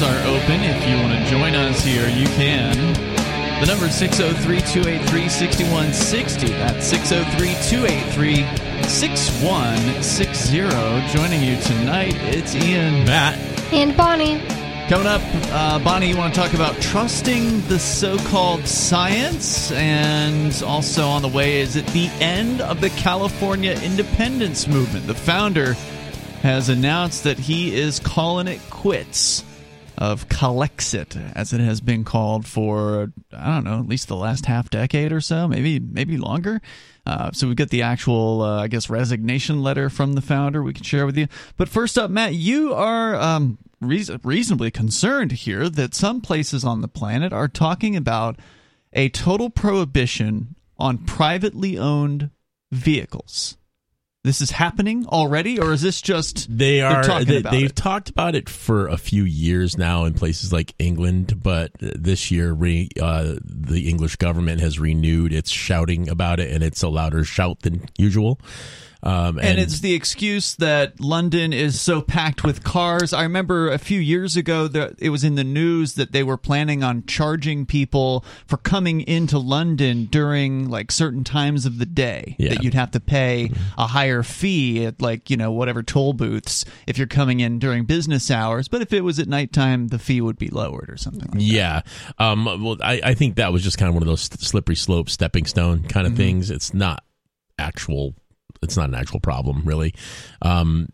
lines are open. If you want to join us here, you can. The number is 603 283 6160. That's 603 283 6160. Joining you tonight, it's Ian. Matt. And Bonnie. Coming up, uh, Bonnie, you want to talk about trusting the so called science? And also on the way, is it the end of the California independence movement? The founder has announced that he is calling it quits of Calexit, as it has been called for I don't know, at least the last half decade or so, maybe maybe longer. Uh, so we've got the actual, uh, I guess, resignation letter from the founder. We can share with you. But first up, Matt, you are um, reason- reasonably concerned here that some places on the planet are talking about a total prohibition on privately owned vehicles. This is happening already, or is this just they are they, have talked about it for a few years now in places like England, but this year re, uh, the English government has renewed its shouting about it, and it's a louder shout than usual. Um, and, and, it's the excuse that London is so packed with cars. I remember a few years ago that it was in the news that they were planning on charging people for coming into London during like certain times of the day. Yeah. That you'd have to pay a higher fee at like, you know, whatever toll booths if you're coming in during business hours. But if it was at nighttime, the fee would be lowered or something like yeah. Um, well, I, I, think that was just kind of one of those slippery slope, stepping stone kind of mm-hmm. things. It's not actual it's not an actual problem really. Um,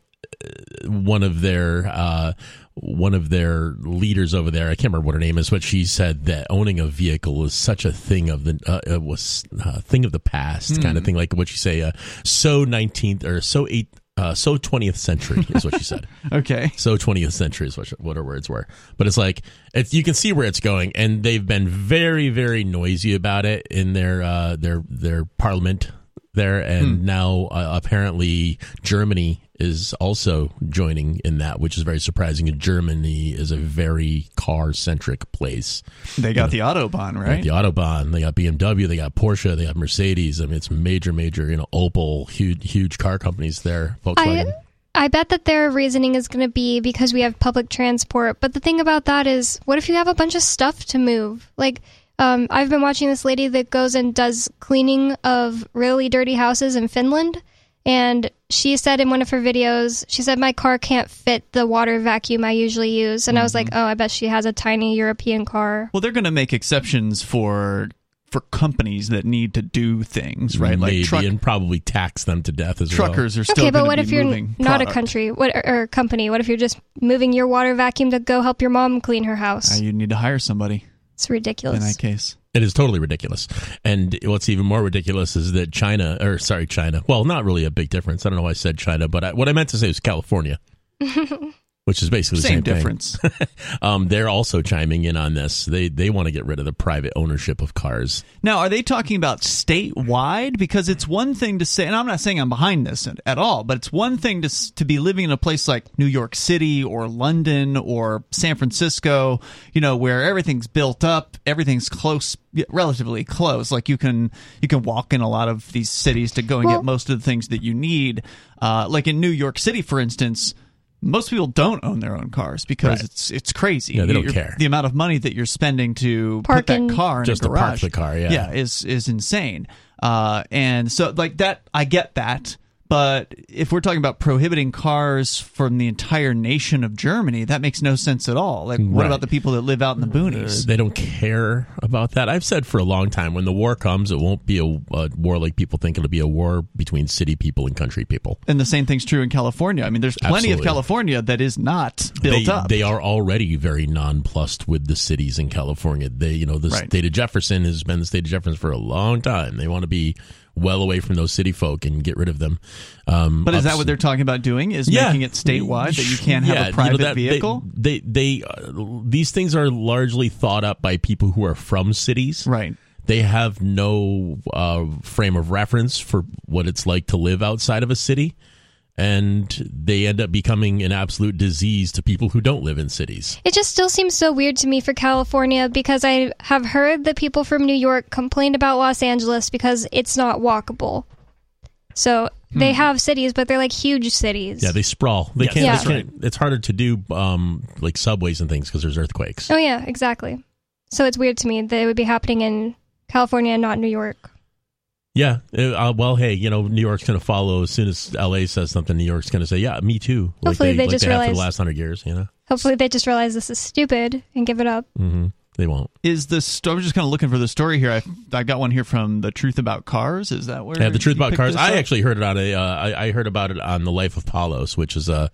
one of their uh, one of their leaders over there, I can't remember what her name is, but she said that owning a vehicle is such a thing of the uh, it was a thing of the past mm. kind of thing, like what you say, uh, so nineteenth or so eight. Uh, so 20th century is what she said. okay. So 20th century is what, what her words were. But it's like it's you can see where it's going, and they've been very very noisy about it in their uh, their their parliament there, and hmm. now uh, apparently Germany is also joining in that, which is very surprising. Germany is a very car centric place. They got you know, the autobahn, right? The autobahn. They got BMW. They got Porsche. They got Mercedes. I mean, it's major, major. You know, Opel, huge, huge car companies there. Volkswagen. I- I bet that their reasoning is going to be because we have public transport. But the thing about that is, what if you have a bunch of stuff to move? Like, um, I've been watching this lady that goes and does cleaning of really dirty houses in Finland. And she said in one of her videos, she said, My car can't fit the water vacuum I usually use. And mm-hmm. I was like, mm-hmm. Oh, I bet she has a tiny European car. Well, they're going to make exceptions for for companies that need to do things, right? Maybe, like truck, and probably tax them to death as truckers well. are still okay. But what if you're not product. a country what, or, or, company? What if you're just moving your water vacuum to go help your mom clean her house? Uh, you need to hire somebody. It's ridiculous. In that case. It is totally ridiculous. And what's even more ridiculous is that China, or sorry, China, well, not really a big difference. I don't know why I said China, but I, what I meant to say was California. which is basically the same, same difference. um, they're also chiming in on this. They they want to get rid of the private ownership of cars. Now, are they talking about statewide? Because it's one thing to say, and I'm not saying I'm behind this at all, but it's one thing to to be living in a place like New York City or London or San Francisco, you know, where everything's built up, everything's close, relatively close. Like you can you can walk in a lot of these cities to go and well, get most of the things that you need. Uh, like in New York City, for instance most people don't own their own cars because right. it's it's crazy. Yeah, they don't you're, care. The amount of money that you're spending to Park put that car in just a garage, to park the car, yeah, yeah, is is insane. Uh, and so like that, I get that. But if we're talking about prohibiting cars from the entire nation of Germany, that makes no sense at all. Like, what right. about the people that live out in the boonies? Uh, they don't care about that. I've said for a long time, when the war comes, it won't be a, a, war like people think it'll be a war between city people and country people. And the same thing's true in California. I mean, there's plenty Absolutely. of California that is not built they, up. They are already very nonplussed with the cities in California. They, you know, the right. state of Jefferson has been the state of Jefferson for a long time. They want to be well away from those city folk and get rid of them. Um, but is that what they're talking about doing? Is yeah, making it statewide that you can't have yeah, a private you know, that, vehicle? They they, they uh, these things are largely thought up by people who are from cities, right? They have no uh, frame of reference for what it's like to live outside of a city and they end up becoming an absolute disease to people who don't live in cities. It just still seems so weird to me for California because I have heard that people from New York complain about Los Angeles because it's not walkable. So they have cities, but they're like huge cities. Yeah, they sprawl. They Yes, can't. that's They can't it's harder to do um, like subways and things because there's earthquakes. oh yeah, exactly. So it's weird to me that it would be happening in California and not New York. Yeah. Uh, well, hey, you know, New York's going to follow as soon as LA says something. New York's going to say, "Yeah, me too." Like Hopefully they like just they have for the last hundred years. You know, Hopefully they just realize this is stupid and give it up. Mm-hmm. they won't. Is the sto- I'm just kind of looking for the story here. I, I got one here from the Truth About Cars. Is that where? Yeah, the truth about cars. I actually heard it on a. Uh, I, I heard about it on the Life of Palos, which is a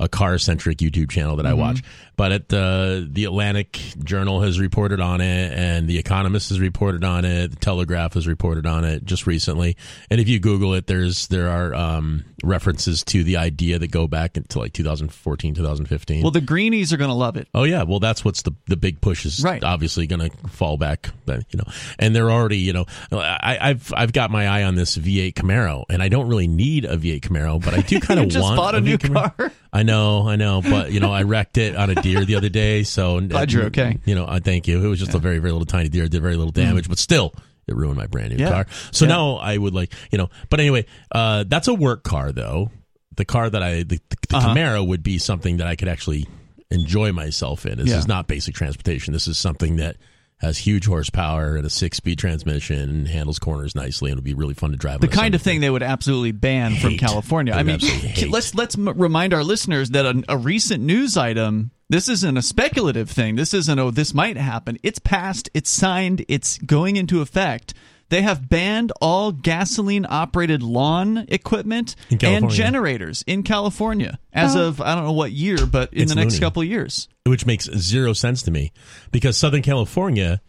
a car centric YouTube channel that I Mm-hmm. watch. But it, uh, the Atlantic Journal has reported on it, and the Economist has reported on it. The Telegraph has reported on it just recently. And if you Google it, there's there are um, references to the idea that go back into like 2014, 2015. Well, the greenies are going to love it. Oh yeah, well that's what's the the big push is Right. obviously going to fall back, you know, and they're already you know I, I've I've got my eye on this V8 Camaro, and I don't really need a V8 Camaro, but I do kind of want bought a V8 new car. I know, I know, but you know I wrecked it on a deer the other day, so Glad you're okay. You know, I thank you. It was just a very very little tiny deer, did very little damage, but still. It ruined my brand new Yeah. car. So Yeah. now I would like, you know, but anyway, uh, that's a work car though. The car that I, the, the Uh-huh. Camaro would be something that I could actually enjoy myself in. This Yeah. is not basic transportation. This is something that has huge horsepower and a six speed transmission and handles corners nicely and it would be really fun to drive. the kind of thing they would absolutely ban from California. I mean, hate. let's let's m- remind our listeners that a, a recent news item. This isn't a speculative thing. This isn't oh this might happen. It's passed. It's signed. It's going into effect. They have banned all gasoline operated lawn equipment and generators in California as Oh. of I don't know what year, but in It's the next loony. couple of years. which makes zero sense to me because Southern California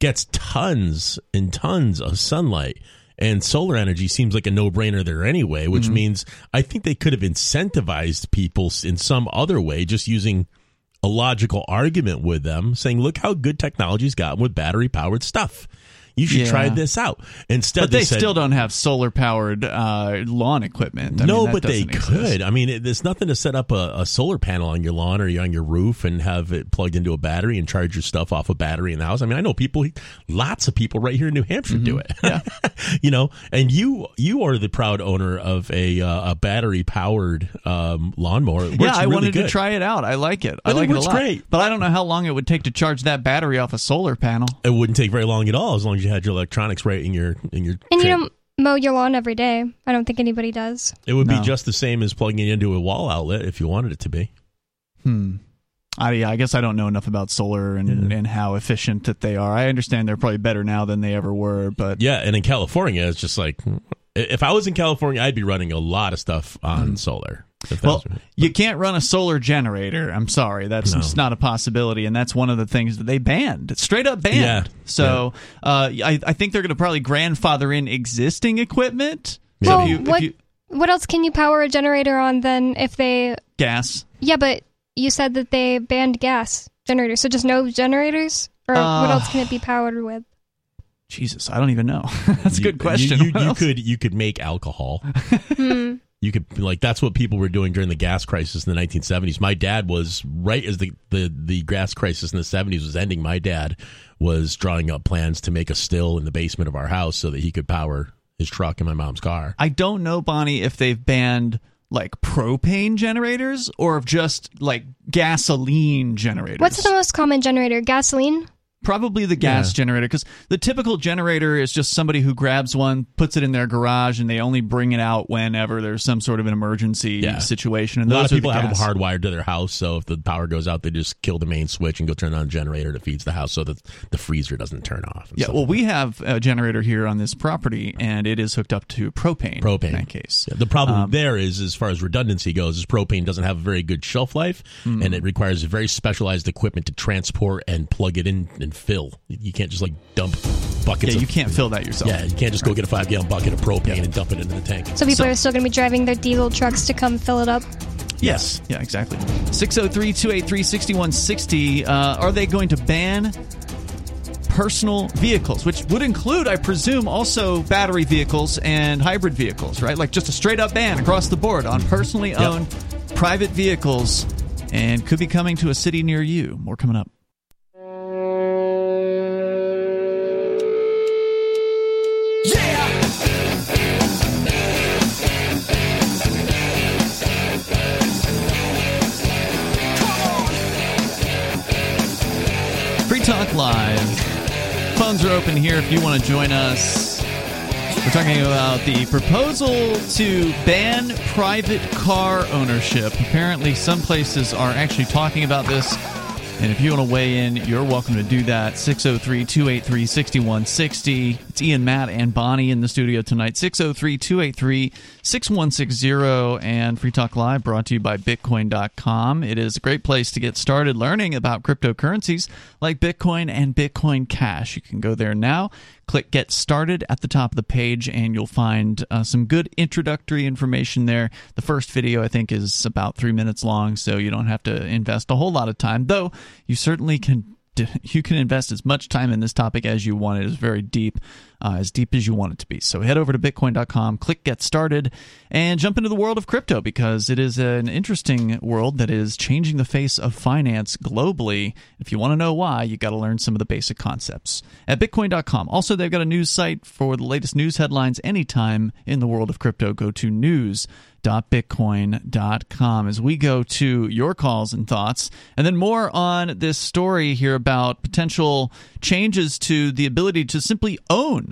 gets tons and tons of sunlight. And solar energy seems like a no brainer there anyway, which Mm-hmm. means I think they could have incentivized people in some other way, just using a logical argument with them, saying, look how good technology's gotten with battery powered stuff. You should Yeah. try this out. Instead, But they, said, still don't have solar powered uh, lawn equipment. I no, mean, but they exist. could. I mean, it, there's nothing to set up a, a solar panel on your lawn or on your roof and have it plugged into a battery and charge your stuff off a battery in the house. I mean, I know people, lots of people right here in New Hampshire do Mm-hmm. it. Yeah, you know, and you you are the proud owner of a uh, a battery powered um, lawnmower. It Yeah, works I really wanted good. to try it out. I like it. I it like it, a lot. great. But I don't know how long it would take to charge that battery off a solar panel. It wouldn't take very long at all as long as you had your electronics right in your in your. And you don't mow your lawn every day. I don't think anybody does. it would No. be just the same as plugging it into a wall outlet if you wanted it to be. Hmm. I, yeah, I guess I don't know enough about solar and, Yeah. and how efficient that they are. I understand they're probably better now than they ever were, but Yeah, and in California, it's just like if I was in California, I'd be running a lot of stuff on solar. If that well, right. you can't run a solar generator. I'm sorry, that's No. just not a possibility, and that's one of the things that they banned, straight up banned. Yeah. So uh, I, I think they're going to probably grandfather in existing equipment. So Well, if you, if what you- what else can you power a generator on then if they gas. Yeah, but you said that they banned gas generators, so just no generators? Or what Uh, else can it be powered with? Jesus, I don't even know. that's a You- good question. You, you, you could you could make alcohol. Hmm. You could like that's what people were doing during the gas crisis in the 1970s. My dad was right as the the the gas crisis in the 70s was ending. My dad was drawing up plans to make a still in the basement of our house so that he could power his truck and my mom's car. I don't know, Bonnie, if they've banned like propane generators or if just like gasoline generators. What's the most common generator? Gasoline? Probably the gas Yeah. generator because the typical generator is just somebody who grabs one, puts it in their garage, and they only bring it out whenever there's some sort of an emergency Yeah. situation. A And lot those of people the have them hardwired to their house, so if the power goes out, they just kill the main switch and go turn on a generator that feeds the house, so that the freezer doesn't turn off. Yeah, well, like we have a generator here on this property, and it is hooked up to propane. Propane. in that case. Yeah, the problem Um, there is, as far as redundancy goes, is propane doesn't have a very good shelf life, Hmm. and it requires very specialized equipment to transport and plug it in and fill. You can't just like dump buckets. Yeah, of, you can't fill that yourself. Yeah, you can't just go get a five gallon bucket of propane and dump it into the tank. So people So- are still going to be driving their diesel trucks to come fill it up. Yes. Yeah, exactly. 603 283 6160. Uh, are they going to ban personal vehicles, which would include, I presume, also battery vehicles and hybrid vehicles, right? Like just a straight up ban across the board on personally owned private vehicles and could be coming to a city near you. More coming up. Phones are open here if you want to join us. We're talking about the proposal to ban private car ownership. Apparently, some places are actually talking about this. And if you want to weigh in, you're welcome to do that. 603 283 6160. It's Ian, Matt, and Bonnie in the studio tonight. 603 283 6160 and Free Talk Live brought to you by Bitcoin.com. It is a great place to get started learning about cryptocurrencies like Bitcoin and Bitcoin Cash. You can go there now click Get Started at the top of the page, and you'll find uh, some good introductory information there. The first video, I think, is about three minutes long, so you don't have to invest a whole lot of time, though you certainly can you can invest as much time in this topic as you want. It is very deep, uh, as deep as you want it to be. So head over to bitcoin.com, click get started, and jump into the world of crypto because it is an interesting world that is changing the face of finance globally. If you want to know why, you got to learn some of the basic concepts at bitcoin.com. Also, they've got a news site for the latest news headlines anytime in the world of crypto. Go to news bitcoin.com as we go to your calls and thoughts and then more on this story here about potential changes to the ability to simply own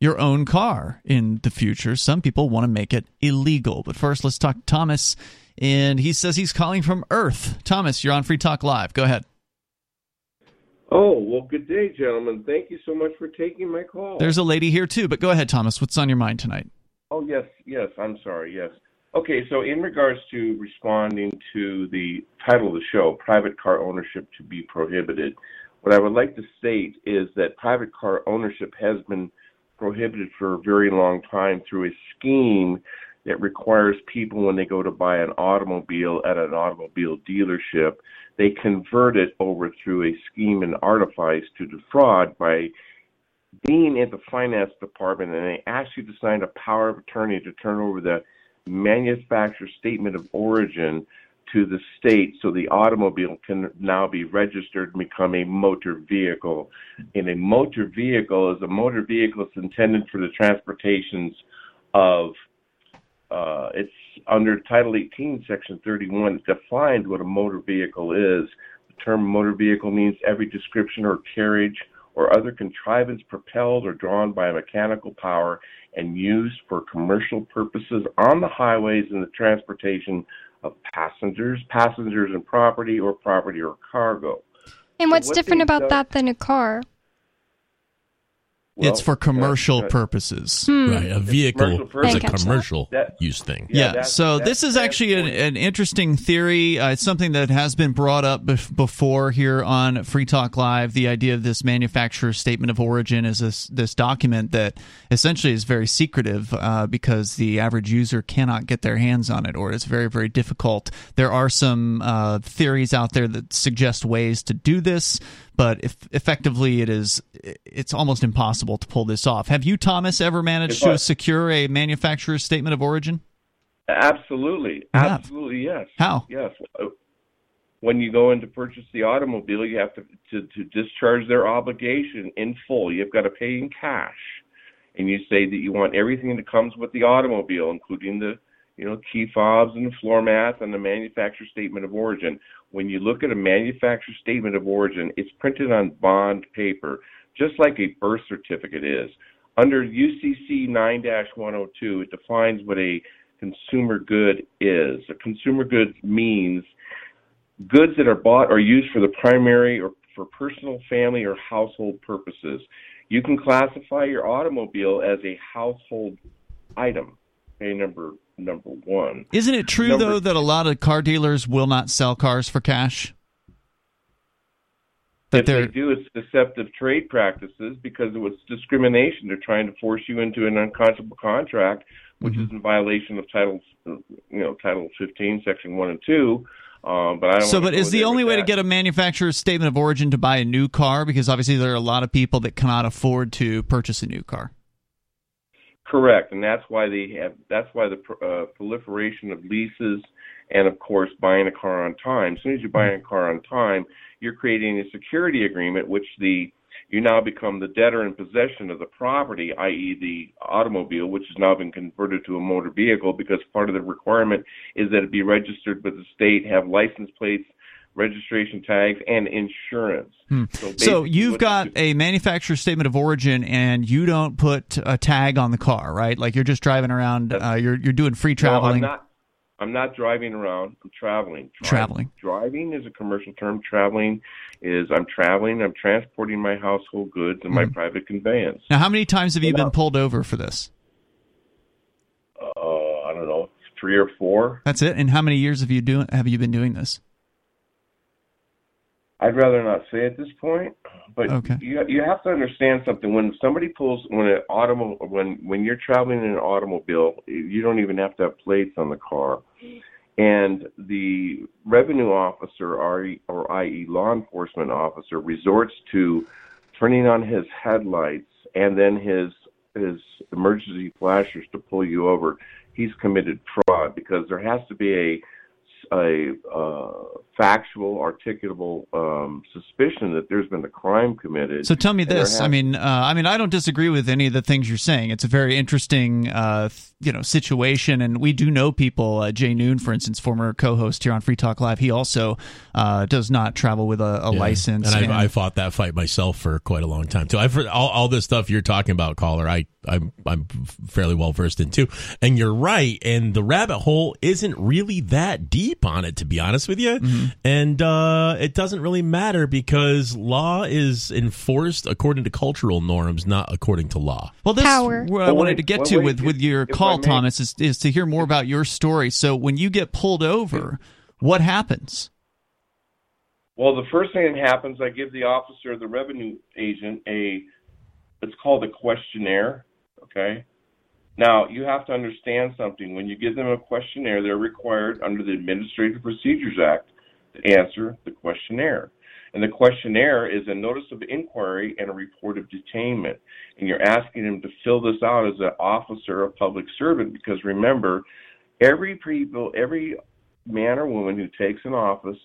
your own car in the future. Some people want to make it illegal. But first, let's talk to Thomas. And he says he's calling from Earth. Thomas, you're on Free Talk Live. Go ahead. Oh, well, good day, gentlemen. Thank you so much for taking my call. There's a lady here, too. But go ahead, Thomas. What's on your mind tonight? Oh, yes, yes. I'm sorry. Yes. Okay, so in regards to responding to the title of the show, Private Car Ownership to be Prohibited, what I would like to state is that private car ownership has been prohibited for a very long time through a scheme that requires people when they go to buy an automobile at an automobile dealership, they convert it over through a scheme and artifice to defraud by being in the finance department and they ask you to sign a power of attorney to turn over the manufacturer statement of origin to the state so the automobile can now be registered and become a motor vehicle. And a motor vehicle is a motor vehicle that's intended for the transportations of uh, it's under Title 18, Section 31. It defines what a motor vehicle is. The term motor vehicle means every description or carriage or other contrivance propelled or drawn by a mechanical power and used for commercial purposes on the highways in the transportation of passengers, passengers and property, or property or cargo. And what's so what different about that than a car? Well, it's for commercial purposes. Hmm. Right. A vehicle is a commercial that, use thing. Yeah. yeah so this is actually an, an, interesting theory. Uh, it's something that has been brought up bef- before here on Free Talk Live. The idea of this manufacturer's statement of origin is this, this document that essentially is very secretive uh, because the average user cannot get their hands on it or it's very, very difficult. There are some uh, theories out there that suggest ways to do this but if effectively it is it's almost impossible to pull this off. Have you, Thomas, ever managed to secure a manufacturer's statement of origin? Absolutely, absolutely, yes. How? Yes. Uh, when you go in to purchase the automobile, you have to, to to discharge their obligation in full. You've got to pay in cash, and you say that you want everything that comes with the automobile, including the you know, key fobs and the floor mats and the manufacturer statement of origin. When you look at a manufacturer statement of origin, it's printed on bond paper, just like a birth certificate is. Under UCC 9-102, it defines what a consumer good is. A consumer good means goods that are bought or used for the primary or for personal, family, or household purposes. You can classify your automobile as a household item. Okay, number number one. Isn't it true number though that a lot of car dealers will not sell cars for cash? That if they do, it's deceptive trade practices because it was discrimination. They're trying to force you into an unconscionable contract, which mm-hmm. is in violation of Title, you know, Title 15, Section One and Two. Um, but I don't so, but is the only way that. to get a manufacturer's statement of origin to buy a new car? Because obviously there are a lot of people that cannot afford to purchase a new car. Correct, and that's why they have. That's why the uh, proliferation of leases and, of course, buying a car on time. As soon as you're buying a car on time, you're creating a security agreement, which the you now become the debtor in possession of the property, i.e., the automobile, which has now been converted to a motor vehicle because part of the requirement is that it be registered with the state, have license plates registration tags, and insurance. Hmm. So, so you've got a manufacturer statement of origin, and you don't put a tag on the car, right? Like you're just driving around. Uh, you're you're doing free traveling. No, I'm not. I'm not driving around. I'm traveling. traveling. Driving is a commercial term. Traveling is I'm traveling. I'm transporting my household goods in mm-hmm. my private conveyance. Now, how many times have you been pulled over for this? Uh, I don't know, three or four. That's it. And how many years have you doing? Have you been doing this? I'd rather not say at this point, but okay. you you have to understand something. When somebody pulls when an automobile when when you're traveling in an automobile, you don't even have to have plates on the car, and the revenue officer or or i.e. law enforcement officer resorts to turning on his headlights and then his his emergency flashers to pull you over. He's committed fraud because there has to be a a uh, factual, articulable um, suspicion that there's been a crime committed. So tell me this. Has- I mean, uh, I mean, I don't disagree with any of the things you're saying. It's a very interesting, uh, you know, situation, and we do know people. Uh, Jay Noon, for instance, former co-host here on Free Talk Live, he also uh, does not travel with a, a yeah. license. And, and I, I, fought that fight myself for quite a long time too. I've heard all, all this stuff you're talking about, caller. I I'm I'm fairly well versed in too. And you're right. And the rabbit hole isn't really that deep on it, to be honest with you. Mm-hmm. And uh, it doesn't really matter because law is enforced according to cultural norms, not according to law. Well, this Power. what I wanted to get to with with your call, Thomas, is is to hear more about your story. So when you get pulled over, what happens? Well, the first thing that happens, I give the officer, the revenue agent, a it's called a questionnaire Okay? Now, you have to understand something. When you give them a questionnaire, they're required under the Administrative Procedures Act to answer the questionnaire. And the questionnaire is a notice of inquiry and a report of detainment. And you're asking them to fill this out as an officer, a public servant, because remember, every people, every man or woman who takes an office,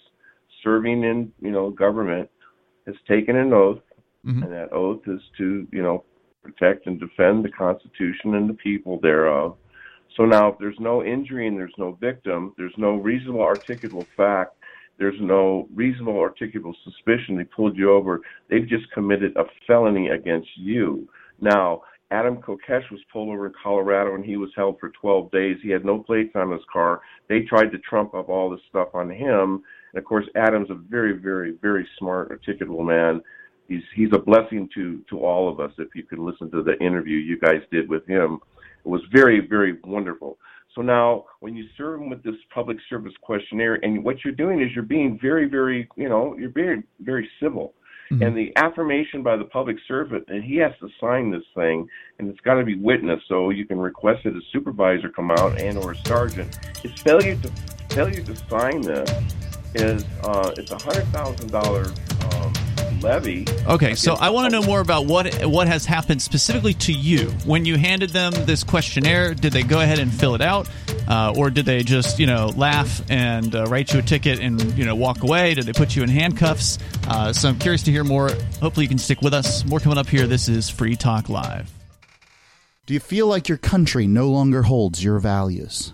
serving in, you know, government, has taken an oath, mm-hmm. and that oath is to, you know, protect and defend the Constitution and the people thereof. So now, if there's no injury and there's no victim, there's no reasonable articulable fact, there's no reasonable articulable suspicion they pulled you over, they've just committed a felony against you. Now, Adam Kokesh was pulled over in Colorado and he was held for 12 days. He had no plates on his car. They tried to trump up all this stuff on him. And of course, Adam's a very, very, very smart, articulable man he's he's a blessing to to all of us. If you could listen to the interview you guys did with him, it was very very wonderful. So now, when you serve him with this public service questionnaire, and what you're doing is you're being very very you know you're being very civil. Mm-hmm. And the affirmation by the public servant, and he has to sign this thing, and it's got to be witnessed. So you can request that a supervisor come out and or a sergeant. His failure to failure to sign this is uh, it's a hundred thousand dollar levy. Okay, so I want to know more about what what has happened specifically to you when you handed them this questionnaire. Did they go ahead and fill it out, uh, or did they just you know laugh and uh, write you a ticket and you know walk away? Did they put you in handcuffs? Uh, so I'm curious to hear more. Hopefully, you can stick with us. More coming up here. This is Free Talk Live. Do you feel like your country no longer holds your values?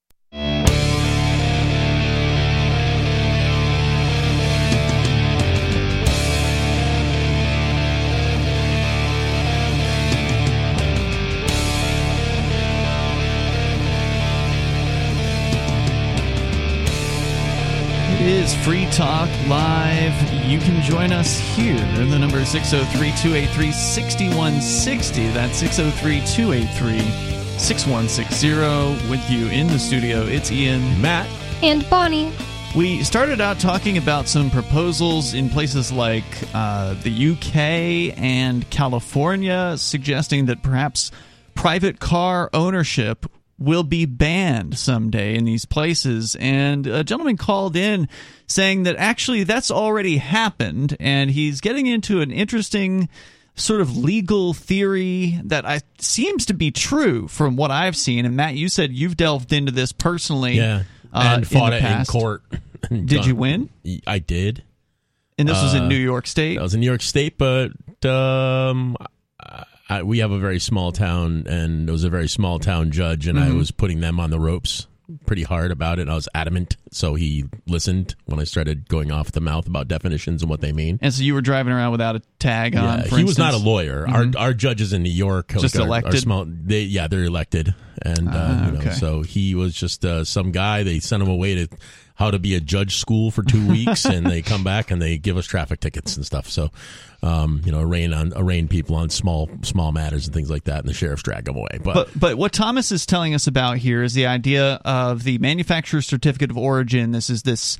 is Free Talk Live. You can join us here. The number is 603 283 6160. That's 603 283 6160. With you in the studio, it's Ian, Matt, and Bonnie. We started out talking about some proposals in places like uh, the UK and California, suggesting that perhaps private car ownership will be banned someday in these places. And a gentleman called in saying that actually that's already happened, and he's getting into an interesting sort of legal theory that I, seems to be true from what I've seen. And Matt, you said you've delved into this personally. Yeah, uh, and fought in it in court. Did you win? I did. And this was in Uh, New York State. I was in New York State, but um, I, we have a very small town, and it was a very small town judge, and I Mhm. was putting them on the ropes pretty hard about it. And I was adamant, so he listened when I started going off the mouth about definitions and what they mean. And so you were driving around without a tag on. Yeah, he was not a instance? lawyer. Mhm. Our our judges in New York, Just our- our elected? small, they yeah, they're elected, and uh, Ah, you know, okay. so he was just uh, some guy. They sent him away to how to be a judge school for two weeks, and they come back and they give us traffic tickets and stuff. So, um, you know, arraign on arraign people on small small matters and things like that, and the sheriffs drag them away. But, But but what Thomas is telling us about here is the idea of the manufacturer's certificate of origin. This is this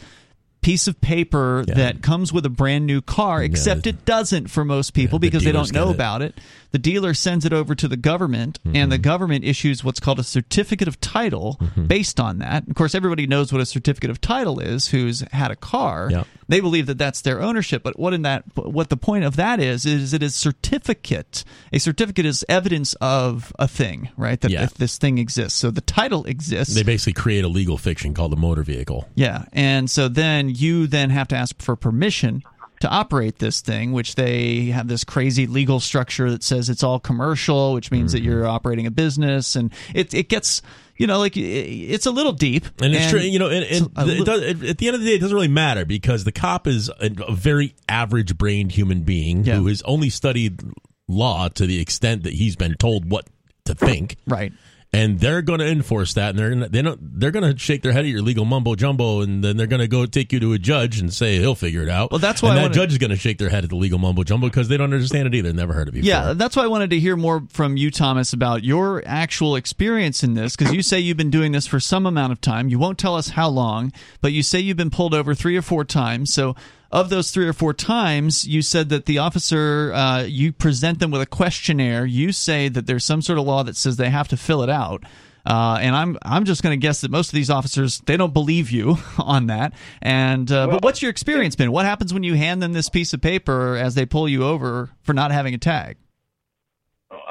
piece of paper that comes with a brand new car, except it doesn't for most people the because they don't know it. about it. The dealer sends it over to the government, and Mm-hmm. the government issues what's called a certificate of title Mm-hmm. based on that. Of course, everybody knows what a certificate of title is who's had a car. Yep. They believe that that's their ownership, but what in that what the point of that is is it is certificate. A certificate is evidence of a thing, right? That Yeah. if this thing exists. So the title exists. they basically create a legal fiction called a motor vehicle. Yeah, and so then you then have to ask for permission to operate this thing, which they have this crazy legal structure that says it's all commercial, which means Mm-hmm. that you're operating a business, and it it gets you know like it's a little deep, And it's true, you know, and, and it does, at the end of the day, it doesn't really matter because the cop is a, a very average brained human being who has only studied law to the extent that he's been told what to think. Right. And they're going to enforce that, and they're gonna, they don't, they're going to shake their head at your legal mumbo jumbo, and then they're going to go take you to a judge and say he'll figure it out. Well, that's why and I that wanna- judge is going to shake their head at the legal mumbo jumbo because they don't understand it either. Never heard of it. Before. Yeah, that's why I wanted to hear more from you, Thomas, about your actual experience in this, because you say you've been doing this for some amount of time. You won't tell us how long, but you say you've been pulled over three or four times. So, of those three or four times, you said that the officer, uh, you present them with a questionnaire. You say that there's some sort of law that says they have to fill it out. Uh, and I'm I'm just going to guess that most of these officers they don't believe you on that. And uh, but what's your experience been? What happens when you hand them this piece of paper as they pull you over for not having a tag?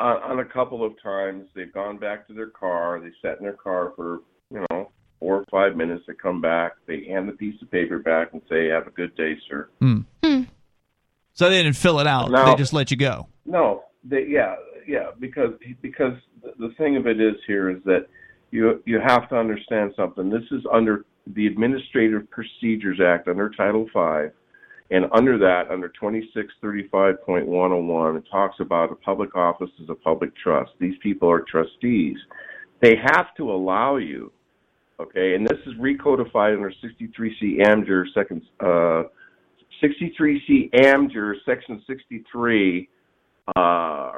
on, on a couple of times they've gone back to their car they sat in their car for you know four or five minutes they come back they hand the piece of paper back and say have a good day sir Hmm. So they didn't fill it out. No. They just let you go. no they yeah yeah because because the the thing of it is here is that you you have to understand something this is under the administrative procedures act under title 5 and under that under 2635.101 it talks about a public office as a public trust these people are trustees they have to allow you okay? And this is recodified under 63c amjur second uh 63c amjur section 63 uh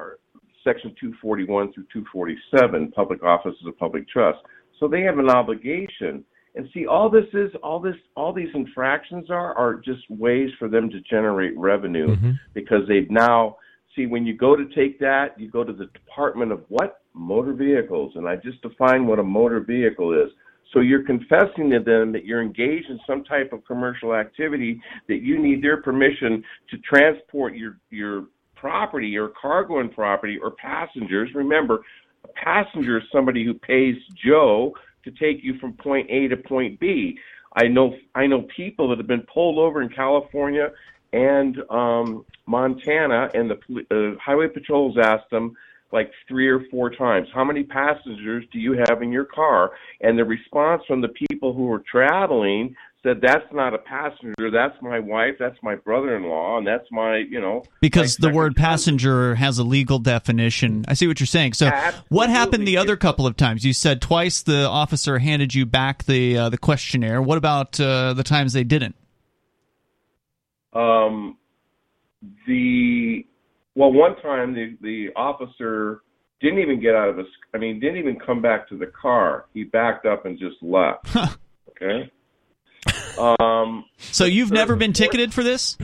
section 241 through 247 public office of public trust. So they have an obligation. And see all this is all this all these infractions are are just ways for them to generate revenue because they've now see when you go to take that you go to the department of what? Motor vehicles. And i just define what a motor vehicle is so you're confessing to them that you're engaged in some type of commercial activity that you need their permission to transport your your property or cargo and property or passengers remember a passenger is somebody who pays joe to take you from point A to point B. I know I know people that have been pulled over in California and um, Montana, and the uh, highway patrols asked them like three or four times, "How many passengers do you have in your car?" And the response from the people who were traveling said, "That's not a passenger. That's my wife. That's my brother-in-law, and that's my you know." Because the word passenger has a legal definition. I see what you're saying. So, what happened the other couple of times? You said twice the officer handed you back the uh, the questionnaire. What about uh, the times they didn't? Um, the well, one time the the officer didn't even get out of his. I mean, didn't even come back to the car. He backed up and just left. Okay. Um. So you've never been ticketed for this?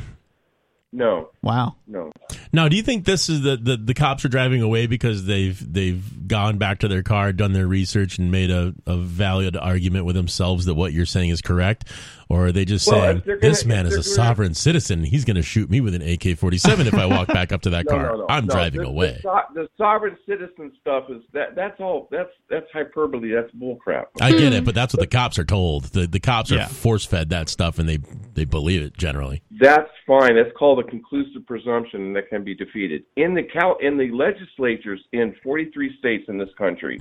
No. Wow. No. Now, do you think this is the, the the cops are driving away because they've they've gone back to their car, done their research, and made a, a valid argument with themselves that what you're saying is correct, or are they just Well, saying gonna- this man is a they're gonna- sovereign citizen? He's going to shoot me with an AK-47 if I walk back up to that No, car. no, no, I'm no. driving the, away. The, so- the sovereign citizen stuff is that that's all that's that's hyperbole. That's bullcrap. I get it, hmm. but that's what the cops are told. The the cops are force fed that stuff, and they they believe it generally. That's fine. That's called a conclusive presumption that can be defeated. In the cal- in the legislatures in 43 states in this country,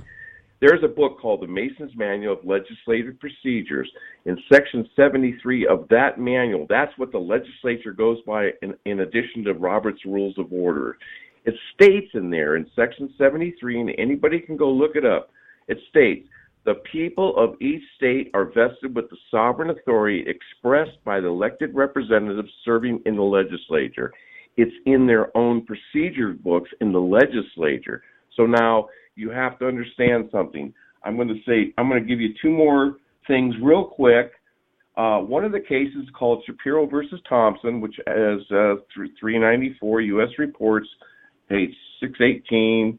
there's a book called the Mason's Manual of Legislative Procedures. In section 73 of that manual, that's what the legislature goes by in, in addition to Robert's Rules of Order. It states in there in section 73, and anybody can go look it up. It states the people of each state are vested with the sovereign authority expressed by the elected representatives serving in the legislature. It's in their own procedure books in the legislature. So now you have to understand something. I'm going to say, I'm going to give you two more things real quick. Uh, one of the cases called Shapiro versus Thompson, which is uh, 394 U.S. Reports, page 618,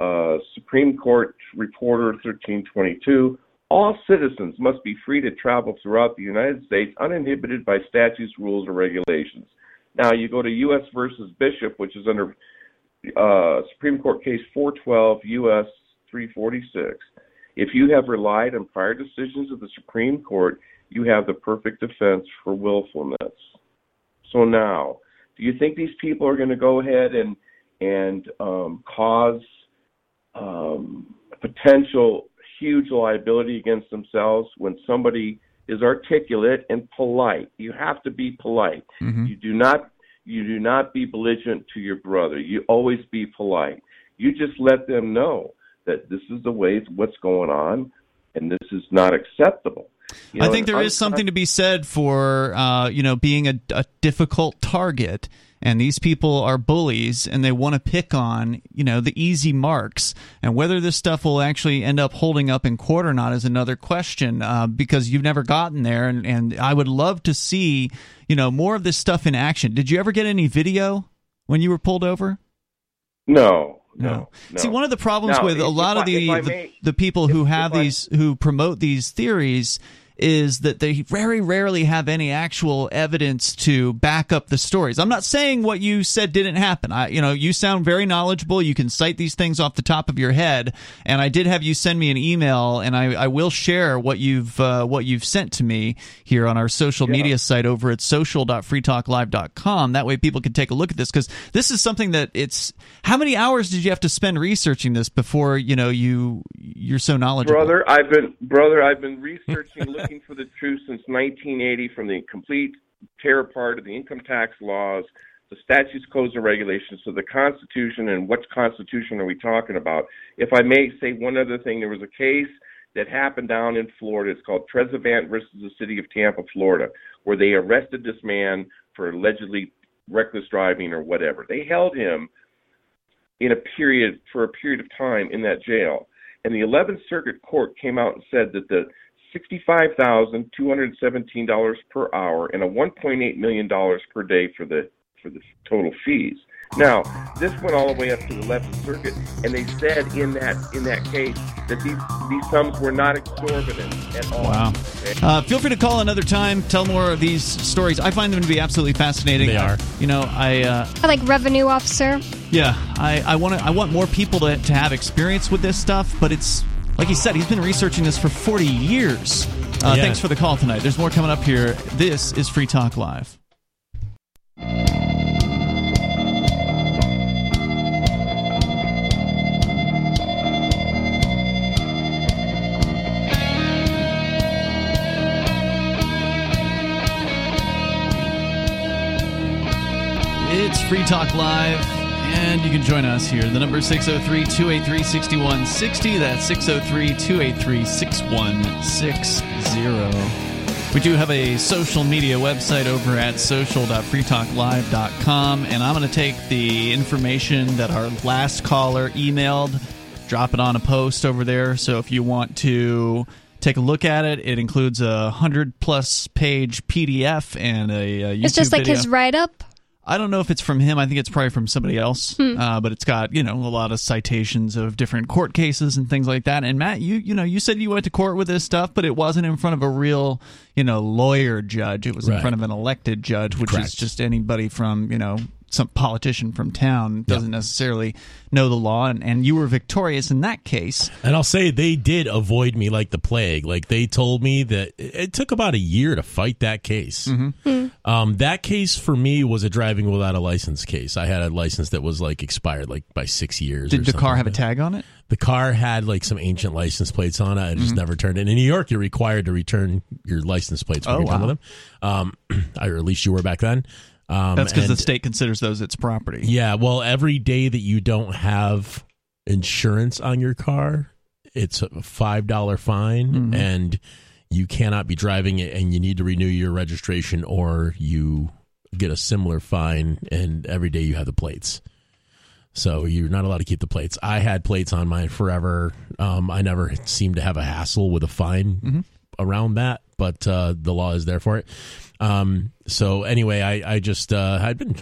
uh, Supreme Court Reporter 1322. All citizens must be free to travel throughout the United States uninhibited by statutes, rules, or regulations. Now you go to U.S. versus Bishop, which is under uh, Supreme Court case 412 U.S. 346. If you have relied on prior decisions of the Supreme Court, you have the perfect defense for willfulness. So now, do you think these people are going to go ahead and and um, cause um, potential huge liability against themselves when somebody is articulate and polite? You have to be polite. Mhm. You do not you do not be belligerent to your brother. You always be polite. You just let them know that this is the way what's going on, and this is not acceptable. You I think there is something to be said for uh, you know being a, a difficult target, and these people are bullies, and they want to pick on you know the easy marks, and whether this stuff will actually end up holding up in court or not is another question uh, because you've never gotten there, and, and I would love to see you know more of this stuff in action. Did you ever get any video when you were pulled over? No, no, no. See, one of the problems with a lot of the I the, the people who have I- these who promote these theories is that they very rarely have any actual evidence to back up the stories. I'm not saying what you said didn't happen. I, you know, you sound very knowledgeable. You can cite these things off the top of your head, and I did have you send me an email, and I, I will share what you've uh, what you've sent to me here on our social Yeah. media site over at social.freetalklive.com. That way, people can take a look at this because this is something that it's. How many hours did you have to spend researching this before you know you you're so knowledgeable? brother i've been brother i've been researching looking for the truth since 1980 from the complete tear apart of the income tax laws the statutes codes and regulations. To the constitution and what constitution are we talking about? If i may say one other thing there was a case that happened down in florida. It's called Trezevant versus the city of tampa florida where they arrested this man for allegedly reckless driving or whatever. They held him in a period for a period of time in that jail. And the 11th Circuit Court came out and said that the $65,217 per hour and a $1.8 million per day for the for the total fees. Now, this went all the way up to the 11th Circuit, and they said in that in that case that these these sums were not exorbitant at all. Wow. Uh, feel free to call another time. Tell more of these stories. I find them to be absolutely fascinating. They are. You know, I uh, I like revenue officer. yeah, I I want to I want more people to to have experience with this stuff. But it's like he said, he's been researching this for forty years. Uh, Yeah. Thanks for the call tonight. There's more coming up here. This is Free Talk Live. It's Free Talk Live, and you can join us here. The number is 603 283 6160. That's 603 283 6160. We do have a social media website over at social.freetalklive.com, and I'm going to take the information that our last caller emailed, drop it on a post over there. So if you want to take a look at it, it includes a 100 plus page PDF and a, a YouTube It's just like video. his write up. I don't know if it's from him. I think it's probably from somebody else. Uh, but it's got you know a lot of citations of different court cases and things like that. And Matt, you you know you said you went to court with this stuff, but it wasn't in front of a real you know lawyer judge. It was in front of an elected judge, which is just anybody from you know some politician from town doesn't necessarily know the law. And, and you were victorious in that case. And I'll say they did avoid me like the plague. Like they told me that it it took about a year to fight that case. Mm-hmm. Um, that case for me was a driving without a license case. I had a license that was like expired like by six years. Did or the car have a like that. tag on it? The car had like some ancient license plates on it. I Mm-hmm. just never turned it. In In New York, you're required to return your license plates when Oh, you're done wow. with them. Um, or at least you were back then. Um, That's because the state considers those its property. yeah, well, every day that you don't have insurance on your car, it's a five dollar fine, Mm-hmm. and you cannot be driving it, and you need to renew your registration, or you get a similar fine. And every day you have the plates, so you're not allowed to keep the plates. I had plates on mine forever. Um, I never seemed to have a hassle with a fine Mm-hmm. around that, but uh, the law is there for it. Um, so anyway, I, I just uh, I'd been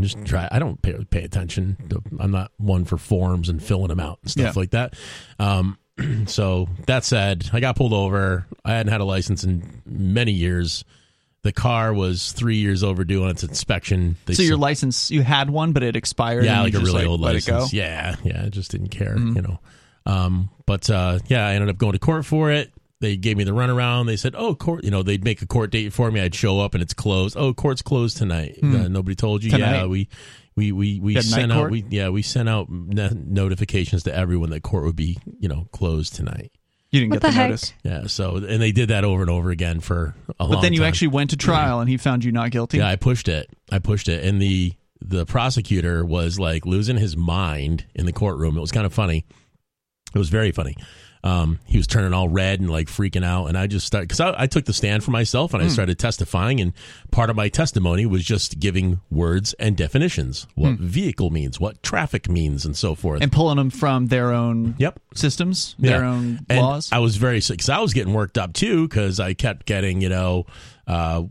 just try. I don't pay, pay attention. To, I'm not one for forms and filling them out and stuff Yeah. like that. Um, so that said, I got pulled over. I hadn't had a license in many years. The car was three years overdue on its inspection. They So your license, you had one, but it expired. yeah, like a really old license. Mm-hmm. Yeah, yeah, I just didn't care, you know. Um, but uh, yeah, I ended up going to court for it. They gave me the runaround. They said, "Oh, court," you know, they'd make a court date for me. I'd show up and it's closed. Oh, court's closed tonight. Uh, nobody told you. Hmm. Tonight? Yeah, we we we we You sent out we yeah we sent out no- notifications to everyone that court would be you know closed tonight. You didn't What get the, the notice. Yeah, so and they did that over and over again for a long But then you time. actually went to trial, and he found you not guilty. Yeah, I pushed it. I pushed it, and the the prosecutor was like losing his mind in the courtroom. It was kind of funny. It was very funny. Um, he was turning all red and like freaking out, and I just started because I, I took the stand for myself and I started testifying. And part of my testimony was just giving words and definitions, what vehicle means, what traffic means, and so forth. and pulling them from their own yep, systems, their Yeah. own and laws. I was very sick because I was getting worked up too because I kept getting you know. Uh,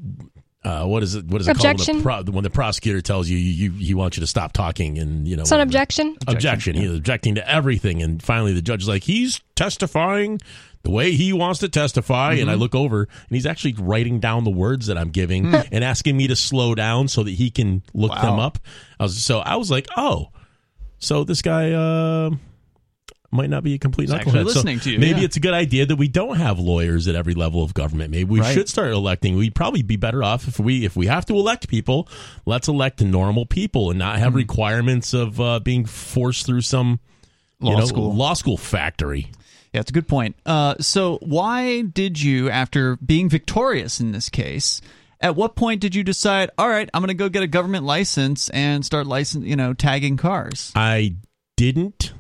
uh, what is it? What is it Objection? called? When the, pro- when the prosecutor tells you, you, you he wants you to stop talking, and you know, It's an whatever. objection. Objection. He was objecting to everything, and finally the judge is like, he's testifying the way he wants to testify, and Mm-hmm. I look over, and he's actually writing down the words that I'm giving and asking me to slow down so that he can look Wow. them up. I was so I was like, oh, so this guy. Uh, might not be a complete He's actually knucklehead. So listening to you, maybe yeah. it's a good idea that we don't have lawyers at every level of government. Maybe we Right. should start electing. We'd probably be better off if we if we have to elect people, let's elect normal people and not have Hmm. requirements of uh, being forced through some Law you know, school. law school factory. Yeah, it's a good point. Uh, so, why did you, after being victorious in this case, at what point did you decide, all right, I'm going to go get a government license and start license, you know, tagging cars? I didn't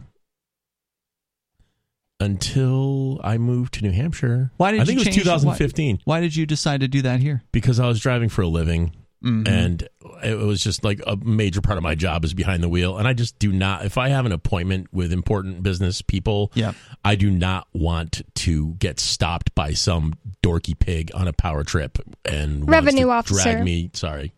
until I moved to New Hampshire. Why did I think you it was 2015 Why did you decide to do that here? because I was driving for a living. Mm-hmm. and it was just like a major part of my job is behind the wheel and i just do not if i have an appointment with important business people Yeah. i do not want to get stopped by some dorky pig on a power trip and wants Revenue to officer. drag me sorry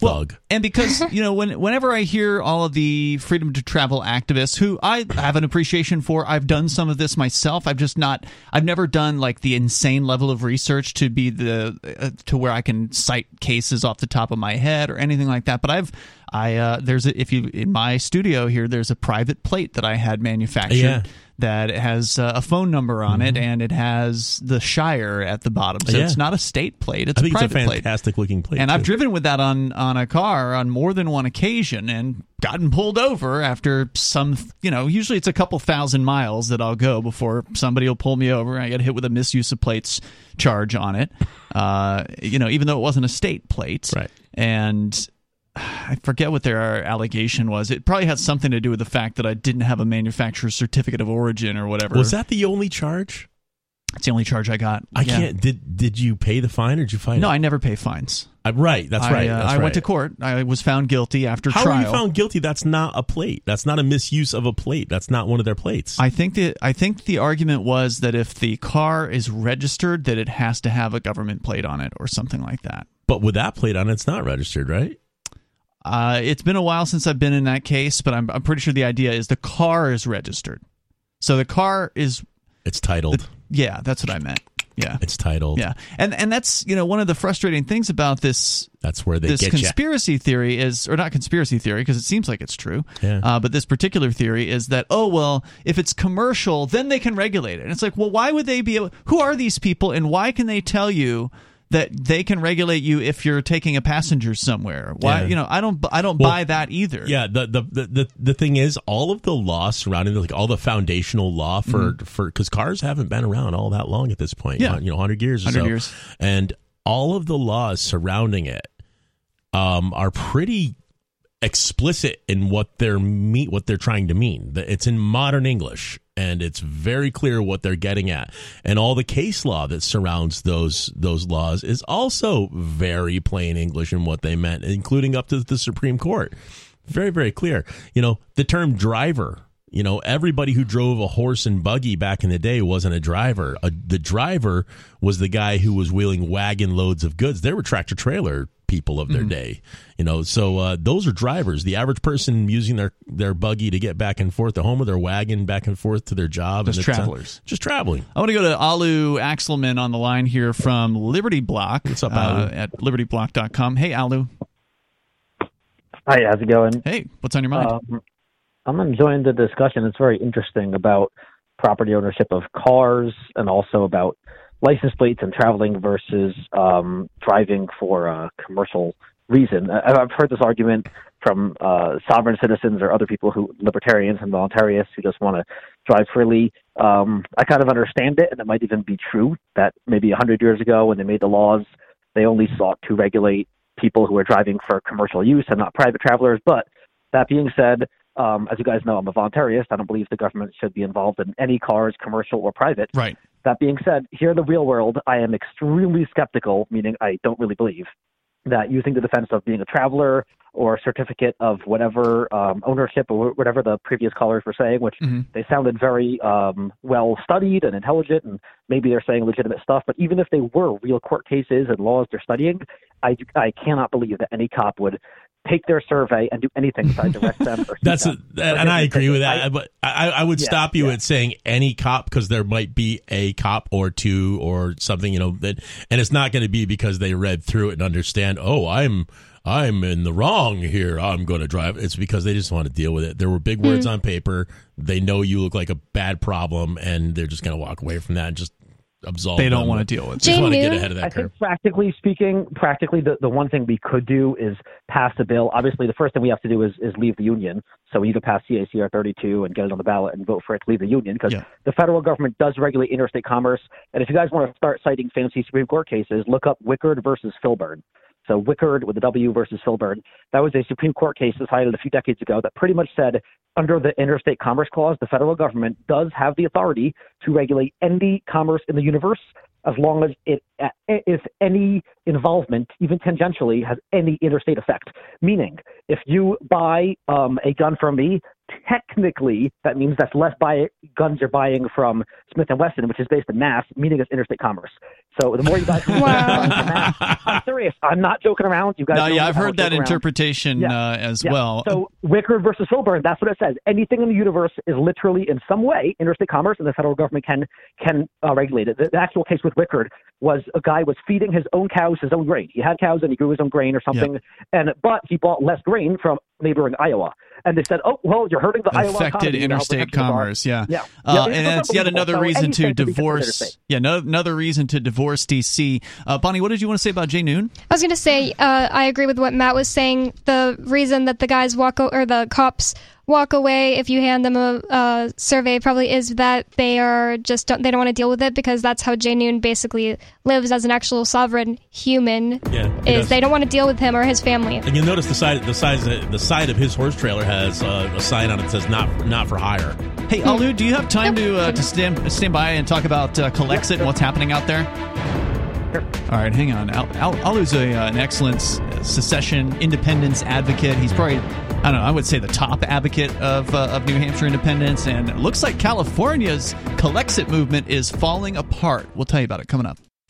Well, and because you know, when whenever I hear all of the freedom to travel activists, who I have an appreciation for, I've done some of this myself. I've just not, I've never done like the insane level of research to be the uh, to where I can cite cases off the top of my head or anything like that. But I've, I uh, there's a, if you in my studio here, there's a private plate that I had manufactured. Yeah. That has uh, a phone number on it, and it has the Shire at the bottom. So Mm-hmm. Yeah. it's not a state plate; it's i think a it's a private plate. fantastic looking plate And I've driven with that on on a car on more than one occasion and gotten pulled over after some, you know, usually it's a couple thousand miles that I'll go before somebody will pull me over. And I get hit with a misuse of plates charge on it. Uh, you know, even though it wasn't a state plate. Right. And I forget what their allegation was. It probably had something to do with the fact that I didn't have a manufacturer's certificate of origin or whatever. was that the only charge It's the only charge I got. i Yeah. can't did did you pay the fine or did you find? No, it I never pay fines. Uh, right that's right I, uh, that's I right. went to court. I was found guilty after how trial. are you found guilty that's not a plate that's not a misuse of a plate that's not one of their plates I think that I think the argument was that if the car is registered, that it has to have a government plate on it or something like that. but with that plate on it's not registered right Uh, it's been a while since I've been in that case, but I'm, I'm pretty sure the idea is the car is registered. So the car is. It's titled. yeah, that's what I meant. Yeah. It's titled. Yeah. And and that's, you know, one of the frustrating things about this That's where they this conspiracy theory is or not conspiracy theory because it seems like it's true. Yeah. Uh, but this particular theory is that oh well, if it's commercial, then they can regulate it. And it's like, well, why would they be able who are these people and why can they tell you that they can regulate you if you're taking a passenger somewhere? Why, Yeah. you know, I don't I don't Well, buy that either. Yeah, the, the the the thing is, all of the law surrounding like all the foundational law for for because cars haven't been around all that long at this point. Mm-hmm. Yeah. you know, hundred years or 100 so. years. and all of the laws surrounding it um, are pretty explicit in what they're mean what they're trying to mean. It's in modern English and it's very clear what they're getting at. And all the case law that surrounds those those laws is also very plain English in what they meant, including up to the Supreme Court. Very very clear. You know, the term driver you know, everybody who drove a horse and buggy back in the day wasn't a driver. A, the driver was the guy who was wheeling wagon loads of goods. They were tractor trailer people of their Mm-hmm. day. You know, so uh, those are drivers. The average person using their their buggy to get back and forth to home or their wagon back and forth to their job. Just and it's, uh, travelers. just traveling. I want to go to Alu Axelman on the line here from Liberty Block. What's up, uh, Alu? at libertyblock.com. Hey, Alu. Hi, how's it going? Hey, what's on your mind? Um, I'm enjoying the discussion. It's very interesting about property ownership of cars and also about license plates and traveling versus um, driving for a commercial reason. I've heard this argument from uh, sovereign citizens or other people who, libertarians and voluntarists, who just want to drive freely. Um, I kind of understand it, and it might even be true that maybe a 100 years ago when they made the laws, they only sought to regulate people who are driving for commercial use and not private travelers. But that being said, um, as you guys know, I'm a voluntarist. I don't believe the government should be involved in any cars, commercial or private. right. That being said, here in the real world, I am extremely skeptical, meaning I don't really believe that using the defense of being a traveler or certificate of whatever um, ownership or whatever the previous callers were saying, which Mhm. they sounded very um, well studied and intelligent, and maybe they're saying legitimate stuff. But even if they were real court cases and laws they're studying, I, I cannot believe that any cop would take their survey and do anything besides arrest them. Or shoot That's a, them. and I agree with I- that. but I, I would Yeah, stop you yeah. at saying any cop because there might be a cop or two or something, you know, that, and it's not going to be because they read through it and understand. Oh, I'm I'm in the wrong here. I'm going to drive. It's because they just want to deal with it. There were big words hmm. on paper. They know you look like a bad problem, and they're just going to walk away from that and just absolve. They don't them. want to deal with it. Just Jane want to get ahead of I that curve. think practically speaking, practically the, the one thing we could do is pass a bill. Obviously, the first thing we have to do is, is leave the union. So we either pass CACR 32 and get it on the ballot and vote for it to leave the union because Yeah. the federal government does regulate interstate commerce. And if you guys want to start citing fancy Supreme Court cases, look up Wickard versus Filburn. So Wickard with a W versus Filburn. That was a Supreme Court case decided a few decades ago that pretty much said under the Interstate Commerce Clause, the federal government does have the authority to regulate any commerce in the universe as long as it if any involvement, even tangentially, has any interstate effect. Meaning, if you buy um, a gun from me, technically that means that's less buy guns you're buying from Smith and Wesson, which is based in Mass, meaning it's interstate commerce. So the more you buy Wow. Mass, I'm serious. I'm not joking around. You guys, No, yeah. I've heard that interpretation Yeah. uh, as Yeah. well. So Wickard versus Filburn, that's what it says. Anything in the universe is literally in some way interstate commerce, and the federal government can can uh, regulate it. The, the actual case with Wickard was a guy was feeding his own cows his own grain. He had cows and he grew his own grain or something, and but he bought less grain from neighboring Iowa. And they said, "Oh, well, you're hurting the Iowa affected economy. You know, interstate commerce. Yeah, Yeah. Uh, Yeah, and it's that's yet another So reason to anything can be considered divorce. interstate. Yeah, no, another reason to divorce DC. Uh, Bonnie, what did you want to say about Jay Noon? I was going to say, uh, I agree with what Matt was saying. The reason that the guys walk o- or the cops walk away if you hand them a, a survey probably is that they are just don't, they don't want to deal with it because that's how Jay Noon basically lives as an actual sovereign human. Yeah, is does. they don't want to deal with him or his family. And you'll notice the side, the size, the side of his horse trailer has uh, a sign on it that says "not not for hire." Hey, Alu, do you have time to uh, to stand stand by and talk about uh, Calexit and what's happening out there? All right, hang on. Al, Al, Alu's a, uh, an excellent secession independence advocate. He's probably, I don't know, I would say the top advocate of, uh, of New Hampshire independence. And looks like California's Calexit movement is falling apart. We'll tell you about it coming up.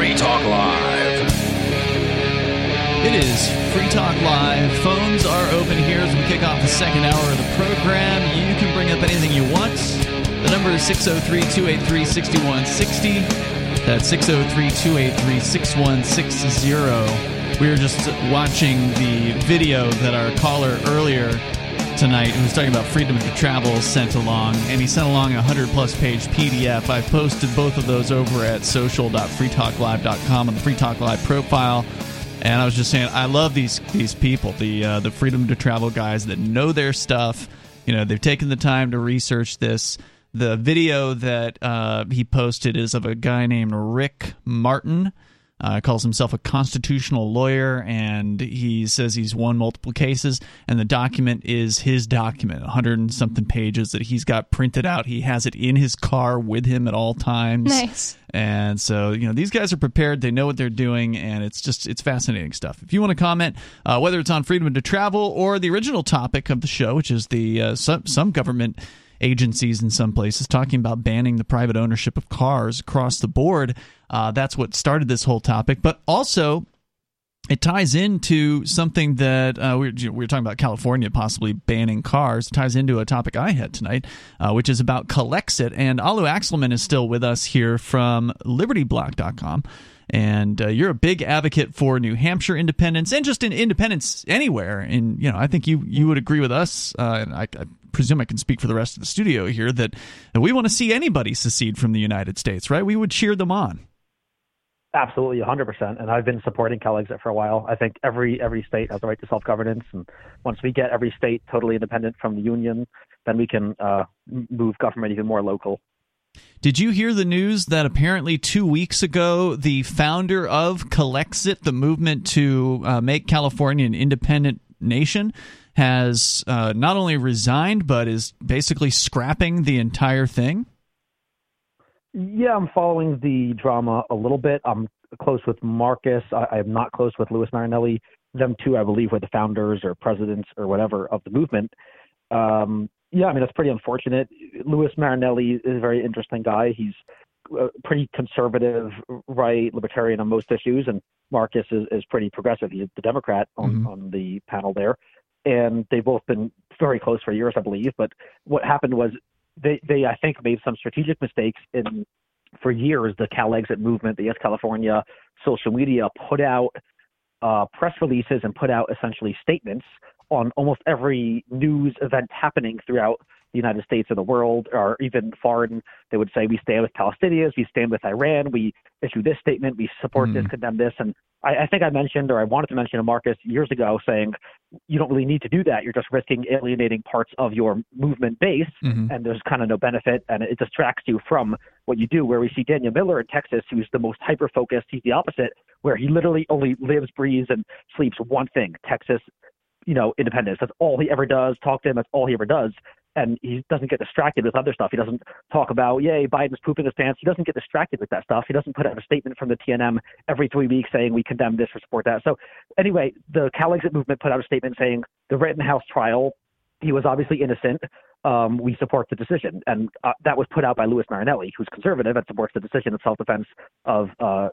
Free Talk Live. It is Free Talk Live. Phones are open here as we kick off the second hour of the program. You can bring up anything you want. The number is 603 283 6160. That's 603 283 6160. We were just watching the video that our caller earlier tonight who was talking about freedom to travel sent along, and he sent along a 100 plus page PDF. I posted both of those over at social.freetalklive.com on the Free Talk Live profile. And I was just saying, I love these these people, the uh, the freedom to travel guys that know their stuff. You know, they've taken the time to research this. The video that uh, he posted is of a guy named Rick Martin. Uh, calls himself a constitutional lawyer, and he says he's won multiple cases. And the document is his document, 100 and something pages that he's got printed out. He has it in his car with him at all times. Nice. And so, you know, these guys are prepared. They know what they're doing, and it's just it's fascinating stuff. If you want to comment, uh, whether it's on freedom to travel or the original topic of the show, which is the uh, some some government agencies in some places talking about banning the private ownership of cars across the board. Uh, that's what started this whole topic, but also it ties into something that uh, we, were, we, were, talking about California possibly banning cars. It ties into a topic I had tonight, uh, which is about Calexit. And Alu Axelman is still with us here from LibertyBlock.com. And uh, you're a big advocate for New Hampshire independence and just in independence anywhere. And you know, I think you you would agree with us. Uh, and I, I presume I can speak for the rest of the studio here that, that we want to see anybody secede from the United States, right? We would cheer them on. Absolutely, 100%. And I've been supporting CalExit for a while. I think every every state has the right to self governance, and once we get every state totally independent from the union, then we can uh, move government even more local. Did you hear the news that apparently two weeks ago, the founder of Calexit, the movement to uh, make California an independent nation, has uh, not only resigned but is basically scrapping the entire thing? Yeah, I'm following the drama a little bit. I'm close with Marcus. I, am not close with Louis Marinelli. Them two, I believe, were the founders or presidents or whatever of the movement. Um, yeah, I mean that's pretty unfortunate. Louis Marinelli is a very interesting guy. He's uh, pretty conservative, right, libertarian on most issues, and Marcus is, is pretty progressive. He's the Democrat on, mm-hmm. on the panel there, and they've both been very close for years, I believe. But what happened was they, they I think, made some strategic mistakes in for years. The Cal Exit movement, the Yes California social media put out uh, press releases and put out essentially statements on almost every news event happening throughout the United States or the world, or even foreign. They would say, We stand with Palestinians, we stand with Iran, we issue this statement, we support mm. this, condemn this. And I, I think I mentioned, or I wanted to mention to Marcus years ago, saying, You don't really need to do that. You're just risking alienating parts of your movement base, mm-hmm. and there's kind of no benefit, and it distracts you from what you do. Where we see Daniel Miller in Texas, who's the most hyper focused, he's the opposite, where he literally only lives, breathes, and sleeps one thing Texas you know, independence. That's all he ever does. Talk to him. That's all he ever does. And he doesn't get distracted with other stuff. He doesn't talk about, yay, Biden's pooping his pants. He doesn't get distracted with that stuff. He doesn't put out a statement from the TNM every three weeks saying we condemn this or support that. So anyway, the Cal Exit movement put out a statement saying the Rittenhouse trial, he was obviously innocent. Um, we support the decision. And uh, that was put out by Louis Marinelli, who's conservative and supports the decision of self-defense of uh,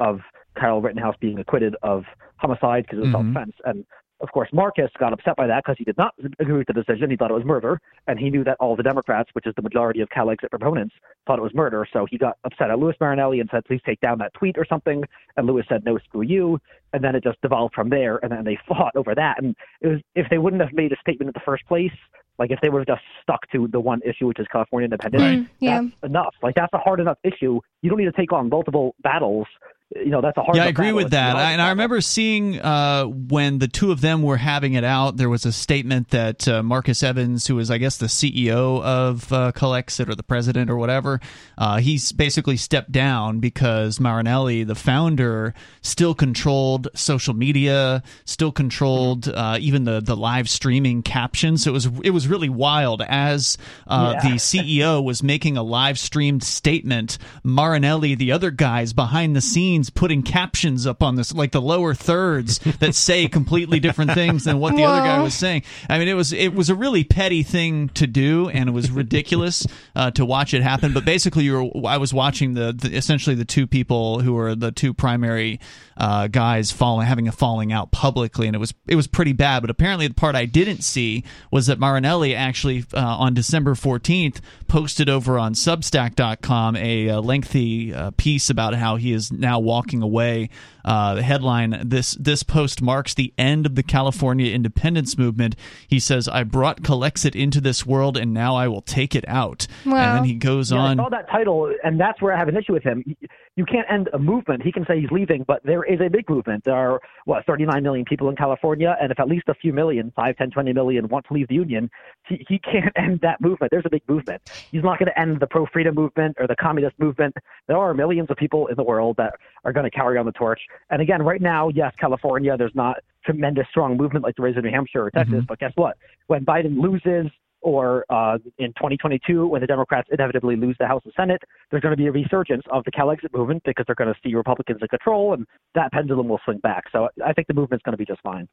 of Kyle Rittenhouse being acquitted of homicide because it was mm-hmm. self-defense. And Of course, Marcus got upset by that because he did not agree with the decision. He thought it was murder, and he knew that all the Democrats, which is the majority of Cal exit proponents, thought it was murder. So he got upset at Louis Marinelli and said, "Please take down that tweet or something." And Louis said, "No, screw you." And then it just devolved from there. And then they fought over that. And it was if they wouldn't have made a statement in the first place, like if they would have just stuck to the one issue, which is California independence, Right. Yeah. that's enough. Like that's a hard enough issue. You don't need to take on multiple battles. You know, that's a hard. Yeah, I agree with that. I, and I remember seeing uh, when the two of them were having it out, there was a statement that uh, Marcus Evans, who is, I guess, the CEO of uh, Calexit or the president or whatever, uh, he's basically stepped down because Marinelli, the founder, still controlled social media, still controlled uh, even the, the live streaming captions. So it was it was really wild as uh, Yeah. the CEO was making a live streamed statement. Marinelli, the other guys behind the scenes, putting captions up on this, like the lower thirds that say completely different things than what the other guy was saying. I mean, it was it was a really petty thing to do, and it was ridiculous uh, to watch it happen. But basically, you were I was watching the, the essentially the two people who were the two primary uh, guys falling having a falling out publicly, and it was it was pretty bad. But apparently, the part I didn't see was that Marinelli actually uh, on December fourteenth posted over on Substack.com a, uh lengthy uh, piece about how he is now walking away. Uh, the headline: This this post marks the end of the California independence movement. He says, "I brought Calexit into this world, and now I will take it out." And then he goes Yeah, on. I saw that title, and that's where I have an issue with him. You- can't end a movement. He can say he's leaving, but there is a big movement. There are, what, 39 million people in California, and if at least a few million, 5, 10, 20 million, want to leave the union, he, he can't end that movement. There's a big movement. He's not going to end the pro freedom movement or the communist movement. There are millions of people in the world that are going to carry on the torch. And again, right now, yes, California, there's not tremendous strong movement like there is in New Hampshire or Texas, mm-hmm. but guess what? When Biden loses, or uh, in 2022, when the Democrats inevitably lose the House and Senate, there's going to be a resurgence of the Cal exit movement because they're going to see Republicans in control, and that pendulum will swing back. So I think the movement's going to be just fine.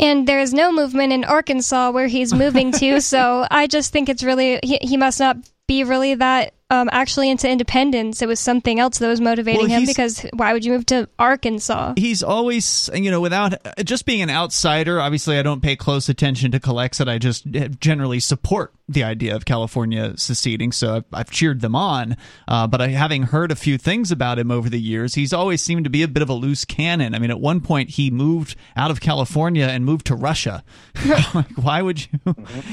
And there is no movement in Arkansas where he's moving to, so I just think it's really he, he must not be really that um, actually into independence. It was something else that was motivating Well, him because why would you move to Arkansas? he's always you know without just being an outsider obviously i don't pay close attention to Calexit. i just generally support the idea of california seceding so i've, I've cheered them on. Uh, but I, having heard a few things about him over the years he's always seemed to be a bit of a loose cannon. I mean at one point he moved out of california and moved to russia. Like why would you?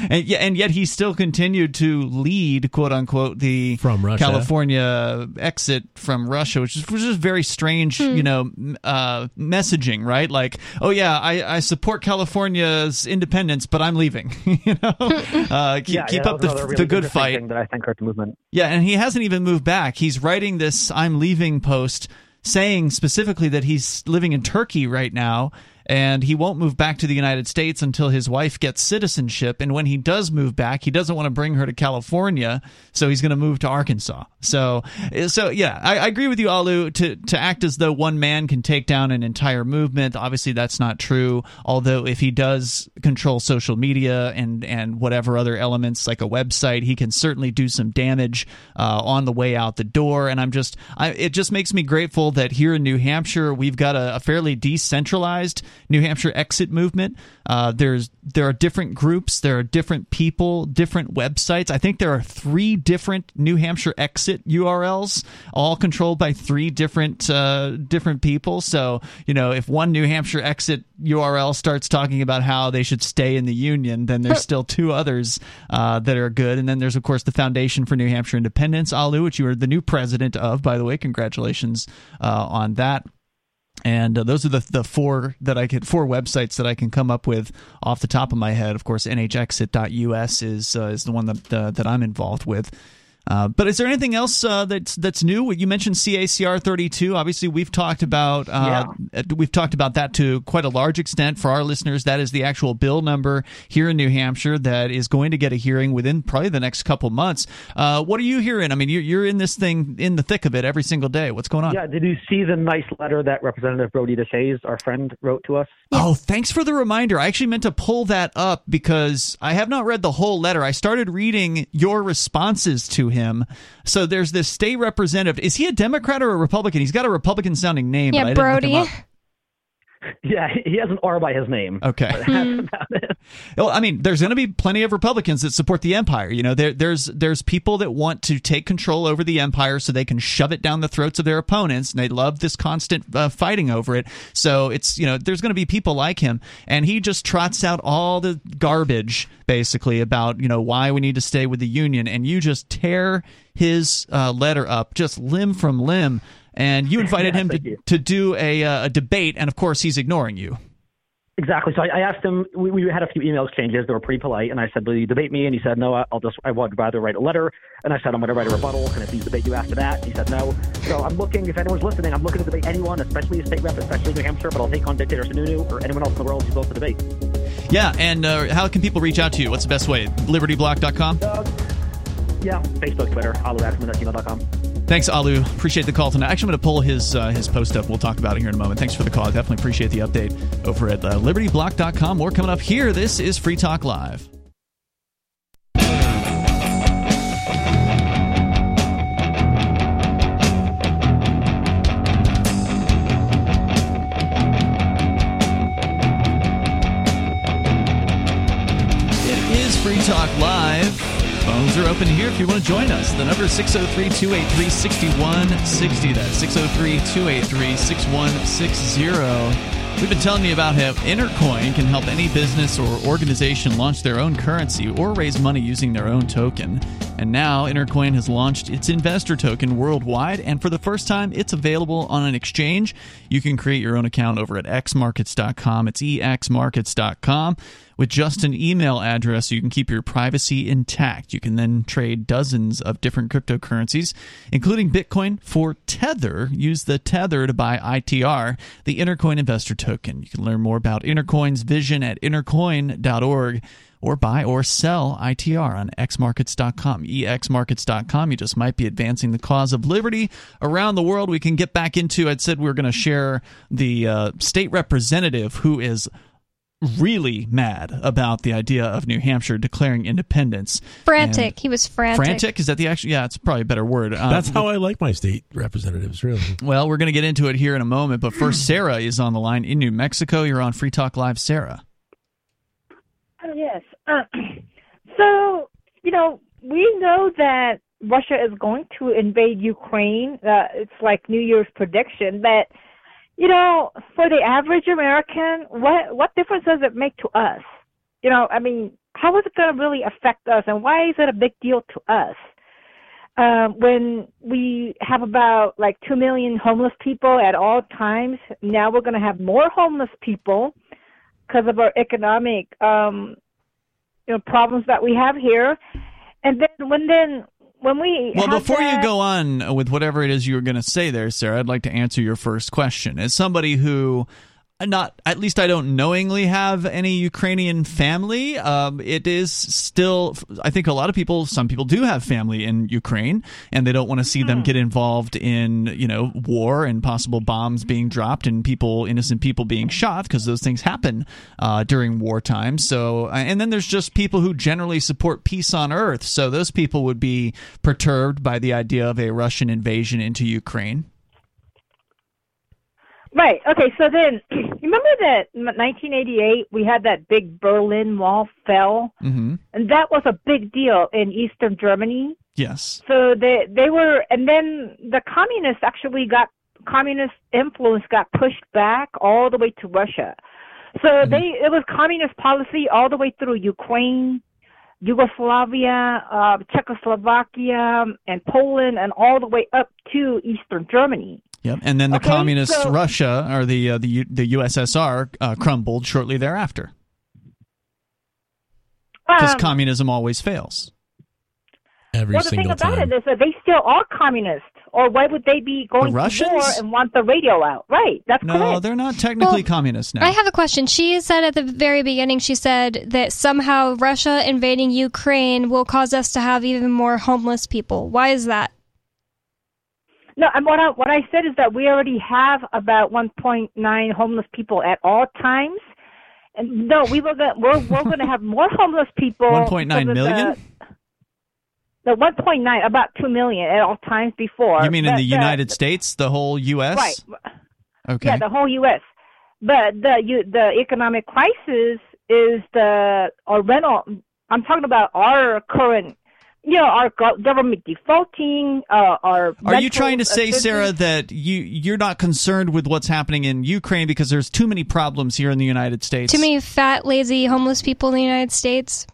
And, yeah, and yet he still continued to lead quote unquote the From Russia. california exit from russia which is, which is very strange you know uh, messaging right? Like oh yeah I, I support california's independence but i'm leaving. You know? Uh, keep, yeah, keep yeah, up the, another the good fight that I think hurt the movement. yeah, and he hasn't even moved back. He's writing this I'm leaving post saying specifically that he's living in Turkey right now and he won't move back to the United States until his wife gets citizenship and when he does move back, he doesn't want to bring her to California, so he's going to move to Arkansas. So so yeah, I, I agree with you Alu to to act as though one man can take down an entire movement. Obviously that's not true, although if he does control social media and and whatever other elements like a website, he can certainly do some damage uh, on the way out the door. And I'm just, I, it just makes me grateful that here in New Hampshire we've got a, a fairly decentralized New Hampshire exit movement. Uh, there's there are different groups, there are different people, different websites. I think there are three different New Hampshire exit URLs, all controlled by three different uh, different people. So you know, if one New Hampshire exit URL starts talking about how they should stay in the union, then there's still two others uh, that are good. And then there's of course the Foundation for New Hampshire Independence, ALU, which you are the new president of, by the way. Congratulations uh, on that. And uh, those are the the four that I could four websites that I can come up with off the top of my head. Of course, nhexit.us is uh, is the one that uh, that I'm involved with. Uh, but is there anything else uh, that's that's new? You mentioned CACR 32. Obviously, we've talked about uh, we've talked about that to quite a large extent for our listeners. That is the actual bill number here in New Hampshire that is going to get a hearing within probably the next couple months. Uh, what are you hearing? I mean, you're, you're in this thing in the thick of it every single day. What's going on? Yeah, did you see the nice letter that Representative Brodie Deshaies, our friend, wrote to us? Oh, thanks for the reminder. I actually meant to pull that up because I have not read the whole letter. I started reading your responses to him. So there's this state representative. Is he a Democrat or a Republican? He's got a Republican sounding name. but I Yeah, didn't look him Brodie. Up. Yeah, he has an R by his name. Okay. well, I mean, there's going to be plenty of Republicans that support the empire. You know, there, there's there's people that want to take control over the empire so they can shove it down the throats of their opponents, and they love this constant uh, fighting over it. So it's you know, there's going to be people like him, and he just trots out all the garbage basically about you know why we need to stay with the union, and you just tear his uh, letter up just limb from limb and you invited him to, to do a, uh, a debate, and of course he's ignoring you. Exactly. So I, I asked him. We, we had a few email exchanges. They were pretty polite, and I said, "Will you debate me?" And he said, "No, I'll just. I would rather write a letter." And I said, "I'm going to write a rebuttal. Can I please debate you after that?" He said, "No." So I'm looking. If anyone's listening, I'm looking to debate anyone, especially a state rep, especially New Hampshire. But I'll take on Dictator Sununu or anyone else in the world who's willing to debate. Yeah, and uh, how can people reach out to you? What's the best way? LibertyBlock.com. Uh, yeah, Facebook, Twitter, aluadmin at gmail.com. Thanks, Alu. Appreciate the call tonight. Actually, I'm going to pull his uh, his post up. We'll talk about it here in a moment. Thanks for the call. Definitely appreciate the update over at uh, libertyblock.com. More coming up here. This is Free Talk Live. Phones are open here if you want to join us. The number is 603 283 6160. That's 603 283 6160. We've been telling you about how Intercoin can help any business or organization launch their own currency or raise money using their own token. And now Intercoin has launched its investor token worldwide, and for the first time, it's available on an exchange. You can create your own account over at exmarkets.com. It's exmarkets.com with just an email address you can keep your privacy intact. You can then trade dozens of different cryptocurrencies, including Bitcoin for Tether. Use the Tether to buy ITR, the Intercoin Investor Token. You can learn more about Intercoin's vision at intercoin.org or buy or sell ITR on xmarkets.com. exmarkets.com. You just might be advancing the cause of liberty around the world. We can get back into, I said we are going to share the uh, state representative who is really mad about the idea of New Hampshire declaring independence. Frantic. And he was frantic. Frantic? Is that the actual? Yeah, it's probably a better word. Uh, That's how I like my state representatives, really. Well, we're going to get into it here in a moment, but first, Sarah is on the line in New Mexico. You're on Free Talk Live, Sarah. Oh, yes. Uh, so, you know, we know that Russia is going to invade Ukraine. Uh, it's like New Year's prediction, but you know, for the average American, what what difference does it make to us? You know, I mean, how is it going to really affect us, and why is it a big deal to us? Um, when we have about like two million homeless people at all times, now we're going to have more homeless people because of our economic, um, you know, problems that we have here. And then when then when we well before that, you go on with whatever it is you were going to say there sarah i'd like to answer your first question. As somebody who not at least I don't knowingly have any Ukrainian family. Um, it is still, I think a lot of people, some people do have family in Ukraine, and they don't want to see them get involved in you know war and possible bombs being dropped and people, innocent people being shot because those things happen uh, during wartime. So, and then there's just people who generally support peace on earth. So those people would be perturbed by the idea of a Russian invasion into Ukraine. Right. Okay. So then, remember that 1988 we had that big Berlin Wall fell, mm-hmm. and that was a big deal in Eastern Germany. Yes. So they they were, and then the communists actually got communist influence got pushed back all the way to Russia. So mm-hmm. they it was communist policy all the way through Ukraine, Yugoslavia, uh, Czechoslovakia, and Poland, and all the way up to Eastern Germany. Yep, and then the okay, communist so, Russia or the uh, the the USSR uh, crumbled shortly thereafter. Because um, communism always fails. Every single thing. well, the single thing about time. it is that they still are communist, or why would they be going The to war and want the radio out? Right, that's No, correct. they're not technically Well, communist now. I have a question. She said at the very beginning, she said that somehow Russia invading Ukraine will cause us to have even more homeless people. Why is that? No, and what I what I said is that we already have about 1.9 homeless people at all times. And no, we were gonna, we're we're going to have more homeless people. 1.9 because of million? The, the 1.9, about 2 million at all times before. you mean in But the United States, the whole U.S.? Right. Okay. Yeah, the whole U.S. but the you, the economic crisis is the our rental. I'm talking about our current, you know, our government defaulting. Uh, our Are you trying to say, assistance. Sarah, that you you're not concerned with what's happening in Ukraine because there's too many problems here in the United States? Too many fat, lazy, homeless people in the United States.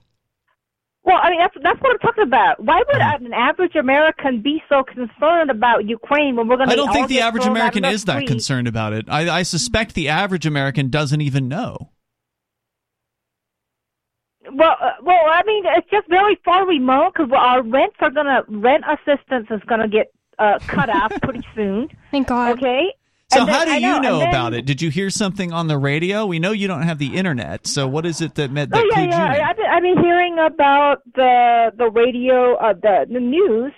Well, I mean, that's that's what I'm talking about. Why would Mm-hmm. an average American be so concerned about Ukraine when we're going to? I don't think the average American is that concerned about it. I, I suspect the average American doesn't even know. Well, uh, well, I mean, it's just very far remote because our rents are gonna rent assistance is gonna get uh, cut off pretty soon. Thank God. Okay. So And then- how do you and know then- about it? Did you hear something on the radio? We know you don't have the internet. So what is it that meant that Oh yeah, yeah. you in? I- I've been, I've been hearing about the the radio, uh, the the news,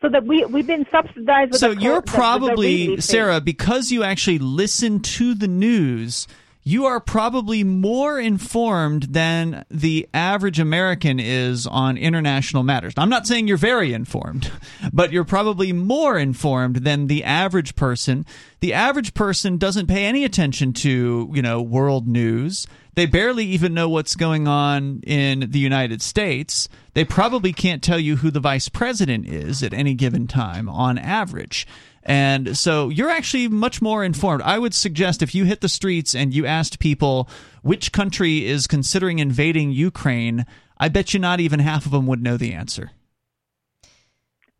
so that we we've been subsidized. With so the, you're co- the- the probably relief. Sarah because you actually listen to the news. You are probably more informed than the average American is on international matters. I'm not saying you're very informed, but you're probably more informed than the average person. The average person doesn't pay any attention to, you know, world news. They barely even know what's going on in the United States. They probably can't tell you who the vice president is at any given time on average. And so you're actually much more informed. I would suggest if you hit the streets and you asked people which country is considering invading Ukraine, I bet you not even half of them would know the answer.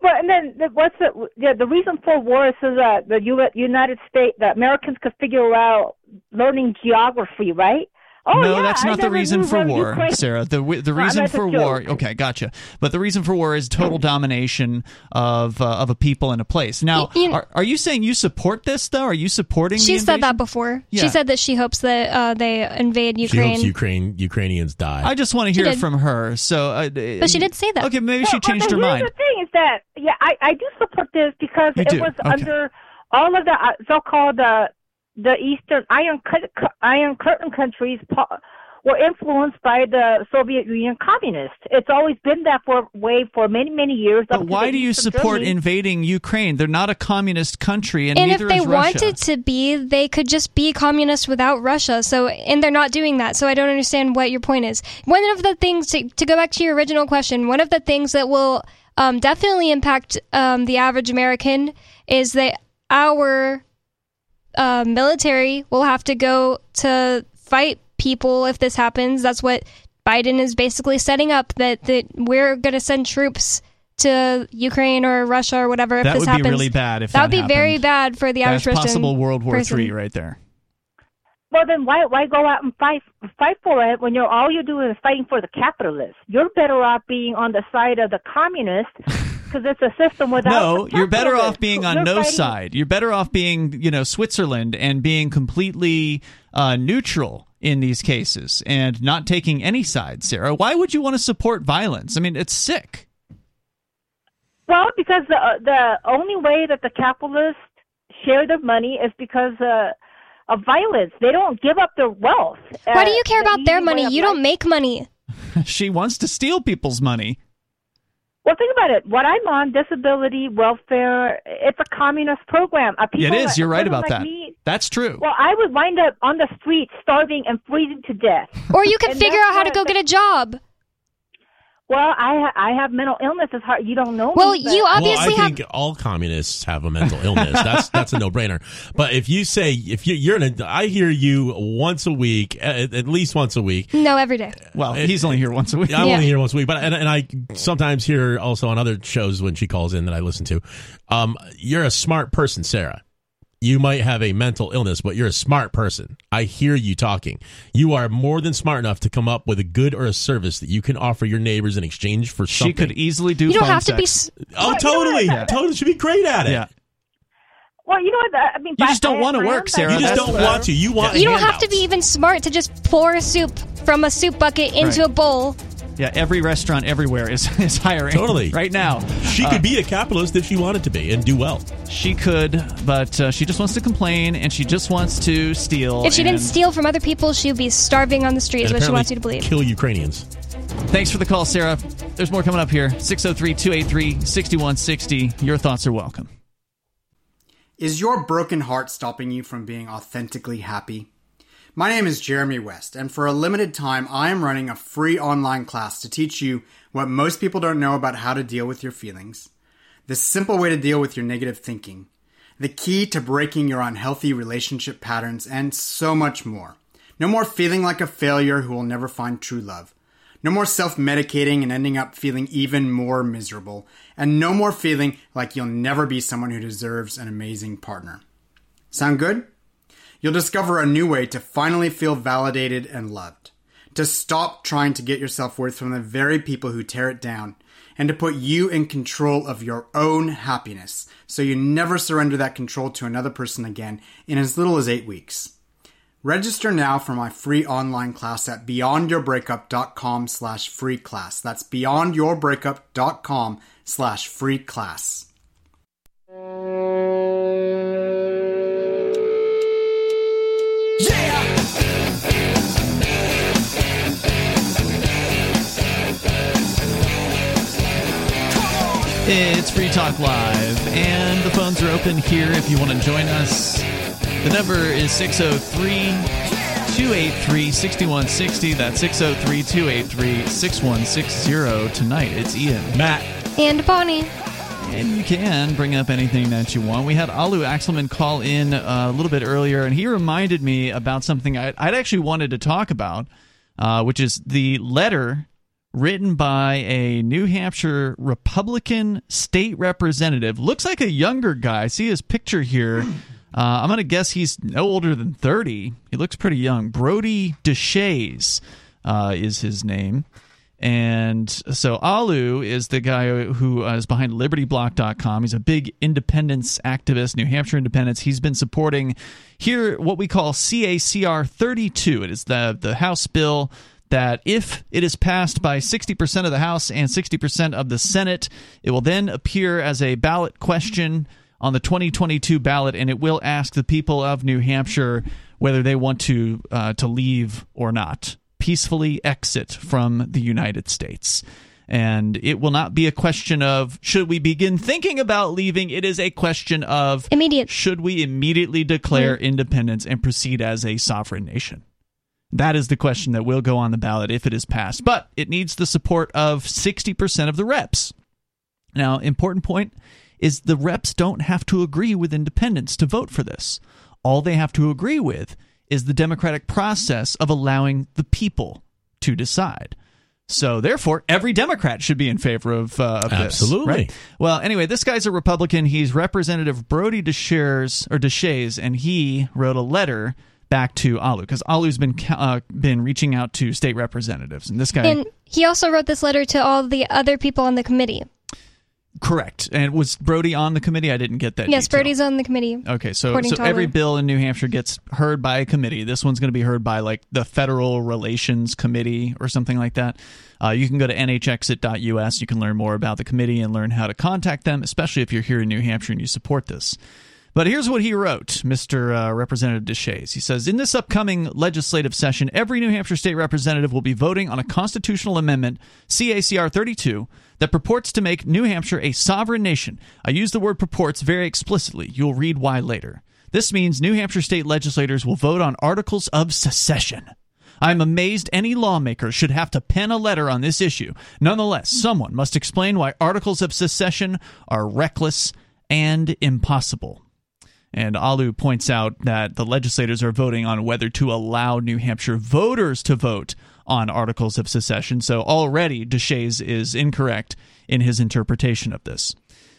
Well, and then the, what's the yeah, the reason for war is so that the U- United States, the Americans could figure out learning geography, right? Oh, no, yeah, that's I not the reason for war, Ukraine- Sarah. The the reason that's for war. Okay, gotcha. But the reason for war is total domination of uh, of a people and a place. Now, Y- you- are, are you saying you support this though? Are you supporting? She the said that before. Yeah. She said that she hopes that uh, they invade She Ukraine. hopes Ukraine Ukrainians die. I just want to hear it from her. So, uh, but she did say that. Okay, maybe she Well, changed but her here's mind. The thing is that yeah, I I do support this because You it do? was Okay. under all of the uh, so-called uh, the Eastern Iron Cur- Cur- Iron Curtain countries po- were influenced by the Soviet Union communists. It's always been that for way for many many years. But why do you Eastern support Germany. invading Ukraine? They're not a communist country, and, and if they is Russia. wanted to be, they could just be communist without Russia. So, and they're not doing that. So, I don't understand what your point is. One of the things to, to go back to your original question, one of the things that will um, definitely impact um, the average American is that our uh, military will have to go to fight people if this happens. That's what Biden is basically setting up. That that we're going to send troops to Ukraine or Russia or whatever if that this would happens. be really bad if that would that be very bad for the average That's person. possible World War person. Three right there. Well, then why why go out and fight fight for it when you're all you're doing is fighting for the capitalists? You're better off being on the side of the communists because it's a system without. No, you're better off being on You're no fighting- side. You're better off being, you know, Switzerland and being completely uh, neutral in these cases and not taking any side. Sarah, why would you want to support violence? I mean, it's sick. Well, because the uh, the only way that the capitalists share their money is because uh, of violence. They don't give up their wealth. Why do Uh, you care about their money? You life- don't make money. she wants to steal people's money. Well, think about it. What I'm on, disability, welfare, it's a communist program. Uh, It people You're right about like that. me- That's true. well, I would wind up on the street starving and freezing to death. Or you can figure out how to go get a job. Well, I ha- I have mental illness. It's hard. You don't know. Well, me, but- you well, obviously I have. think all communists have a mental illness. That's that's a no brainer. But if you say if you, you're in a, I hear you once a week, at, at least once a week. No, every day. well, he's only here once a week. I'm Yeah. only here once a week, but and, and I sometimes hear also on other shows when she calls in that I listen to. Um, you're a smart person, Sarah. You might have a mental illness, but you're a smart person. I hear you talking. You are more than smart enough to come up with a good or a service that you can offer your neighbors in exchange for She could easily do. You don't phone have to be. sex. s- oh, Well, you know totally, what? totally. Should be great at it. Yeah. Well, you know what? I mean, You just don't wanna work, Sarah. You just don't what- want to. You want. You don't have to be even smart to just pour soup from a soup bucket into Right. a bowl. Yeah, every restaurant everywhere is, is hiring. Totally. Right now. She Uh, could be a capitalist if she wanted to be and do well. She could, but uh, she just wants to complain and she just wants to steal. If she didn't steal from other people, she would be starving on the street. Is what she wants you to believe. Kill Ukrainians. Thanks for the call, Sarah. There's more coming up here. 603 283 6160. Your thoughts are welcome. Is your broken heart stopping you from being authentically happy? My name is Jeremy West, and for a limited time, I am running a free online class to teach you what most people don't know about how to deal with your feelings, the simple way to deal with your negative thinking, the key to breaking your unhealthy relationship patterns, and so much more. No more feeling like a failure who will never find true love. No more self medicating and ending up feeling even more miserable. And no more feeling like you'll never be someone who deserves an amazing partner. Sound good? You'll discover a new way to finally feel validated and loved. To stop trying to get your self worth from the very people who tear it down. And to put you in control of your own happiness so you never surrender that control to another person again in as little as eight weeks. Register now for my free online class at beyondyourbreakup.com slash free class. That's beyondyourbreakup.com slash free class. It's Free Talk Live, and the phones are open here if you want to join us. The number is 603 283 6160. That's 603 283 6160. Tonight, it's Ian, Matt, And Bonnie. and you can bring up anything that you want. We had Alu Axelman call in uh, a little bit earlier, and he reminded me about something I'd, I'd actually wanted to talk about, uh, which is the letter written by a New Hampshire Republican state representative. Looks like a younger guy. See his picture here. Uh, I'm going to guess he's no older than 30. He looks pretty young. Brodie Deshaies uh, is his name. And so Alu is the guy who uh, behind LibertyBlock.com. He's a big independence activist, New Hampshire independence. He's been supporting here what we call CACR 32. It is the the House bill that if it is passed by 60% of the House and 60% of the Senate, it will then appear as a ballot question on the 2022 ballot, and it will ask the people of New Hampshire whether they want to uh, to leave or not, peacefully exit from the United States. And it will not be a question of should we begin thinking about leaving. It is a question of Immediate. should we immediately declare independence and proceed as a sovereign nation. That is the question that will go on the ballot if it is passed. But it needs the support of 60% of the reps. Now, important point is the reps don't have to agree with independence to vote for this. All they have to agree with is the democratic process of allowing the people to decide. So, therefore, every Democrat should be in favor of, uh, of this. Absolutely. right? Well, anyway, this guy's a Republican. He's Representative Brodie Deshaies, or Deshaies, and he wrote a letter back to Alu because Alu's been uh, been reaching out to state representatives, and this guy And he also wrote this letter to all the other people on the committee. correct. And was Brodie on the committee? I didn't get that. yes, detail. Brodie's on the committee. Okay, so so every bill in New Hampshire gets heard by a committee. This one's going to be heard by like the Federal Relations Committee or something like that. Uh, you can go to nhexit.us. You can learn more about the committee and learn how to contact them, especially if you're here in New Hampshire and you support this. But here's what he wrote, Mr. Uh, Representative Deshaies. He says In this upcoming legislative session, every New Hampshire state representative will be voting on a constitutional amendment, CACR 32, that purports to make New Hampshire a sovereign nation. I use the word purports very explicitly. You'll read why later. This means New Hampshire state legislators will vote on articles of secession. I'm amazed any lawmaker should have to pen a letter on this issue. Nonetheless, someone must explain why articles of secession are reckless and impossible. And Alu points out that the legislators are voting on whether to allow New Hampshire voters to vote on articles of secession. So already Deshaies is incorrect in his interpretation of this.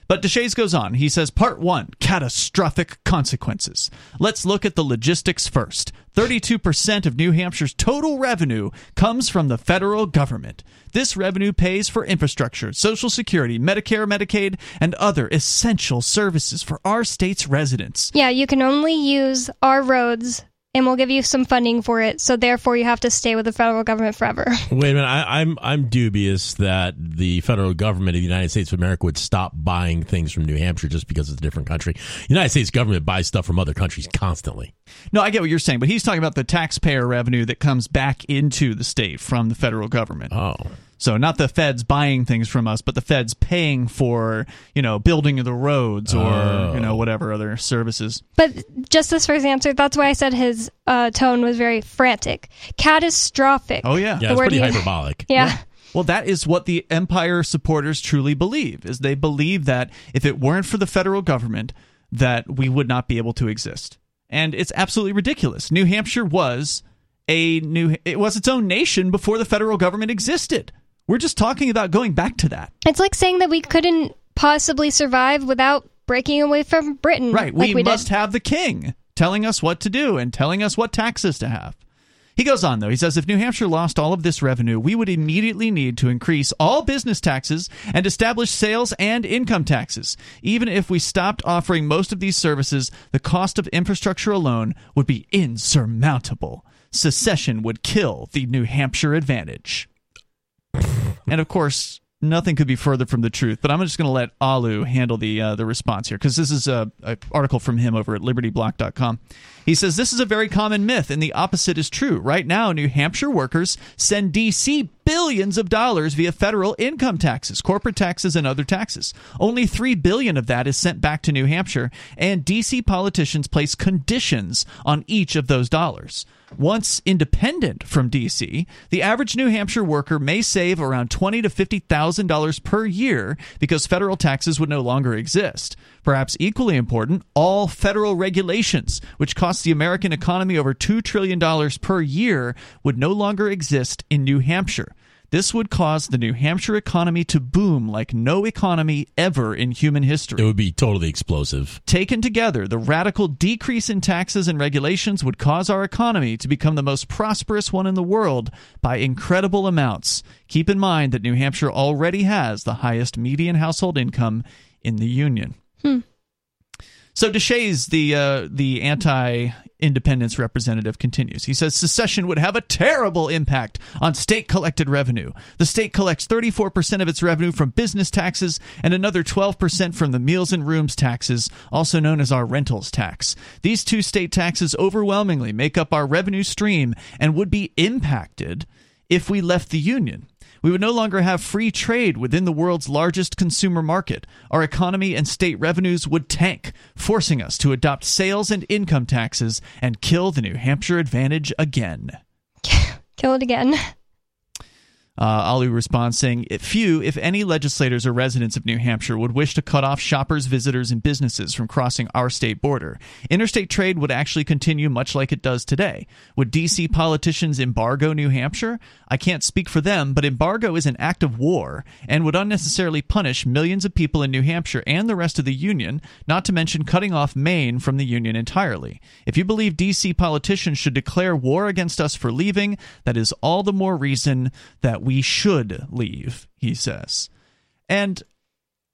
But Deshaies goes on. He says, Part one catastrophic consequences. Let's look at the logistics first. 32% of New Hampshire's total revenue comes from the federal government. This revenue pays for infrastructure, Social Security, Medicare, Medicaid, and other essential services for our state's residents. Yeah, you can only use our roads, and we'll give you some funding for it. So therefore, you have to stay with the federal government forever. Wait a minute. I, I'm I'm dubious that the federal government of the United States of America would stop buying things from New Hampshire just because it's a different country. The United States government buys stuff from other countries constantly. No, I get what you're saying, but he's talking about the taxpayer revenue that comes back into the state from the federal government. Oh, So not the feds buying things from us, but the feds paying for you know building of the roads or Oh. you know whatever other services. But just this first answer, that's why I said his uh, tone was very frantic, catastrophic. Oh yeah, Yeah, The it's pretty he- hyperbolic. yeah. Well, that is what the Empire supporters truly believe. Is they believe that if it weren't for the federal government, that we would not be able to exist. And it's absolutely ridiculous. New Hampshire was a new it was its own nation before the federal government existed. We're just talking about going back to that. It's like saying that we couldn't possibly survive without breaking away from Britain. Right. Like we, we must did. have the king telling us what to do and telling us what taxes to have. He goes on, though. He says if New Hampshire lost all of this revenue, we would immediately need to increase all business taxes and establish sales and income taxes. Even if we stopped offering most of these services, the cost of infrastructure alone would be insurmountable. Secession would kill the New Hampshire advantage. And of course, nothing could be further from the truth. But I'm just going to let Alu handle the uh, the response here because this is a, a article from him over at LibertyBlock.com. He says this is a very common myth, and the opposite is true. Right now, New Hampshire workers send DC billions of dollars via federal income taxes, corporate taxes, and other taxes. Only three billion of that is sent back to New Hampshire, and DC politicians place conditions on each of those dollars. Once independent from DC, the average New Hampshire worker may save around twenty to fifty thousand dollars per year because federal taxes would no longer exist. Perhaps equally important, all federal regulations, which cost the American economy over two trillion dollars per year, would no longer exist in New Hampshire. This would cause the New Hampshire economy to boom like no economy ever in human history. It would be totally explosive. Taken together, the radical decrease in taxes and regulations would cause our economy to become the most prosperous one in the world by incredible amounts. Keep in mind that New Hampshire already has the highest median household income in the Union. So Deshaies, the uh, the anti-independence representative, continues. He says secession would have a terrible impact on state collected revenue. The state collects 34 percent of its revenue from business taxes and another 12 percent from the meals and rooms taxes, also known as our rentals tax. These two state taxes overwhelmingly make up our revenue stream and would be impacted if we left the union. We would no longer have free trade within the world's largest consumer market. Our economy and state revenues would tank, forcing us to adopt sales and income taxes and kill the New Hampshire advantage again. Kill it again. Uh, Ali responds saying, Few, if any, legislators or residents of New Hampshire would wish to cut off shoppers, visitors, and businesses from crossing our state border. Interstate trade would actually continue much like it does today. Would D.C. politicians embargo New Hampshire? I can't speak for them, but embargo is an act of war and would unnecessarily punish millions of people in New Hampshire and the rest of the Union, not to mention cutting off Maine from the Union entirely. If you believe D.C. politicians should declare war against us for leaving, that is all the more reason that we should leave, he says. And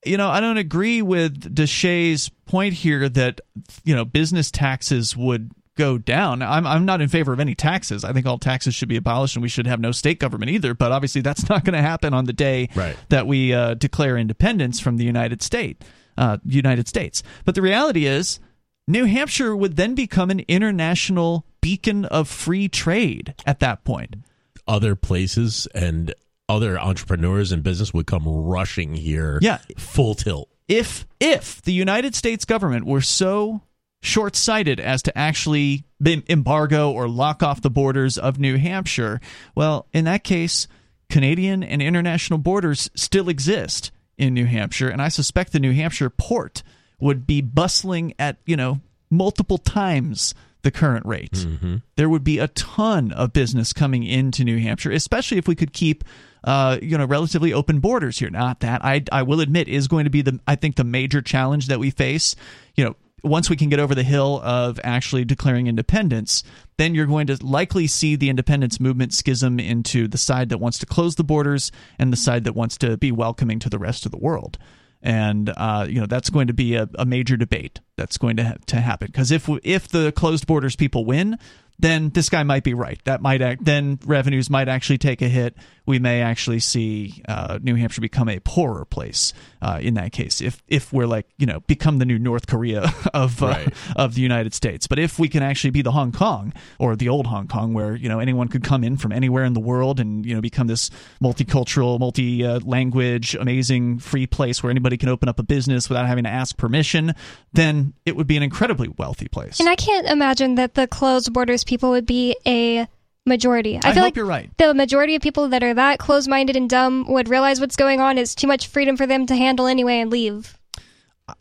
you know, I don't agree with Deshaies' point here that you know business taxes would go down. I'm I'm not in favor of any taxes. I think all taxes should be abolished and we should have no state government either. But obviously, that's not going to happen on the day Right. that we uh, declare independence from the United States. Uh, United States. But the reality is, New Hampshire would then become an international beacon of free trade at that point. Other places and other entrepreneurs and business would come rushing here. Yeah. Full tilt. if if the United States government were so short-sighted as to actually embargo or lock off the borders of New Hampshire, well, in that case, Canadian and international borders still exist in New Hampshire, and I suspect the New Hampshire port would be bustling at, you know, multiple times the current rate. There would be a ton of business coming into New Hampshire, especially if we could keep uh, you know, relatively open borders here. Not that I, I will admit is going to be the, I think the major challenge that we face. You know, once we can get over the hill of actually declaring independence, then you're going to likely see the independence movement schism into the side that wants to close the borders and the side that wants to be welcoming to the rest of the world. And uh, you know that's going to be a, a major debate that's going to ha- to happen because if if the closed borders people win, then this guy might be right. That might act, then revenues might actually take a hit. We may actually see uh, New Hampshire become a poorer place uh, in that case. If if we're like you know become the new North Korea of uh, Right. of the United States, but if we can actually be the Hong Kong or the old Hong Kong, where you know anyone could come in from anywhere in the world and you know become this multicultural, multi uh, language, amazing free place where anybody can open up a business without having to ask permission, then it would be an incredibly wealthy place. And I can't imagine that the closed borders people would be a majority. I, I feel hope like you're right. the majority of people that are that close minded and dumb would realize what's going on is too much freedom for them to handle anyway and leave.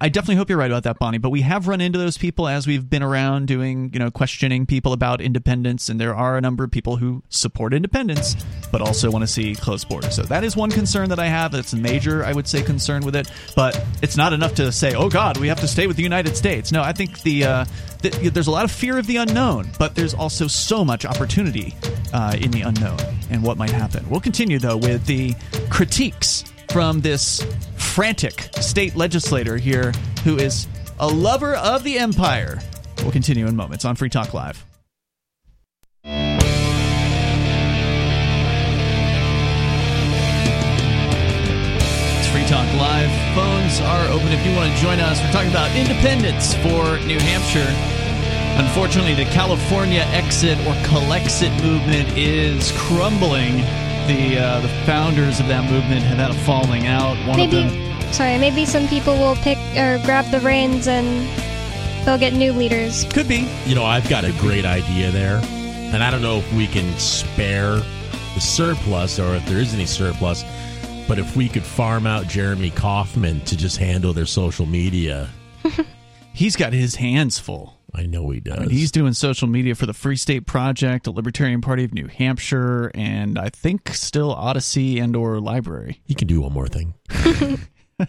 I definitely hope you're right about that, Bonnie. But we have run into those people as we've been around doing, you know, questioning people about independence, and there are a number of people who support independence, but also want to see closed borders. So that is one concern that I have. That's a major, I would say, concern with it. But it's not enough to say, "Oh God, we have to stay with the United States." No, I think the, uh, the there's a lot of fear of the unknown, but there's also so much opportunity uh, in the unknown and what might happen. We'll continue though with the critiques from this frantic state legislator here who is a lover of the empire. We'll continue in moments on Free Talk Live. It's Free Talk Live. Phones are open if you want to join us. We're talking about independence for New Hampshire. Unfortunately, the California exit or Calexit movement is crumbling. The uh, the founders of that movement have had a falling out. One maybe, of them sorry, maybe some people will pick or grab the reins and they'll get new leaders. could be. You know, I've got a great idea there, and I don't know if we can spare the surplus or if there is any surplus. But if we could farm out Jeremy Kaufman to just handle their social media, He's got his hands full. I know he does. I mean, he's doing social media for the Free State Project, the Libertarian Party of New Hampshire, and I think still Odysee and or LBRY. he can do one more thing.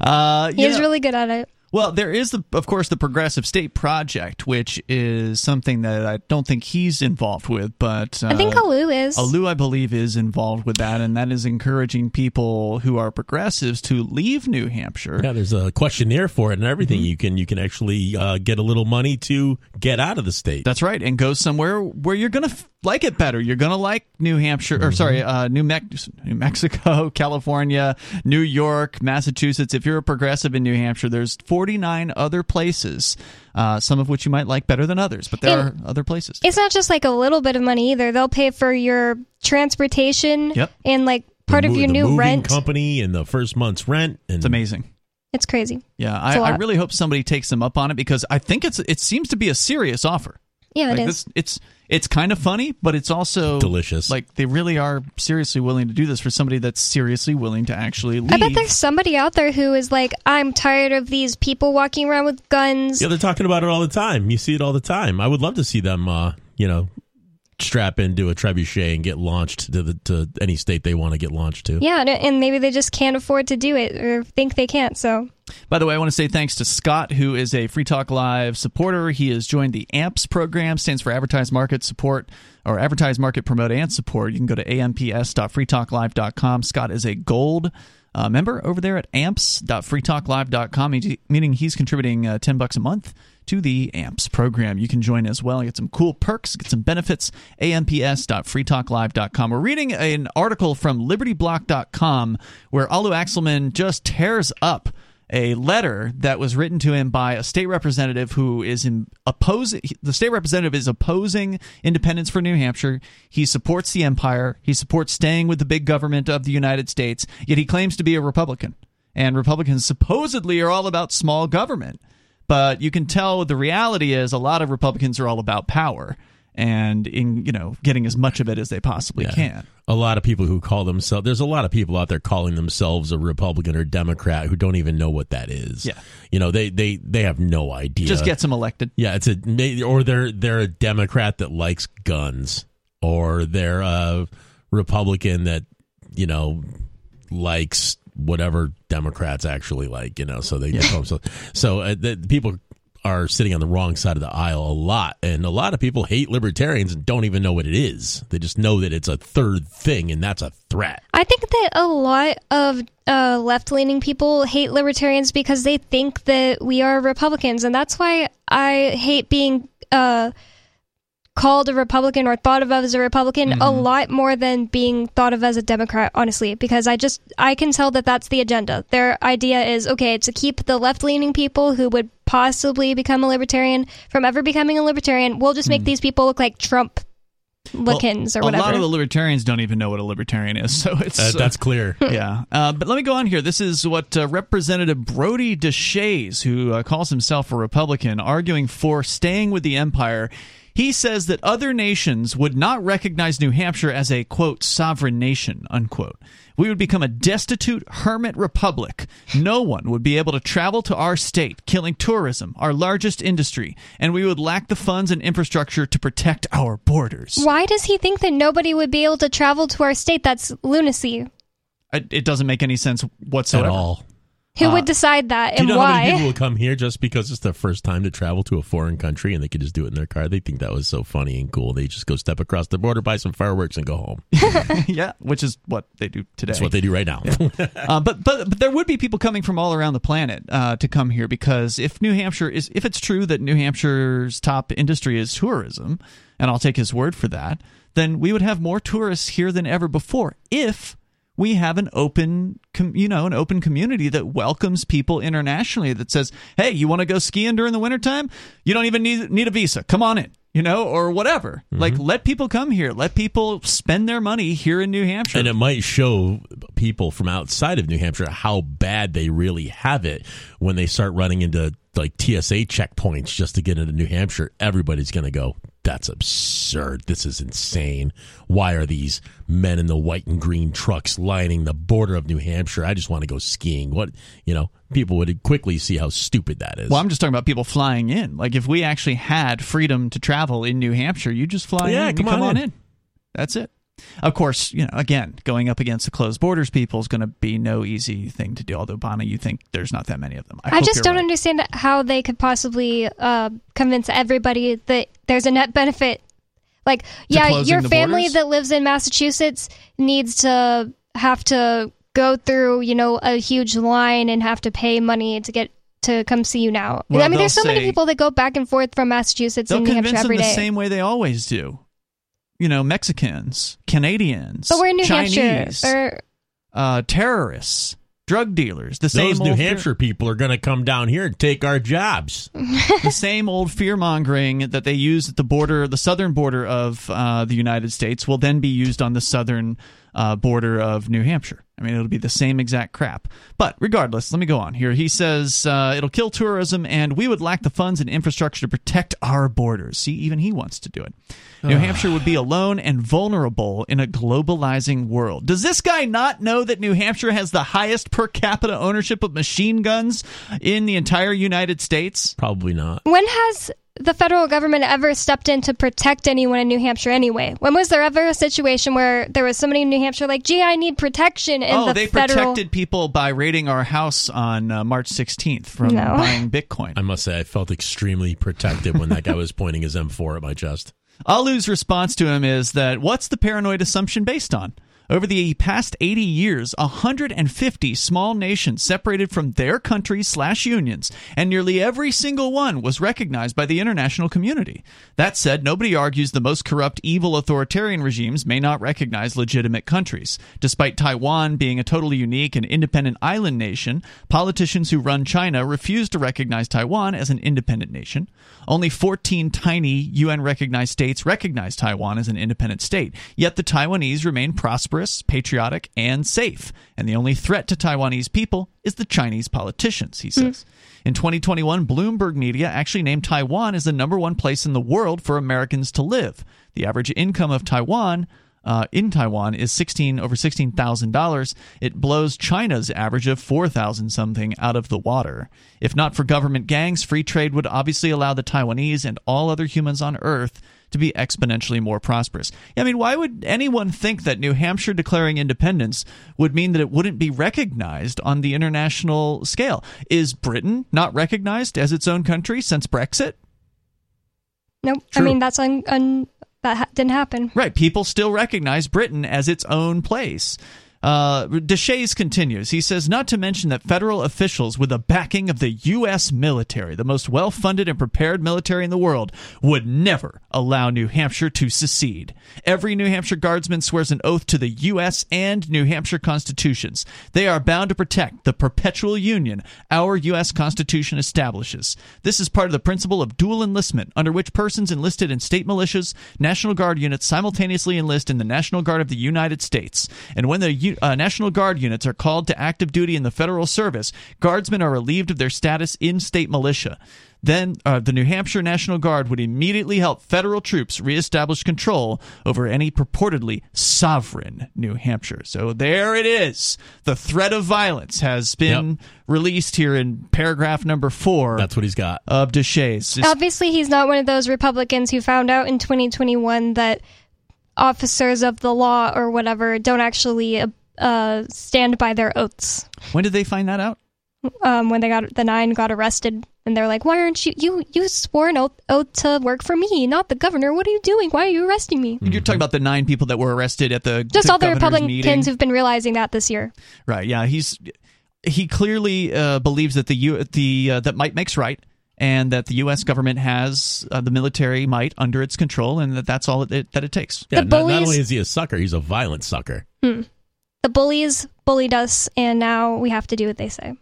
Uh, He's know- really good at it. Well, there is, the, of course, the Progressive State Project, which is something that I don't think he's involved with, but uh, I think Alu is. Alu, I believe, is involved with that, and that is encouraging people who are progressives to leave New Hampshire. Yeah, there's a questionnaire for it and everything. Mm-hmm. You can you can actually uh, get a little money to get out of the state. That's right, and go somewhere where you're gonna f- like it better. You're gonna like New Hampshire, or sorry, uh, New, Mex- New Mexico, California, New York, Massachusetts. If you're a progressive in New Hampshire, there's 49 other places, uh, some of which you might like better than others, but there And- are other places. It's not just like a little bit of money either. They'll pay for your transportation Yep. and like part The of your the new rent. company and the first month's rent. And It's amazing. It's crazy. Yeah, It's I, a I lot. really hope somebody takes them up on it because I think it's it seems to be a serious offer. Yeah, it Like is. this, it's it's kind of funny, but it's also Delicious. Like they really are seriously willing to do this for somebody that's seriously willing to actually leave. I bet there's somebody out there who is like, I'm tired of these people walking around with guns. Yeah, they're talking about it all the time. You see it all the time. I would love to see them, uh, you know, strap into a trebuchet and get launched to the to any state they want to get launched to. Yeah, and, and maybe they just can't afford to do it or think they can't. So By the way, I want to say thanks to Scott, who is a Free Talk Live supporter. He has joined the AMPS program, stands for Advertise Market Support or Advertise Market Promote and Support. You can go to amps.freetalklive.com. Scott is a gold uh, member over there at amps.freetalklive.com, meaning- he's contributing uh, 10 bucks a month to the AMPS program. You can join as well, get some cool perks, get some benefits. amps.freetalklive.com. We're reading an article from libertyblock.com where Alu Axelman just tears up a letter that was written to him by a state representative who is in opposing the state representative is opposing independence for New Hampshire. He supports the empire. He supports staying with the big government of the United States. Yet he claims to be a Republican. And Republicans supposedly are all about small government. But you can tell the reality is a lot of Republicans are all about power and in you know getting as much of it as they possibly Yeah. can. A lot of people who call themselves there's a lot of people out there calling themselves a Republican or Democrat who don't even know what that is. Yeah. You know, they they they have no idea. Just gets them elected. Yeah, it's a or they're they're a Democrat that likes guns, or they're a Republican that you know likes whatever Democrats actually like. You know, so they so so uh, the, people are sitting on the wrong side of the aisle a lot, and a lot of people hate libertarians and don't even know what it is. They just know that it's a third thing, and that's a threat. I think that a lot of uh, left leaning people hate libertarians because they think that we are Republicans. And that's why I hate being uh, called a Republican or thought of as a Republican a Mm-hmm. lot more than being thought of as a Democrat, honestly, because I just I can tell that that's the agenda. Their idea is okay to keep the left leaning people who would possibly become a libertarian from ever becoming a libertarian. We'll just make these people look like Trump lickens Hmm. Well, or whatever. A lot of the libertarians don't even know what a libertarian is, so it's Uh, that's clear. yeah. Uh, but let me go on here. This is what uh, Representative Brodie Deshaies, who uh, calls himself a Republican, arguing for staying with the empire. He says that other nations would not recognize New Hampshire as a quote sovereign nation unquote. We would become a destitute hermit republic. No one would be able to travel to our state, killing tourism, our largest industry, and we would lack the funds and infrastructure to protect our borders. Why does he think that nobody would be able to travel to our state? That's lunacy. It, it doesn't make any sense whatsoever. At all. Who Uh, would decide that Do you and know how many why? people will come here just because it's their first time to travel to a foreign country and they could just do it in their car? They think that was so funny and cool. They just go step across the border, buy some fireworks, and go home. yeah, which is what they do today. That's what they do right now. uh, but but but there would be people coming from all around the planet uh, to come here because if New Hampshire is if it's true that New Hampshire's top industry is tourism, and I'll take his word for that, then we would have more tourists here than ever before if we have an open com- you know an open community that welcomes people internationally that says hey you want to go skiing during the wintertime? You don't even need need a visa. Come on in you know or whatever. Mm-hmm. Like let people come here. Let people spend their money here in new hampshire. And it might show people from outside of New Hampshire how bad they really have it when they start running into like TSA checkpoints just to get into New Hampshire. Everybody's going to go, that's absurd. This is insane. Why are these men in the white and green trucks lining the border of New Hampshire? I just want to go skiing. What, you know, people would quickly see how stupid that is. Well, I'm just talking about people flying in. Like if we actually had freedom to travel in New Hampshire, you just fly Yeah, in, come come on on in. in. That's it. Of course, you know, again, going up against the closed borders people is going to be no easy thing to do. Although, Bonnie, you think there's not that many of them. I, I just don't right. understand how they could possibly uh, convince everybody that there's a net benefit. Like, yeah, your family borders? that lives in Massachusetts needs to have to go through, you know, a huge line and have to pay money to get to come see you now. Well, I mean, there's so they'll many people that go back and forth from Massachusetts and New Hampshire them the same way they always do. You know, Mexicans, Canadians, but we're in New Chinese, Hampshire. Or, uh, terrorists, drug dealers. The same Those New old fear- Hampshire people are going to come down here and take our jobs. the same old fear mongering that they use at the border, the southern border of uh, the United States, will then be used on the southern uh, border of New Hampshire. I mean, it'll be the same exact crap. But regardless, let me go on here. He says uh, it'll kill tourism, and we would lack the funds and infrastructure to protect our borders. See, even he wants to do it. New Hampshire would be alone and vulnerable in a globalizing world. Does this guy not know that New Hampshire has the highest per capita ownership of machine guns in the entire United States? Probably not. when has the federal government ever stepped in to protect anyone in New Hampshire anyway? When was there ever a situation where there was somebody in New Hampshire like, gee, I need protection and oh, the they federal protected people by raiding our house on uh, March 16th from No. buying Bitcoin. I must say, I felt extremely protected when that guy was pointing his M4 at my chest. Alu's response to him is that what's the paranoid assumption based on? Over the past 80 years, 150 small nations separated from their countries slash unions, and nearly every single one was recognized by the international community. That said, nobody argues the most corrupt, evil authoritarian regimes may not recognize legitimate countries. Despite Taiwan being a totally unique and independent island nation, politicians who run China refuse to recognize Taiwan as an independent nation. Only 14 tiny UN recognized states recognize Taiwan as an independent state, yet the Taiwanese remain prosperous, patriotic, and safe. And the only threat to Taiwanese people is the Chinese politicians, he says. In 2021, Bloomberg Media actually named Taiwan as the number one place in the world for Americans to live. The average income of Taiwan uh, in Taiwan is sixteen over sixteen thousand dollars. It blows China's average of four thousand something out of the water. If not for government gangs, free trade would obviously allow the Taiwanese and all other humans on Earth to be exponentially more prosperous. I mean, why would anyone think that New Hampshire declaring independence would mean that it wouldn't be recognized on the international scale? Is Britain not recognized as its own country since Brexit? Nope. I mean, that's un, un that ha- didn't happen. Right. People still recognize Britain as its own place. Uh, Deshaies continues. He says, not to mention that federal officials with the backing of the U.S. military, the most well funded and prepared military in the world, would never allow New Hampshire to secede. Every New Hampshire guardsman swears an oath to the U.S. and New Hampshire constitutions. They are bound to protect the perpetual union our U.S. Constitution establishes. This is part of the principle of dual enlistment, under which persons enlisted in state militias, National Guard units simultaneously enlist in the National Guard of the United States. And when the U- uh, National Guard units are called to active duty in the federal service, guardsmen are relieved of their status in state militia. Then uh, the New Hampshire National Guard would immediately help federal troops reestablish control over any purportedly sovereign New Hampshire. So there it is. The threat of violence has been released here in paragraph number four That's what he's got. of Deshaies. Obviously, he's not one of those Republicans who found out in 2021 that officers of the law or whatever don't actually uh, stand by their oaths. When did they find that out? Um, when they got the nine got arrested, and they're like, "Why aren't you you you swore an oath, oath to work for me, not the governor? What are you doing? Why are you arresting me?" You're talking about the nine people that were arrested at the Just the all the governor's Republicans meeting. who've been realizing that this year. Right. Yeah. He's he clearly uh, believes that the U, the uh, that might makes right, and that the U.S. government has uh, the military might under its control, and that that's all it, that it takes. Yeah, The not, not only is he a sucker, he's a violent sucker. The bullies bullied us, and now we have to do what they say.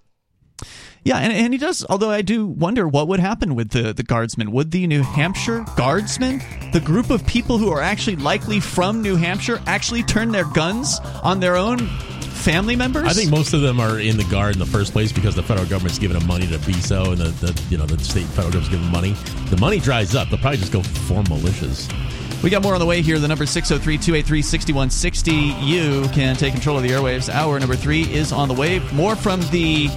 Yeah, and, and he does. Although I do wonder what would happen with the the guardsmen. Would the New Hampshire guardsmen, the group of people who are actually likely from New Hampshire, actually turn their guns on their own family members? I think most of them are in the guard in the first place because the federal government's giving them money to be so, and the, the you know the state and federal government's giving them money. The money dries up. They'll probably just go form militias. We got more on the way here. The number 603 283 6160. You can take control of the airwaves. Hour number three is on the way. More from the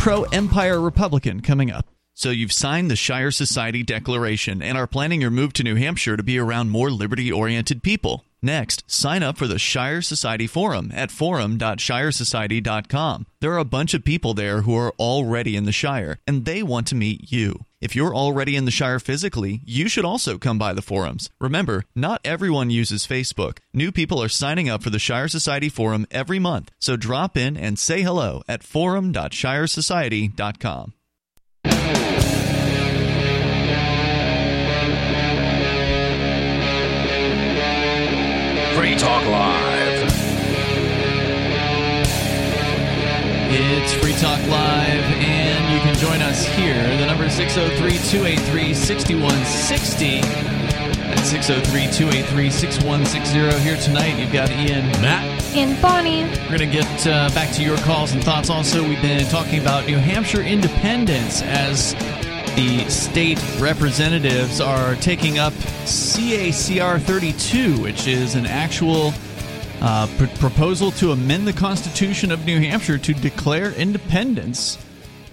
pro Empire Republican coming up. So you've signed the Shire Society Declaration and are planning your move to New Hampshire to be around more liberty oriented people. Next, sign up for the Shire Society Forum at forum.shiresociety.com. There are a bunch of people there who are already in the Shire, and they want to meet you. If you're already in the Shire physically, you should also come by the forums. Remember, not everyone uses Facebook. New people are signing up for the Shire Society Forum every month, so drop in and say hello at forum.shiresociety.com. Free Talk Live. It's Free Talk Live, and you can join us here. The number is 603 283 6160. That's 603 283 6160. Here tonight, you've got Ian, Matt, And Bonnie, We're going to get uh, back to your calls and thoughts. Also, we've been talking about New Hampshire independence as the state representatives are taking up CACR 32, which is an actual uh, pr- proposal to amend the Constitution of New Hampshire to declare independence.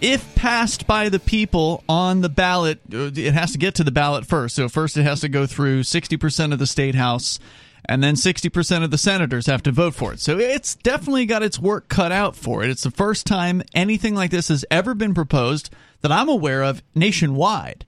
If passed by the people on the ballot, uh, it has to get to the ballot first. So, first, it has to go through 60% of the state house, and then 60% of the senators have to vote for it. So, it's definitely got its work cut out for it. It's the first time anything like this has ever been proposed that I'm aware of nationwide.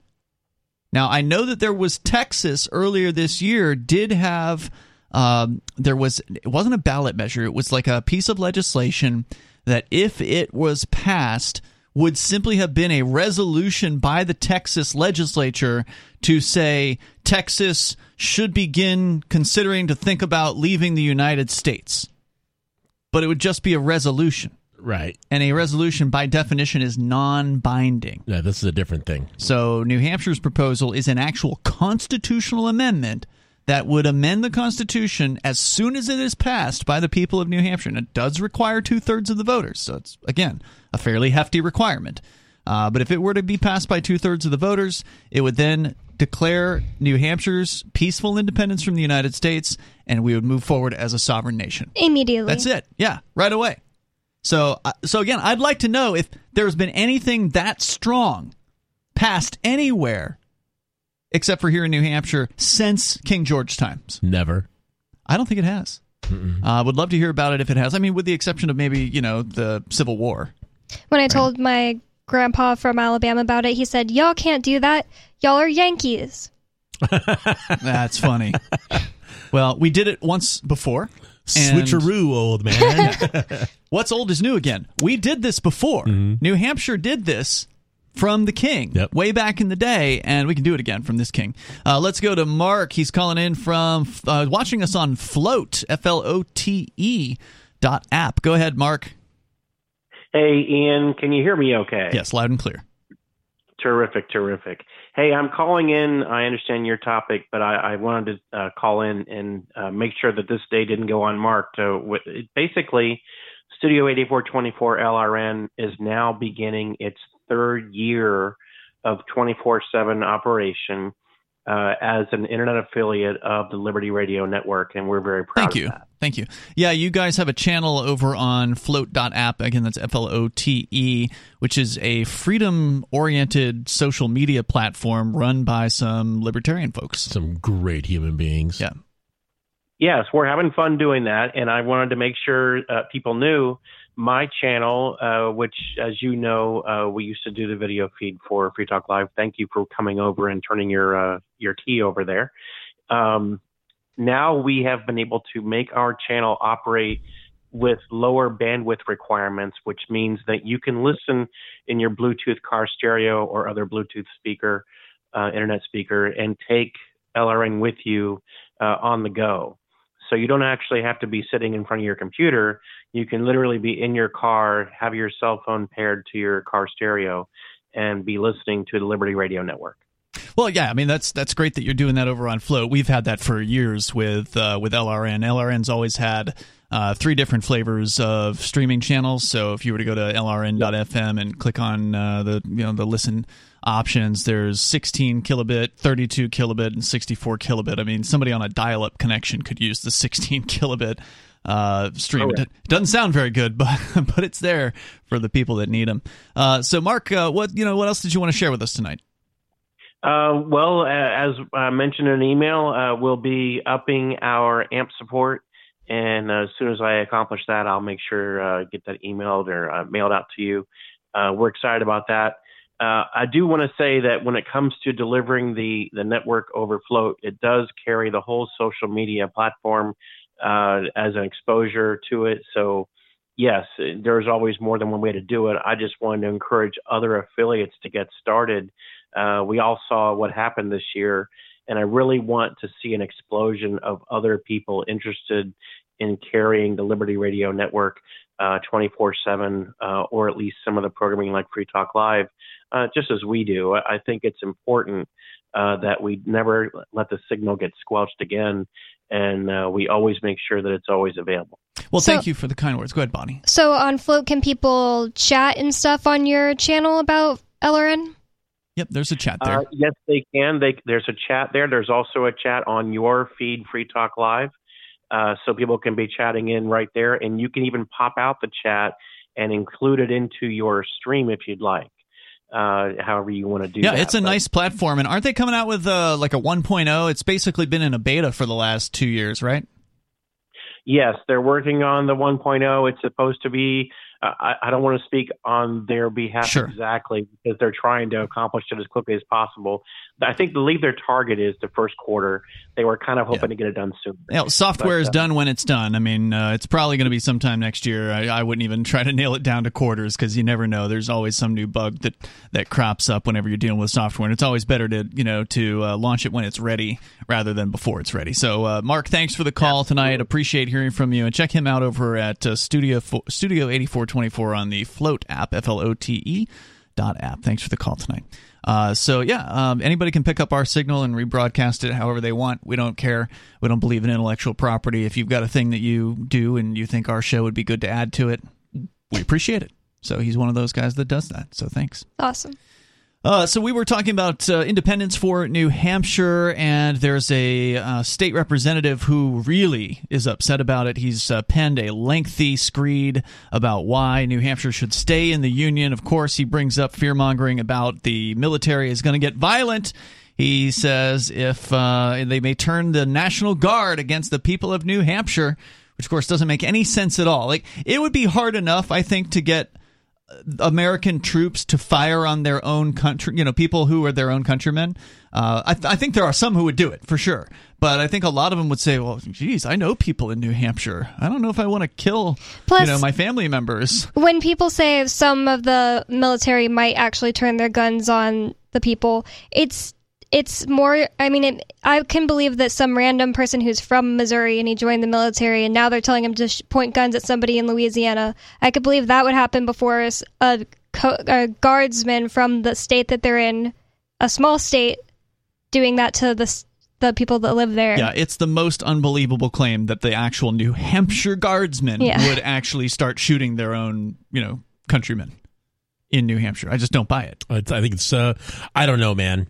Now, I know that there was Texas earlier this year did have um, there was it wasn't a ballot measure. It was like a piece of legislation that if it was passed would simply have been a resolution by the Texas legislature to say Texas should begin considering to think about leaving the United States. But it would just be a resolution. Right? And a resolution by definition is non-binding. Yeah, this is a different thing. So New Hampshire's proposal is an actual constitutional amendment that would amend the Constitution as soon as it is passed by the people of New Hampshire. And it does require two thirds of the voters. So it's, again, a fairly hefty requirement. Uh, but if it were to be passed by two thirds of the voters, it would then declare New Hampshire's peaceful independence from the United States, and we would move forward as a sovereign nation. immediately. That's it. Yeah, right away. So, uh, so again, I'd like to know if there's been anything that strong passed anywhere, except for here in New Hampshire, since King George times. Never. I don't think it has. I uh, would love to hear about it if it has. I mean, with the exception of maybe you know the Civil War. When I told my grandpa from Alabama about it, he said, Y'all can't do that. Y'all are Yankees. That's funny. well, we did it once before. And- Switcheroo, old man. What's old is new again. We did this before. New Hampshire did this from the king Yep. way back in the day, and we can do it again from this king. Uh, let's go to Mark. He's calling in from uh, watching us on Flote, F L O T E dot app. Go ahead, Mark. Hey, Ian, can you hear me okay? Yes, loud and clear. Terrific, terrific. Hey, I'm calling in. I understand your topic, but I, I wanted to uh, call in and uh, make sure that this day didn't go unmarked. Uh, with, it, basically, Studio 8424 LRN is now beginning its third year of 24 7 operation uh, as an internet affiliate of the Liberty Radio Network, and we're very proud Thank of you. that. Thank you. Yeah, you guys have a channel over on flote.app. Again, that's F L O T E, which is a freedom oriented social media platform run by some libertarian folks. Some great human beings. Yeah. Yes, we're having fun doing that, and I wanted to make sure uh, people knew my channel, uh, which, as you know, uh, we used to do the video feed for Free Talk Live. Thank you for coming over and turning your uh, your key over there. Um, now we have been able to make our channel operate with lower bandwidth requirements, which means that you can listen in your Bluetooth car stereo or other Bluetooth speaker, uh, internet speaker, and take LRN with you uh, on the go. So you don't actually have to be sitting in front of your computer. You can literally be in your car, have your cell phone paired to your car stereo, and be listening to the Liberty Radio Network. Well, yeah, I mean that's that's great that you're doing that over on Flote. We've had that for years with uh, with LRN. LRN's always had uh, three different flavors of streaming channels. So if you were to go to LRN.fm and click on uh, the you know the listen options, there's 16 kilobit, 32 kilobit, and 64 kilobit. I mean, somebody on a dial-up connection could use the 16 kilobit uh, stream. Correct. It doesn't sound very good, but but it's there for the people that need them. Uh, so, Mark, uh, what you know, what else did you want to share with us tonight? Uh, well, uh, as I mentioned in an email, uh, we'll be upping our AMP support, and as soon as I accomplish that, I'll make sure uh, get that emailed or uh, mailed out to you. Uh, we're excited about that. Uh, I do want to say that when it comes to delivering the the network over Flote, it does carry the whole social media platform uh, as an exposure to it. So yes, there's always more than one way to do it. I just wanted to encourage other affiliates to get started. Uh, we all saw what happened this year, and I really want to see an explosion of other people interested in carrying the Liberty Radio Network uh, 24/7, uh, or at least some of the programming like Free Talk Live, uh, just as we do. I I think it's important uh, that we never let the signal get squelched again, and uh, we always make sure that it's always available. Well, So- thank you for the kind words. Go ahead, Bonnie. So on Flote, can people chat and stuff on your channel about LRN? Yep, there's a chat there. Uh, yes, they can. They, there's a chat there. There's also a chat on your feed, Free Talk Live, uh, so people can be chatting in right there, and you can even pop out the chat and include it into your stream if you'd like. Uh, however you want to do yeah, that. it's a But- nice platform, and aren't they coming out with uh, like a 1.0? It's basically been in a beta for the last two years, right? Yes, they're working on the 1.0. It's supposed to be. I, I don't want to speak on their behalf Sure. exactly because they're trying to accomplish it as quickly as possible. I think the believe their target is the first quarter. They were kind of hoping to get it done soon. You know, software But, is uh, done when it's done. I mean, uh, it's probably going to be sometime next year. I, I wouldn't even try to nail it down to quarters because you never know. There's always some new bug that that crops up whenever you're dealing with software, and it's always better to you know to uh, launch it when it's ready rather than before it's ready. So, uh, Mark, thanks for the call tonight. Appreciate hearing from you, and check him out over at uh, Studio Studio 8424 on the Flote app, F L O T E dot app. Thanks for the call tonight. Uh, so yeah, um, anybody can pick up our signal and rebroadcast it however they want. We don't care. We don't believe in intellectual property. If you've got a thing that you do and you think our show would be good to add to it, we appreciate it. So he's one of those guys that does that. So thanks. Awesome. Uh, so we were talking about uh, independence for New Hampshire, and there's a uh, state representative who really is upset about it. He's uh, penned a lengthy screed about why New Hampshire should stay in the Union. Of course, he brings up fear mongering about the military is going to get violent. He says if uh, they may turn the National Guard against the people of New Hampshire, which of course doesn't make any sense at all. Like it would be hard enough, I think, to get American troops to fire on their own country, you know, people who are their own countrymen. Uh, I, th- I think there are some who would do it for sure, but I think a lot of them would say, "Well, geez, I know people in New Hampshire. I don't know if I want to kill, Plus- you know, my family members." when people say some of the military might actually turn their guns on the people, it's it's more. I mean, it, I can believe that some random person who's from Missouri and he joined the military and now they're telling him to sh- point guns at somebody in Louisiana. I could believe that would happen before s- a, co- a guardsman from the state that they're in, a small state, doing that to the the people that live there. Yeah, it's the most unbelievable claim that the actual New Hampshire guardsmen Yeah. would actually start shooting their own, you know, countrymen in New Hampshire. I just don't buy it. I think it's. Uh, I don't know, man.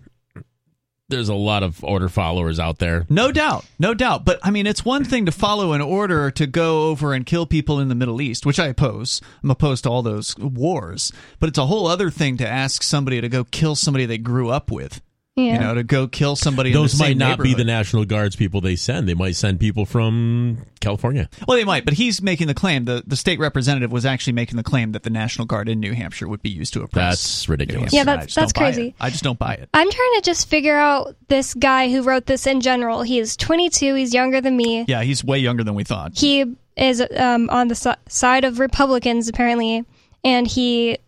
There's a lot of order followers out there. No doubt, no doubt. But I mean, it's one thing to follow an order to go over and kill people in the Middle East, which I oppose. I'm opposed to all those wars. But it's a whole other thing to ask somebody to go kill somebody they grew up with. Yeah. You know, to go kill somebody. in Those the same might not be the. National Guards people they send. They might send people from California. Well, they might, but he's making the claim. The the state representative was actually making the claim that the National Guard in New Hampshire would be used to oppress. That's ridiculous. Yeah, that's- that's don't buy it. crazy. I just don't buy it. I'm trying to just figure out this guy who wrote this in general. He is 22. He's younger than me. Yeah, he's way younger than we thought. He is um, on the si- side of Republicans apparently, and he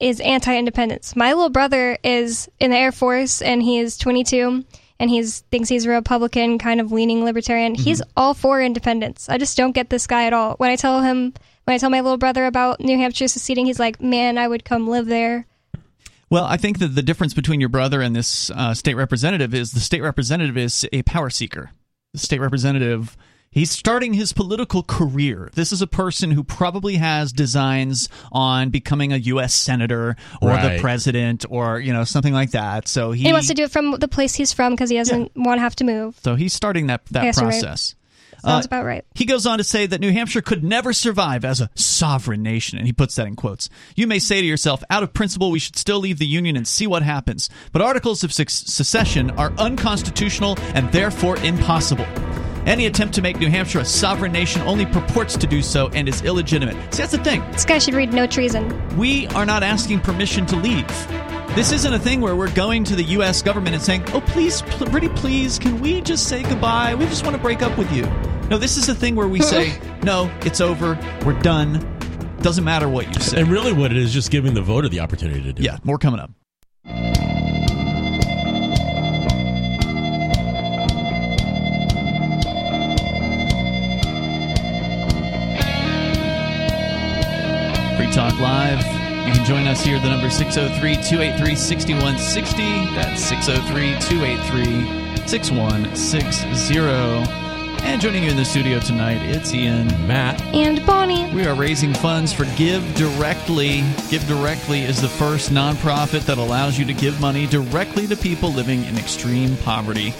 is anti-independence. My little brother is in the Air Force, and he is 22, and he's thinks he's a Republican, kind of leaning libertarian. He's all for independence. I just don't get this guy at all. When I tell him, when I tell my little brother about New Hampshire seceding, he's like, "Man, I would come live there." Well, I think that the difference between your brother and this uh, state representative is the state representative is a power seeker. The state representative, he's starting his political career. This is a person who probably has designs on becoming a U.S. senator or Right. the president or you know something like that. So he, He wants to do it from the place he's from because he doesn't want to have to move. so he's starting that that Yes, right. process. Sounds Uh, about right. He goes on to say that New Hampshire could never survive as a sovereign nation, and he puts that in quotes. You may say to yourself, out of principle, we should still leave the Union and see what happens. But articles of suc- secession are unconstitutional and therefore impossible. Any attempt to make New Hampshire a sovereign nation only purports to do so and is illegitimate. See, that's the thing. This guy should read No Treason. We are not asking permission to leave. This isn't a thing where we're going to the U.S. government and saying, "Oh, please, pl- pretty please, can we just say goodbye? We just want to break up with you." No, this is a thing where we say, "No, it's over. We're done. Doesn't matter what you say." And really, what it is, just giving the voter the opportunity to do. Yeah, more coming up. Talk Live. You can join us here at the number 603 283 6160. That's 603 283 6160. And joining you in the studio tonight, it's Ian, Matt, And Bonnie. we are raising funds for Give Directly. Give Directly is the first nonprofit that allows you to give money directly to people living in extreme poverty.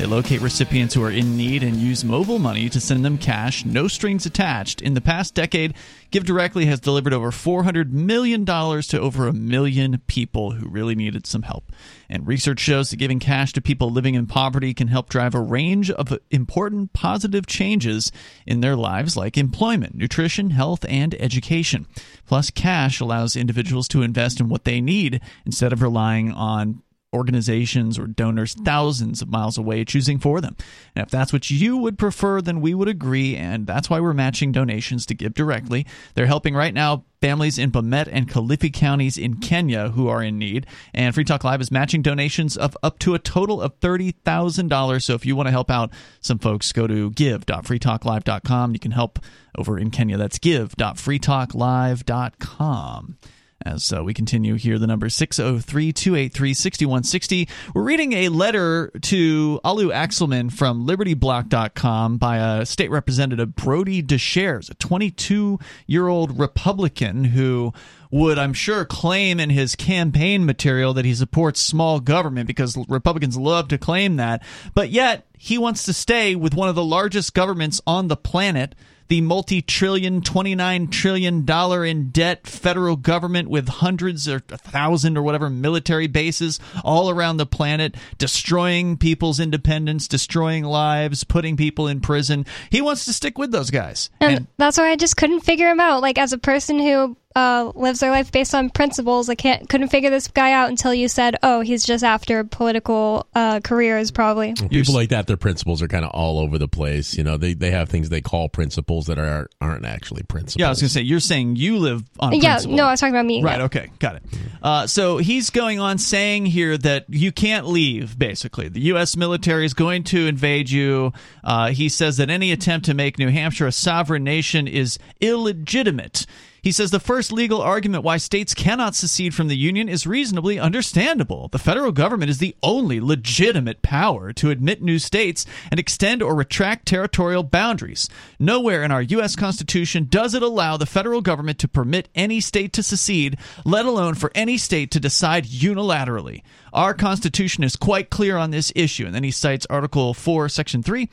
They locate recipients who are in need and use mobile money to send them cash, no strings attached. In the past decade, Give Directly has delivered over $400 million to over a million people who really needed some help. And research shows that giving cash to people living in poverty can help drive a range of important positive changes in their lives, like employment, nutrition, health, and education. Plus, cash allows individuals to invest in what they need instead of relying on organizations or donors thousands of miles away choosing for them. And if that's what you would prefer, then we would agree, and that's why we're matching donations to Give Directly. They're helping right now families in Bomet and Kilifi counties in Kenya who are in need. And Free Talk Live is matching donations of up to a total of $30,000. So if you want to help out some folks, go to give.freetalklive.com. You can help over in Kenya. That's give.freetalklive.com. As uh, we continue here, the number 603 283 6160. We're reading a letter to Alu Axelman from LibertyBlock.com by a state representative, Brodie Deshaies, a 22 year old Republican who would, I'm sure, claim in his campaign material that he supports small government because Republicans love to claim that. But yet, he wants to stay with one of the largest governments on the planet the multi trillion, $29 trillion in debt federal government with hundreds or a thousand or whatever military bases all around the planet, destroying people's independence, destroying lives, putting people in prison. He wants to stick with those guys. And, that's why I just couldn't figure him out. Like, as a person who uh, lives their life based on principles. I can't couldn't figure this guy out until you said, "Oh, he's just after political uh, careers, probably." People like that, their principles are kind of all over the place. You know, they, they have things they call principles that are aren't actually principles. Yeah, I was going to say you're saying you live on principles? yeah, principle. no, I was talking about me. Right. yeah. Okay. Got it. Uh, so he's going on saying here that you can't leave. Basically, the U.S. military is going to invade you. Uh, he says that any attempt to make New Hampshire a sovereign nation is illegitimate. He says the first legal argument why states cannot secede from the Union is reasonably understandable. The federal government is the only legitimate power to admit new states and extend or retract territorial boundaries. Nowhere in our U.S. Constitution does it allow the federal government to permit any state to secede, let alone for any state to decide unilaterally. Our Constitution is quite clear on this issue. And then he cites Article 4, Section 3.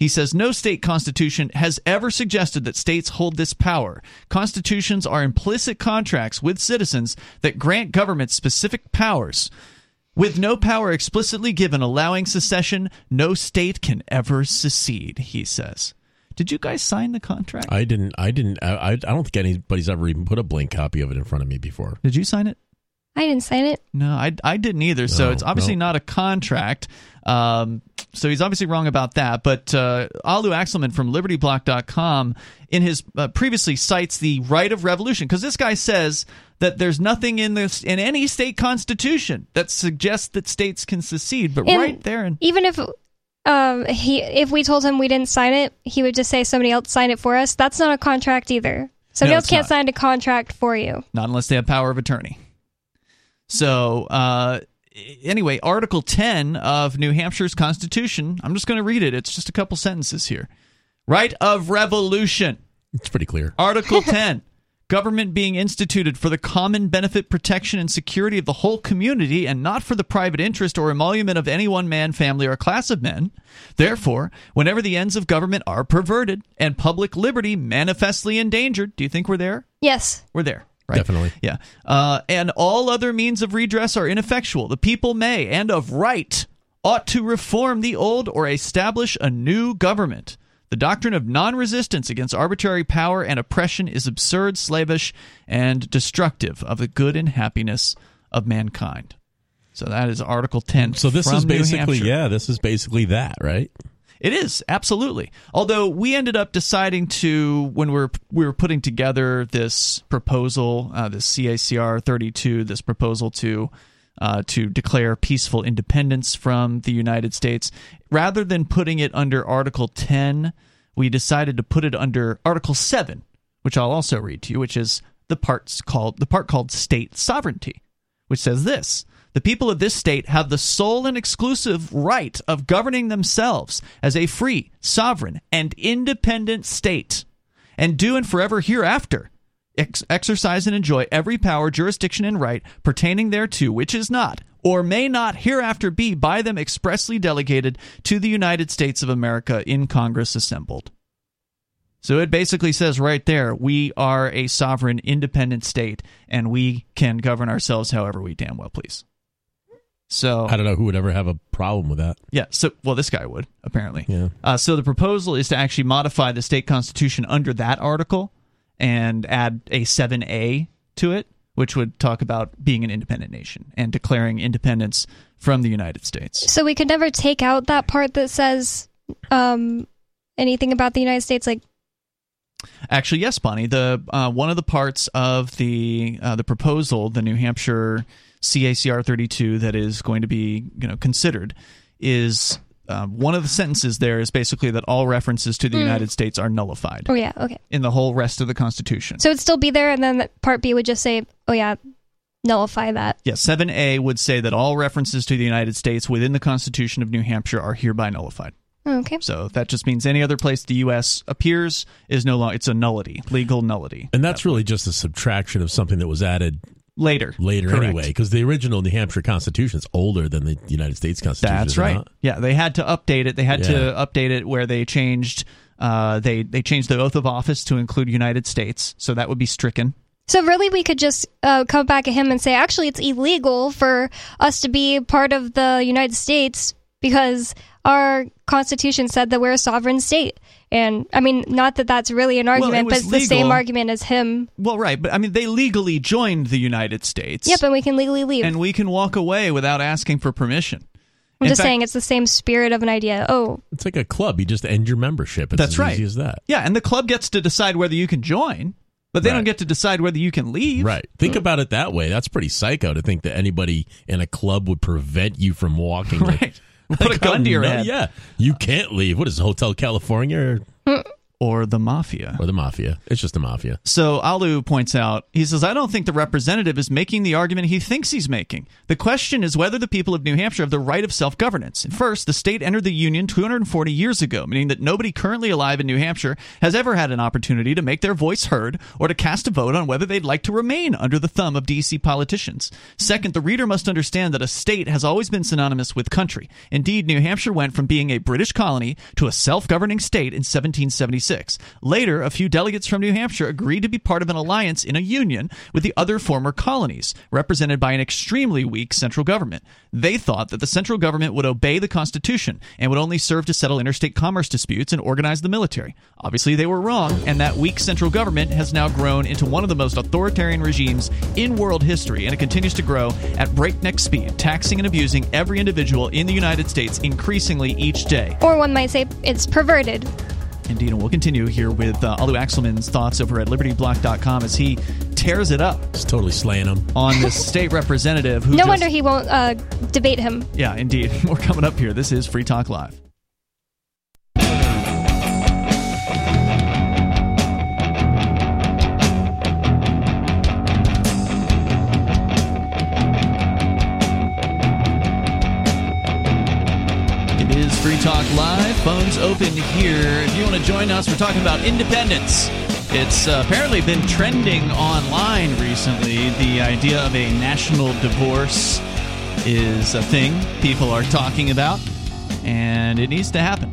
He says no state constitution has ever suggested that states hold this power. Constitutions are implicit contracts with citizens that grant government specific powers. With no power explicitly given allowing secession, no state can ever secede, he says. Did you guys sign the contract? I didn't. I didn't. I, I don't think anybody's ever even put a blank copy of it in front of me before. Did you sign it? I didn't sign it. No, I, I didn't either. So No, it's obviously no. not a contract. Um, so he's obviously wrong about that. But uh, Alu Axelman from LibertyBlock.com in his uh, previously cites the right of revolution because this guy says that there's nothing in this in any state constitution that suggests that states can secede. But And right there, in, even if um he if we told him we didn't sign it, he would just say somebody else signed it for us. That's not a contract either. Somebody No, else can't not. sign a contract for you. not unless they have power of attorney. So, uh, anyway, Article 10 of New Hampshire's Constitution, I'm just going to read it. It's just a couple sentences here. Right of revolution. It's pretty clear. Article 10 Government being instituted for the common benefit, protection, and security of the whole community, and not for the private interest or emolument of any one man, family, or class of men. Therefore, whenever the ends of government are perverted and public liberty manifestly endangered, do you think we're there? Yes. We're there. Right? Definitely. Yeah. Uh, and all other means of redress are ineffectual. The people may, and of right, ought to reform the old or establish a new government. The doctrine of non resistance against arbitrary power and oppression is absurd, slavish, and destructive of the good and happiness of mankind. So that is Article 10. So this is basically yeah, this is basically that, right? It is absolutely. Although we ended up deciding to when we were we were putting together this proposal, uh, this CACR 32, this proposal to uh, to declare peaceful independence from the United States, rather than putting it under Article 10, we decided to put it under Article 7, which I'll also read to you, which is the parts called the part called state sovereignty which says this The people of this state have the sole and exclusive right of governing themselves as a free, sovereign, and independent state, and do and forever hereafter ex- exercise and enjoy every power, jurisdiction, and right pertaining thereto, which is not, or may not hereafter be by them expressly delegated to the United States of America in Congress assembled. So it basically says right there, we are a sovereign, independent state, and we can govern ourselves however we damn well please. So I don't know who would ever have a problem with that. yeah, so well, this guy would apparently. Yeah. Uh, so the proposal is to actually modify the state constitution under that article and add a seven A to it, which would talk about being an independent nation and declaring independence from the United States. So we could never take out that part that says um anything about the United States like Actually, yes, Bonnie. The uh, one of the parts of the uh, the proposal, the New Hampshire CACR 32, that is going to be you know considered, is uh, one of the sentences there is basically that all references to the Hmm. United States are nullified Oh yeah, okay. in the whole rest of the Constitution. So it'd still be there and then part B would just say, "Oh yeah, nullify that." Yeah, 7A would say that all references to the United States within the Constitution of New Hampshire are hereby nullified. Okay. So that just means any other place the U.S. appears is no longer it's a nullity, legal nullity. And that's really just a subtraction of something that was added later. later Correct. anyway, because the original New Hampshire Constitution is older than the United States Constitution. That's right. not? Yeah, they had to update it. They had to update it where they changed uh, they they changed the oath of office to include United States, so that would be stricken. So really, we could just uh, come back at him and say, actually, it's illegal for us to be part of the United States because our Constitution said that we're a sovereign state. And I mean, not that that's really an argument, was but it's the same argument as him. Well, right, but I mean, they legally joined the United States. Yep, and we can legally leave. and we can walk away without asking for permission. I'm In just fact- saying it's the same spirit of an idea. Oh, It's like a club. You just end your membership. It's That's as right. easy as that. Yeah, and the club gets to decide whether you can join, but they Right. don't get to decide whether you can leave. Right. Think about it that way. That's pretty psycho to think that anybody in a club would prevent you from walking. Right. Put a gun to your no, head. Yeah. You can't leave. What is it, Hotel California or, the mafia. or the mafia? It's just the mafia. So Alu points out, he says, I don't think the representative is making the argument he thinks he's making. The question is whether the people of New Hampshire have the right of self governance. First, the state entered the Union 240 years ago, meaning that nobody currently alive in New Hampshire has ever had an opportunity to make their voice heard or to cast a vote on whether they'd like to remain under the thumb of DC politicians. Second, the reader must understand that a state has always been synonymous with country. Indeed, New Hampshire went from being a British colony to a self governing state in 1776. Later, a few delegates from New Hampshire agreed to be part of an alliance in a union with the other former colonies, represented by an extremely weak central government. They thought that the central government would obey the Constitution and would only serve to settle interstate commerce disputes and organize the military. Obviously, they were wrong, and that weak central government has now grown into one of the most authoritarian regimes in world history, and it continues to grow at breakneck speed, taxing and abusing every individual in the United States increasingly each day. or one might say it's perverted. Indeed, and we'll continue here with uh, Alu Axelman's thoughts over at libertyblock.com as he tears it up He's totally slaying him. on this state representative who No just- wonder he won't uh, debate him. Yeah, indeed. We're coming up here. This is Free Talk Live. Free Talk Live. Phones open here. If you want to join us, we're talking about independence. It's uh, apparently been trending online recently. The idea of a national divorce is a thing people are talking about, and it needs to happen.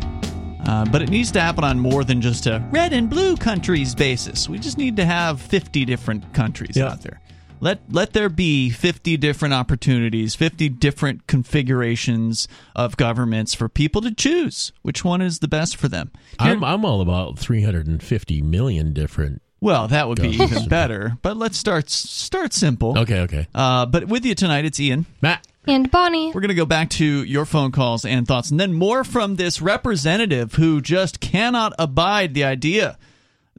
Uh, but it needs to happen on more than just a red and blue countries basis. We just need to have 50 different countries Yeah. out there. Let let there be 50 different opportunities, 50 different configurations of governments for people to choose which one is the best for them. Here- I'm, I'm all about 350 million different. well, that would be even better. But let's start start simple. Okay, okay. Uh, but with you tonight, it's Ian. Matt. And Bonnie. We're going to go back to your phone calls and thoughts, and then more from this representative who just cannot abide the idea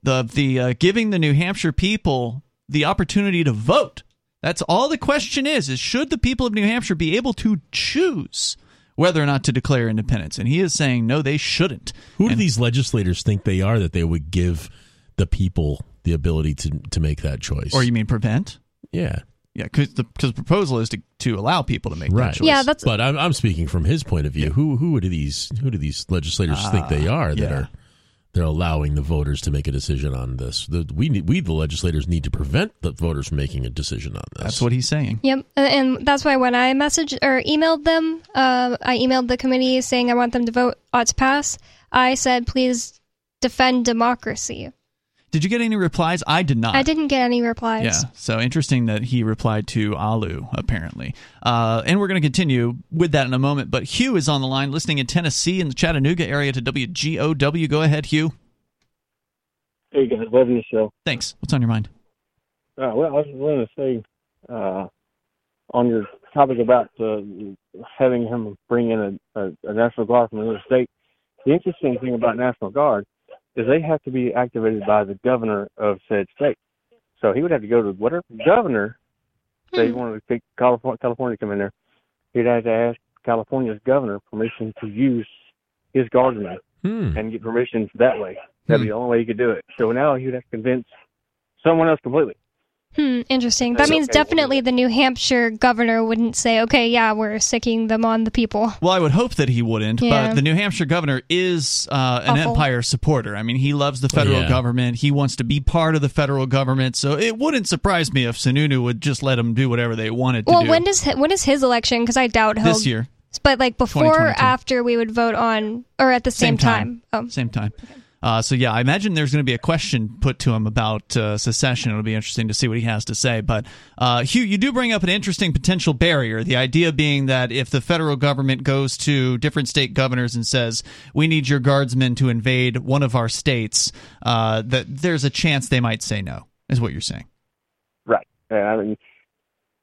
of the uh, giving the New Hampshire people the opportunity to vote. That's all the question is: is should the people of New Hampshire be able to choose whether or not to declare independence? And he is saying no, they shouldn't. Who do these legislators think they are that they would give the people the ability to, to make that choice? Or you mean prevent? yeah. Yeah, because the, 'cause the proposal is to, to allow people to make Right. that choice. Yeah, that's But I'm, I'm speaking from his point of view. Who who do these who do these legislators think they are that Ah, yeah. are they're allowing the voters to make a decision on this? The, we need, we the legislators need to prevent the voters from making a decision on this. That's what he's saying. Yep, Uh, and that's why when I messaged or emailed them, uh, I emailed the committee saying I want them to vote ought to pass. I said, please defend democracy. Did you get any replies? I did not. I didn't get any replies. Yeah, so interesting that he replied to Alu, apparently. Uh, and we're going to continue with that in a moment. But Hugh is on the line, listening in Tennessee in the Chattanooga area to WGOW. Go ahead, Hugh. Hey guys, loving the show. Thanks. What's on your mind? Uh, well, I was going to say uh, on your topic about uh, having him bring in a, a, a National Guard from another state. The interesting thing about National Guard is they have to be activated by the governor of said state. So he would have to go to whatever governor they wanted to take California, California to come in there. He'd have to ask California's governor permission to use his guardsmen Hmm. and get permissions that way. That'd be the only way he could do it. So now he'd have to convince someone else completely. Hmm, interesting. That means okay. definitely the New Hampshire governor wouldn't say, okay, yeah, we're sicking them on the people. Well, I would hope that he wouldn't, Yeah. but the New Hampshire governor is uh, an Awful. empire supporter. I mean, he loves the federal Yeah. government. He wants to be part of the federal government. So it wouldn't surprise me if Sununu would just let him do whatever they wanted to Well, do when does when is his election? Because I doubt he'll. this year. But like before, or after we would vote on, or at the same, Same time. Oh, Same time. Uh, so yeah, I imagine there's going to be a question put to him about uh, secession. It'll be interesting to see what he has to say. But uh, Hugh, you do bring up an interesting potential barrier. The idea being that if the federal government goes to different state governors and says, "We need your guardsmen to invade one of our states," uh, that there's a chance they might say no. Is what you're saying? Right. I mean,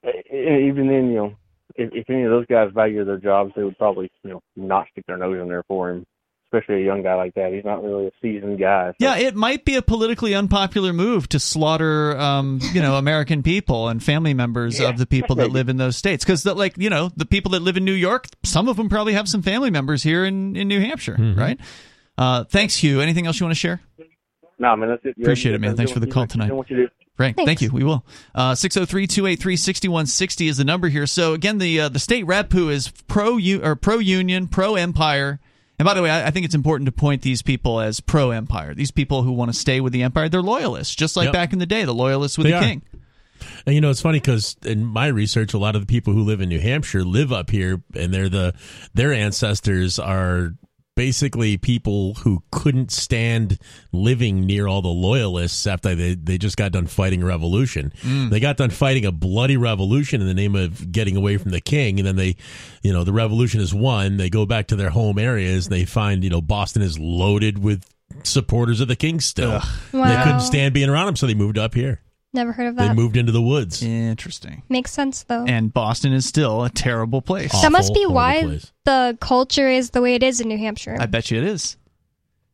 even then, you know, if, if any of those guys value their jobs, they would probably, you know, not stick their nose in there for him. Especially a young guy like that. He's not really a seasoned guy. So. Yeah, it might be a politically unpopular move to slaughter, um, you know, American people and family members Yeah, of the people that live in those states. Because, like, you know, the people that live in New York, some of them probably have some family members here in, in New Hampshire, right? Uh, thanks, Hugh. Anything else you want to share? No, man, that's it. Appreciate it, man. You're Thanks for the call tonight. doing what you do. Right. Thanks. Thank you. We will. Uh, 603 283 6160 is the number here. So, again, the uh, the state rep who is pro or pro union, pro empire. And by the way, I, I think it's important to point these people as pro empire. These people who want to stay with the empire, they're loyalists, just like Yep. back in the day, the loyalists with They the are. king. And you know, it's funny because in my research, a lot of the people who live in New Hampshire live up here, and they're the their ancestors are basically people who couldn't stand living near all the loyalists after they they just got done fighting a revolution. Mm. They got done fighting a bloody revolution in the name of getting away from the king, and then they, you know, the revolution is won. They go back to their home areas, they find you know Boston is loaded with supporters of the king still. They couldn't stand being around him, so they moved up here. Never heard of that. They moved into the woods. Interesting. Makes sense though. And Boston is still a terrible place. that must be why place. the culture is the way it is in New Hampshire. I bet you it is.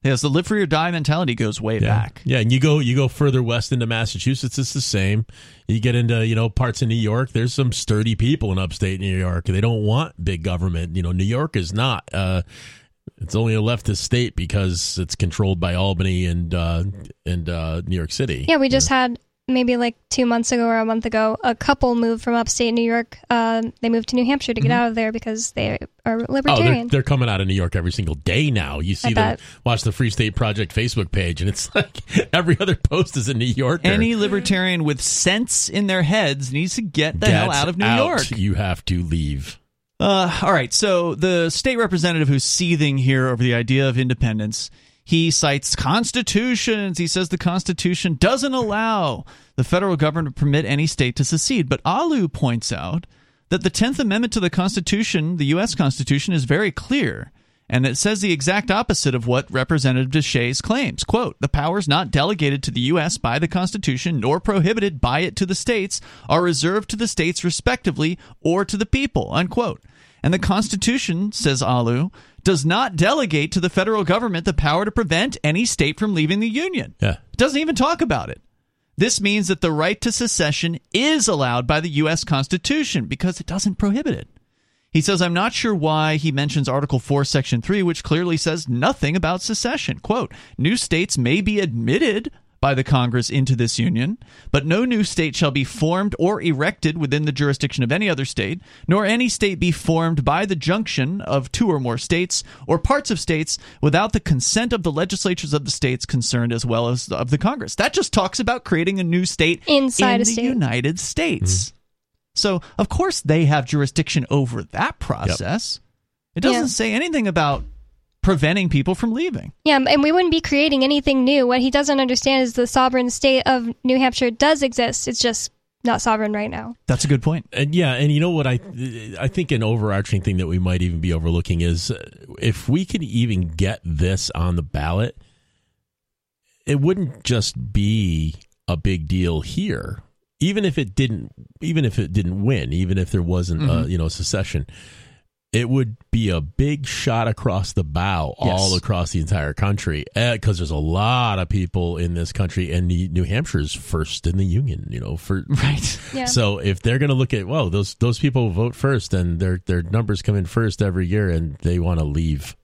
Yes, the live for your die mentality goes way Yeah. back. Yeah, and you go you go further west into Massachusetts, it's the same. You get into you know parts of New York. There's some sturdy people in upstate New York. They don't want big government. You know, New York is not. Uh, it's only a leftist state because it's controlled by Albany and uh, and uh, New York City. yeah, we just had maybe like two months ago or a month ago a couple moved from upstate New York. Um, they moved to New Hampshire to get out of there because they are Mm-hmm. Oh, they're, they're coming out of New York every single day now. You see I them bet. watch the Free State Project Facebook page, and it's like every other post is a New Yorker. Any libertarian with sense in their heads needs to get the hell out of New out. York. You have to leave. Uh, all right. So the state representative who's seething here over the idea of independence, he cites constitutions. He says the Constitution doesn't allow the federal government to permit any state to secede. But Alu points out that the Tenth Amendment to the Constitution, the U.S. Constitution, is very clear. And it says the exact opposite of what Representative Deshaies claims. Quote, the powers not delegated to the U.S. by the Constitution nor prohibited by it to the states are reserved to the states respectively or to the people, unquote. And the Constitution, says Alu, does not delegate to the federal government the power to prevent any state from leaving the Union. Yeah. It doesn't even talk about it. This means that the right to secession is allowed by the U.S. Constitution because it doesn't prohibit it. He says, I'm not sure why he mentions Article 4, Section 3, which clearly says nothing about secession. Quote, new states may be admitted by the Congress into this union, but no new state shall be formed or erected within the jurisdiction of any other state, nor any state be formed by the junction of two or more states or parts of states without the consent of the legislatures of the states concerned as well as of the Congress. That just talks about creating a new state Inside in the state. United States. Mm-hmm. So, of course, they have jurisdiction over that process. It doesn't Yeah. say anything about preventing people from leaving. Yeah, and we wouldn't be creating anything new. What he doesn't understand is the sovereign state of New Hampshire does exist. It's just not sovereign right now. That's a good point. And yeah, and you know what I I think an overarching thing that we might even be overlooking is uh, if we could even get this on the ballot, it wouldn't just be a big deal here. Even if it didn't even if it didn't win, even if there wasn't uh, Mhm. you know secession, it would be a big shot across the bow all across the entire country eh, because there's a lot of people in this country and the- New Hampshire's first in the union, you know, for Right. Yeah. so if they're going to look at well, those those people vote first, and their their numbers come in first every year, and they want to leave.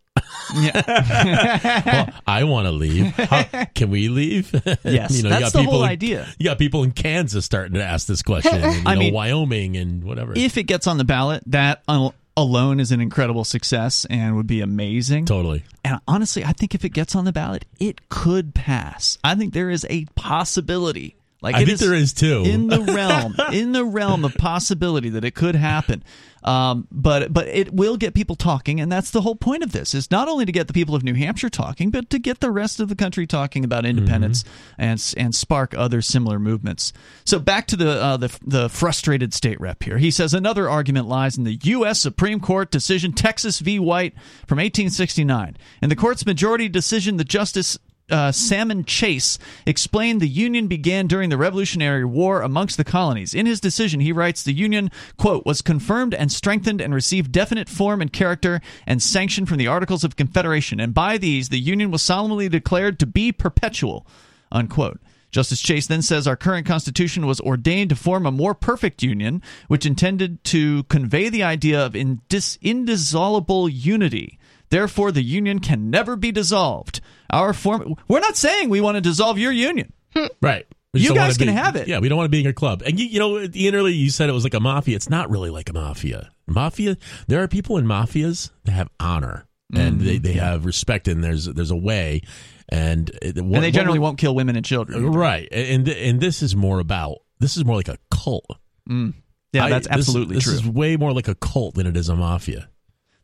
Yeah. well, I want to leave. How, can we leave? Yes, you know, that's you got the people whole in- idea. You got people in Kansas starting to ask this question. And, you I know, mean, Wyoming and whatever. if it gets on the ballot, that al- alone is an incredible success and would be amazing. totally. And honestly, I think if it gets on the ballot, it could pass. I think there is a possibility Like I think there is too. in the realm, in the realm of possibility that it could happen. Um, but but it will get people talking, and that's the whole point of this: is not only to get the people of New Hampshire talking, but to get the rest of the country talking about independence and and spark other similar movements. So back to the uh, the the frustrated state rep here. He says another argument lies in the U.S. Supreme Court decision Texas v. White from 1869. In the court's majority decision, the justice uh, Salmon Chase explained the Union began during the Revolutionary War amongst the colonies. In his decision, he writes the Union, quote, was confirmed and strengthened and received definite form and character and sanction from the Articles of Confederation, and by these the Union was solemnly declared to be perpetual, unquote. Justice Chase then says our current Constitution was ordained to form a more perfect union, which intended to convey the idea of indis- indissoluble unity. Therefore, the union can never be dissolved. Our form. We're not saying we want to dissolve your union. Right. We You just don't guys can be- have it. Yeah, we don't want to be in your club. And you, you know, Ian, earlier you said it was like a mafia. It's not really like a mafia. Mafia. There are people in mafias that have honor and Mhm, they, they have respect, and there's there's a way. And, it- and they generally won't kill women and children. Right. And and this is more about this is more like a cult. Mm. Yeah, I- that's this- absolutely this true. This is way more like a cult than it is a mafia.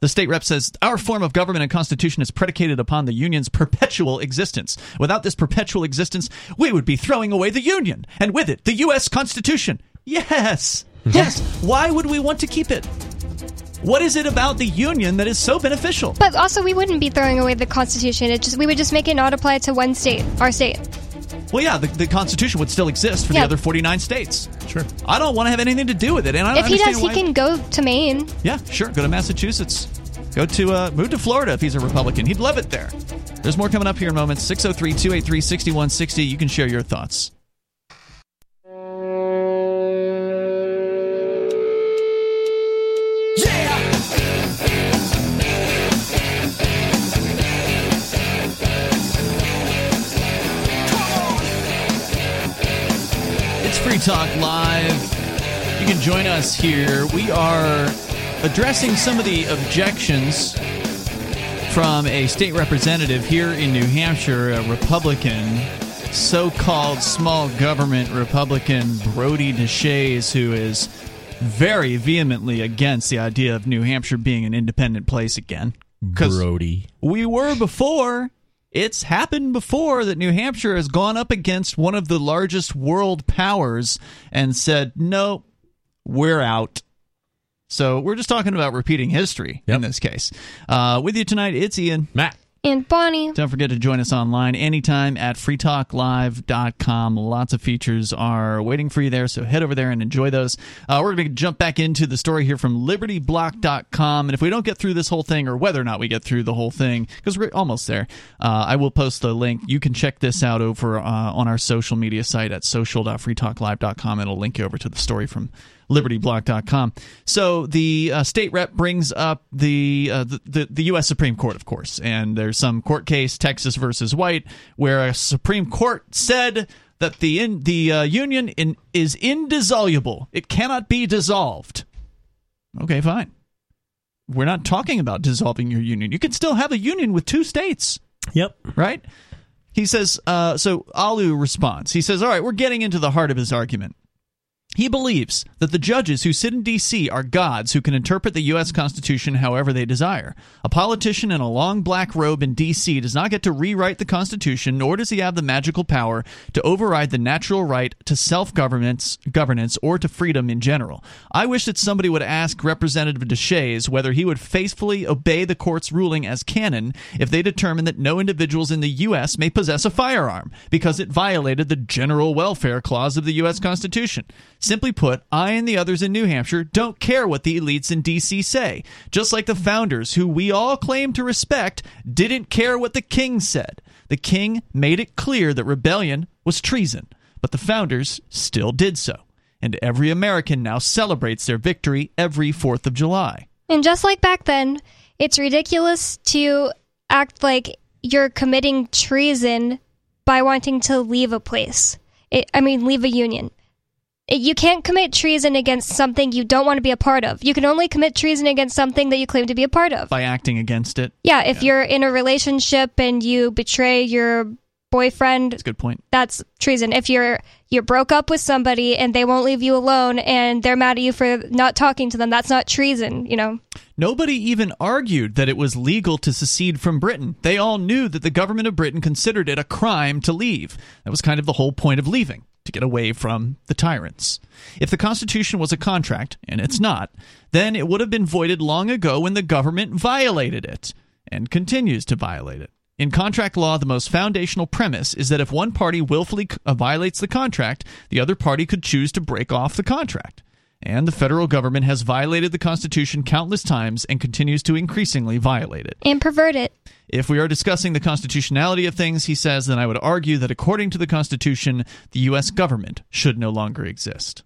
The state rep says our form of government and constitution is predicated upon the union's perpetual existence. Without this perpetual existence, we would be throwing away the union, and with it, the U.S. Constitution. Yes, mm-hmm. yes. Why would we want to keep it? What is it about the union that is so beneficial? But also, we wouldn't be throwing away the Constitution. It just we would just make it not apply to one state, our state. Well, yeah, the, the Constitution would still exist for Yeah. the other 49 states. Sure. I don't want to have anything to do with it, and I don't If he does, understand he why- can go to Maine. Yeah, sure. Go to Massachusetts. Go to uh, move to Florida if he's a Republican. He'd love it there. There's more coming up here in moments. 603 283 6160. You can share your thoughts. Free Talk Live. You can join us here. We are addressing some of the objections from a state representative here in New Hampshire, a Republican, so called small government Republican, Brodie Deshaies, who is very vehemently against the idea of New Hampshire being an independent place again. Brodie. we were before. It's happened before that New Hampshire has gone up against one of the largest world powers and said, no, we're out. So we're just talking about repeating history in this case. Uh, with you tonight, it's Ian. Matt. And Bonnie. Don't forget to join us online anytime at freetalklive.com. Lots of features are waiting for you there, so head over there and enjoy those. Uh, we're going to jump back into the story here from libertyblock.com. And if we don't get through this whole thing, or whether or not we get through the whole thing, because we're almost there, uh, I will post the link. You can check this out over uh, on our social media site at social.freetalklive.com. It'll link you over to the story from libertyblock.com. So the uh, state rep brings up the, uh, the the the U.S. Supreme Court, of course, and there's some court case, Texas versus White, where a Supreme Court said that the in, the uh, union in, is indissoluble; it cannot be dissolved. Okay, fine. We're not talking about dissolving your union. You can still have a union with two states. Yep. Right? He says, uh, so Alu responds. He says, all right, we're getting into the heart of his argument. He believes that the judges who sit in D.C. are gods who can interpret the U.S. Constitution however they desire. A politician in a long black robe in D.C. does not get to rewrite the Constitution, nor does he have the magical power to override the natural right to self governance or to freedom in general. I wish that somebody would ask Representative Deshaies whether he would faithfully obey the court's ruling as canon if they determined that no individuals in the U.S. may possess a firearm because it violated the general welfare clause of the U.S. Constitution. Simply put, I and the others in New Hampshire don't care what the elites in D.C. say, just like the founders, who we all claim to respect, didn't care what the king said. The king made it clear that rebellion was treason, but the founders still did so. And every American now celebrates their victory every 4th of July. And just like back then, it's ridiculous to act like you're committing treason by wanting to leave a place. It, I mean, leave a union. You can't commit treason against something you don't want to be a part of. You can only commit treason against something that you claim to be a part of. By acting against it. Yeah, if you're in a relationship and you betray your boyfriend, That's a good point. that's treason. If you're you broke up with somebody and they won't leave you alone and they're mad at you for not talking to them, that's not treason, you know. Nobody even argued that it was legal to secede from Britain. They all knew that the government of Britain considered it a crime to leave. That was kind of the whole point of leaving, to get away from the tyrants. If the Constitution was a contract, and it's not, then it would have been voided long ago when the government violated it, and continues to violate it. In contract law, the most foundational premise is that if one party willfully uh, violates the contract, the other party could choose to break off the contract. And the federal government has violated the Constitution countless times and continues to increasingly violate it. And pervert it. If we are discussing the constitutionality of things, he says, then I would argue that according to the Constitution, the U.S. government should no longer exist.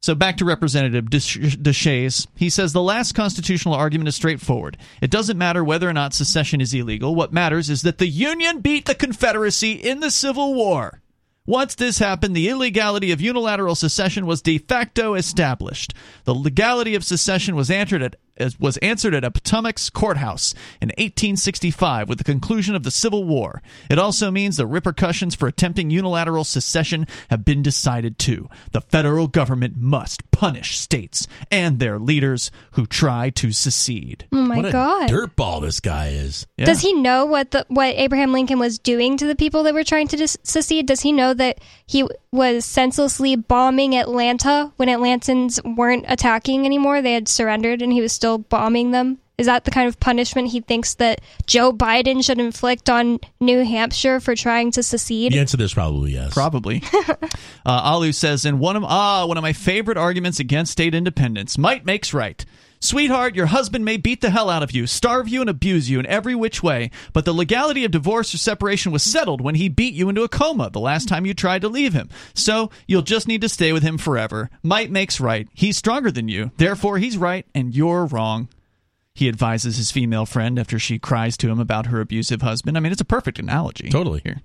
So back to Representative Deshaies. He says the last constitutional argument is straightforward. It doesn't matter whether or not secession is illegal. What matters is that the Union beat the Confederacy in the Civil War. Once this happened, the illegality of unilateral secession was de facto established. The legality of secession was answered at was answered at Appomattox Courthouse in 1865 with the conclusion of the Civil War. It also means the repercussions for attempting unilateral secession have been decided too. The federal government must punish states and their leaders who try to secede. Oh my what a god. dirtball this guy is. Yeah. Does he know what the what Abraham Lincoln was doing to the people that were trying to dis- secede? Does he know that he was senselessly bombing Atlanta when Atlantans weren't attacking anymore? They had surrendered and he was still bombing them. Is that the kind of punishment he thinks that Joe Biden should inflict on New Hampshire for trying to secede? The answer to this is probably yes. Probably. uh, Alu says, in one of ah one of my favorite arguments against state independence, might makes right. Sweetheart, your husband may beat the hell out of you, starve you, and abuse you in every which way, but the legality of divorce or separation was settled when he beat you into a coma the last time you tried to leave him. So you'll just need to stay with him forever. Might makes right. He's stronger than you, therefore he's right and you're wrong. He advises his female friend after she cries to him about her abusive husband. I mean, it's a perfect analogy. Totally. Here.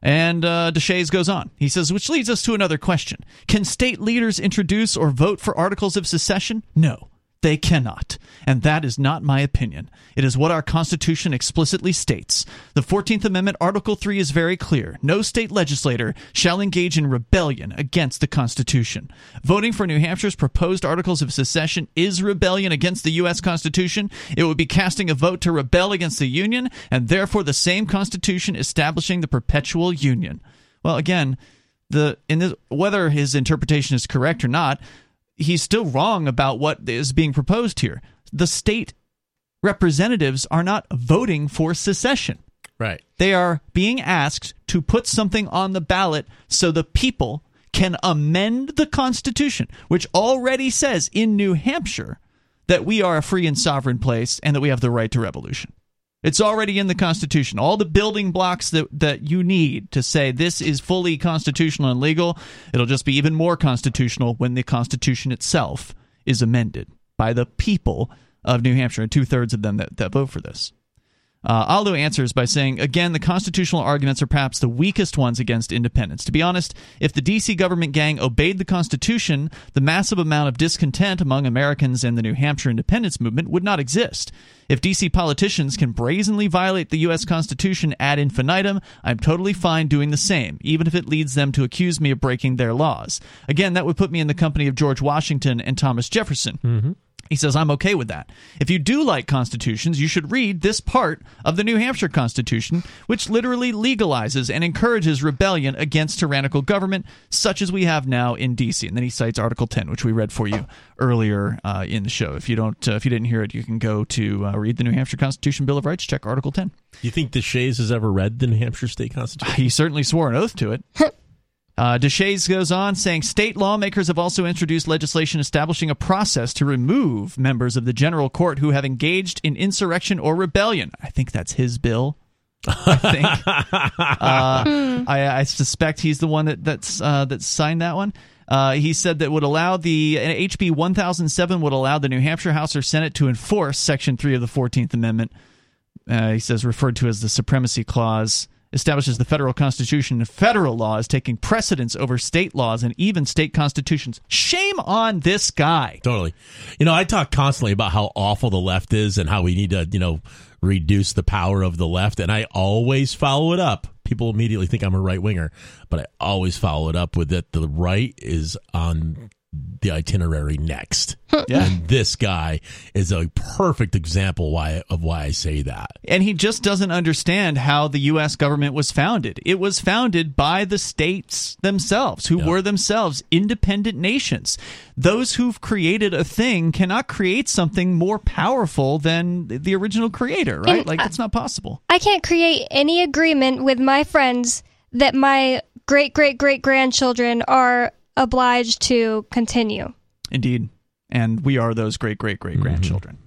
And uh, Deshaies goes on. He says, which leads us to another question Can state leaders introduce or vote for articles of secession? No. They cannot. And that is not my opinion. It is what our Constitution explicitly states. The 14th Amendment, Article 3 is very clear. No state legislator shall engage in rebellion against the Constitution. Voting for New Hampshire's proposed articles of secession is rebellion against the U.S. Constitution. It would be casting a vote to rebel against the Union, and therefore the same Constitution establishing the perpetual Union. Well, again, the in this, whether his interpretation is correct or not, he's still wrong about what is being proposed here. The state representatives are not voting for secession. Right. They are being asked to put something on the ballot so the people can amend the Constitution, which already says in New Hampshire that we are a free and sovereign place and that we have the right to revolution. It's already in the Constitution. All the building blocks that, that you need to say this is fully constitutional and legal, it'll just be even more constitutional when the Constitution itself is amended by the people of New Hampshire, and two thirds of them that, that vote for this. Uh, Alu answers by saying, again, the constitutional arguments are perhaps the weakest ones against independence. To be honest, if the D.C. government gang obeyed the Constitution, the massive amount of discontent among Americans and the New Hampshire independence movement would not exist. If D.C. politicians can brazenly violate the U.S. Constitution ad infinitum, I'm totally fine doing the same, even if it leads them to accuse me of breaking their laws. Again, that would put me in the company of George Washington and Thomas Jefferson. Mm-hmm. He says, I'm okay with that. If you do like constitutions, you should read this part of the New Hampshire Constitution, which literally legalizes and encourages rebellion against tyrannical government, such as we have now in D.C. And then he cites Article 10, which we read for you earlier uh, in the show. If you don't, uh, if you didn't hear it, you can go to uh, read the New Hampshire Constitution Bill of Rights, check Article 10. Do you think Deshaies has ever read the New Hampshire State Constitution? He certainly swore an oath to it. Uh, Deshaies goes on saying state lawmakers have also introduced legislation establishing a process to remove members of the general court who have engaged in insurrection or rebellion. I think that's his bill. I think. uh, I, I suspect he's the one that that's uh, that signed that one. Uh, he said that would allow the HB 1007 would allow the New Hampshire House or Senate to enforce Section three of the Fourteenth Amendment. Uh, he says referred to as the Supremacy Clause establishes the federal constitution and federal law as taking precedence over state laws and even state constitutions. Shame on this guy. Totally. You know, I talk constantly about how awful the left is and how we need to, you know, reduce the power of the left, and I always follow it up. People immediately think I'm a right winger, but I always follow it up with that the right is on the itinerary next. Yeah. And this guy is a perfect example why of why I say that. And he just doesn't understand how the U.S. government was founded. It was founded by the states themselves, who were themselves independent nations. Those who've created a thing cannot create something more powerful than the original creator, right? And like, I- it's not possible. I can't create any agreement with my friends that my great great great grandchildren are obliged to continue. Indeed. And we are those great great great grandchildren.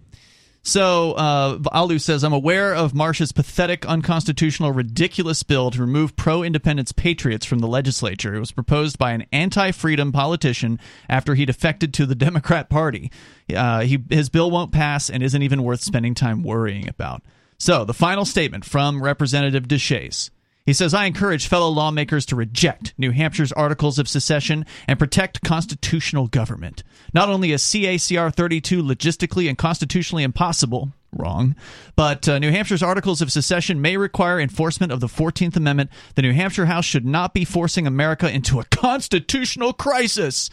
So, uh, Alu says, I'm aware of Marsh's pathetic, unconstitutional, ridiculous bill to remove pro independence patriots from the legislature. It was proposed by an anti freedom politician after he defected to the Democrat Party. Uh, he, his bill won't pass and isn't even worth spending time worrying about. So, the final statement from Representative Deshaies. He says, I encourage fellow lawmakers to reject New Hampshire's articles of secession and protect constitutional government. Not only is CACR 32 logistically and constitutionally impossible, wrong, but uh, New Hampshire's articles of secession may require enforcement of the 14th Amendment. The New Hampshire House should not be forcing America into a constitutional crisis.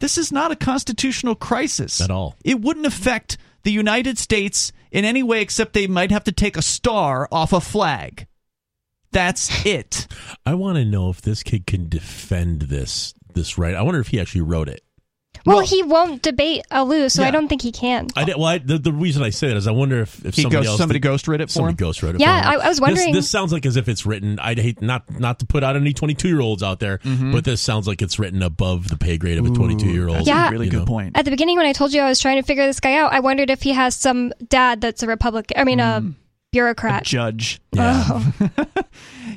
This is not a constitutional crisis At all. It wouldn't affect the United States in any way except they might have to take a star off a flag. That's it. I want to know if this kid can defend this this right. I wonder if he actually wrote it. Well, he won't debate Alu, so Yeah. I don't think he can. I did, well, I, the, the reason I say that is I wonder if, if He somebody ghost- else somebody did- ghost wrote it for somebody him? ghost wrote it. Yeah, for him. I- I was wondering- This, sounds like as if it's written. I'd hate not not to put out any twenty two year olds out there, Mm-hmm. but this sounds like it's written above the pay grade of a twenty two year old. That's Yeah. a really good point. At the beginning, when I told you I was trying to figure this guy out, I wondered if he has some dad that's a Republican. I mean, a bureaucrat. Judge. Oh.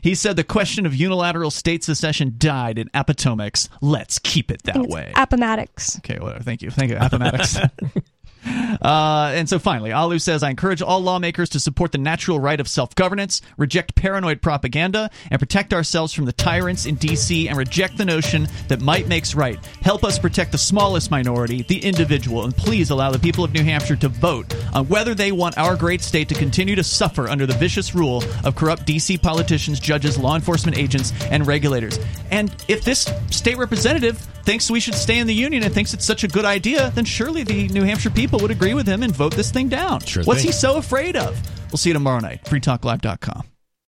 He said the question of unilateral state secession died in Appomattox. Let's keep it that way. Appomattox. Okay, well, thank you. Thank you, Appomattox. Uh, and so finally, Alu says, I encourage all lawmakers to support the natural right of self governance, reject paranoid propaganda, and protect ourselves from the tyrants in D.C. and reject the notion that might makes right. Help us protect the smallest minority, the individual, and please allow the people of New Hampshire to vote on whether they want our great state to continue to suffer under the vicious rule of corrupt D.C. politicians, judges, law enforcement agents, and regulators. And if this state representative thinks we should stay in the union and thinks it's such a good idea, then surely the New Hampshire people would agree with him and vote this thing down. Sure What's thing. he so afraid of? We'll see you tomorrow night. FreeTalkLive.com.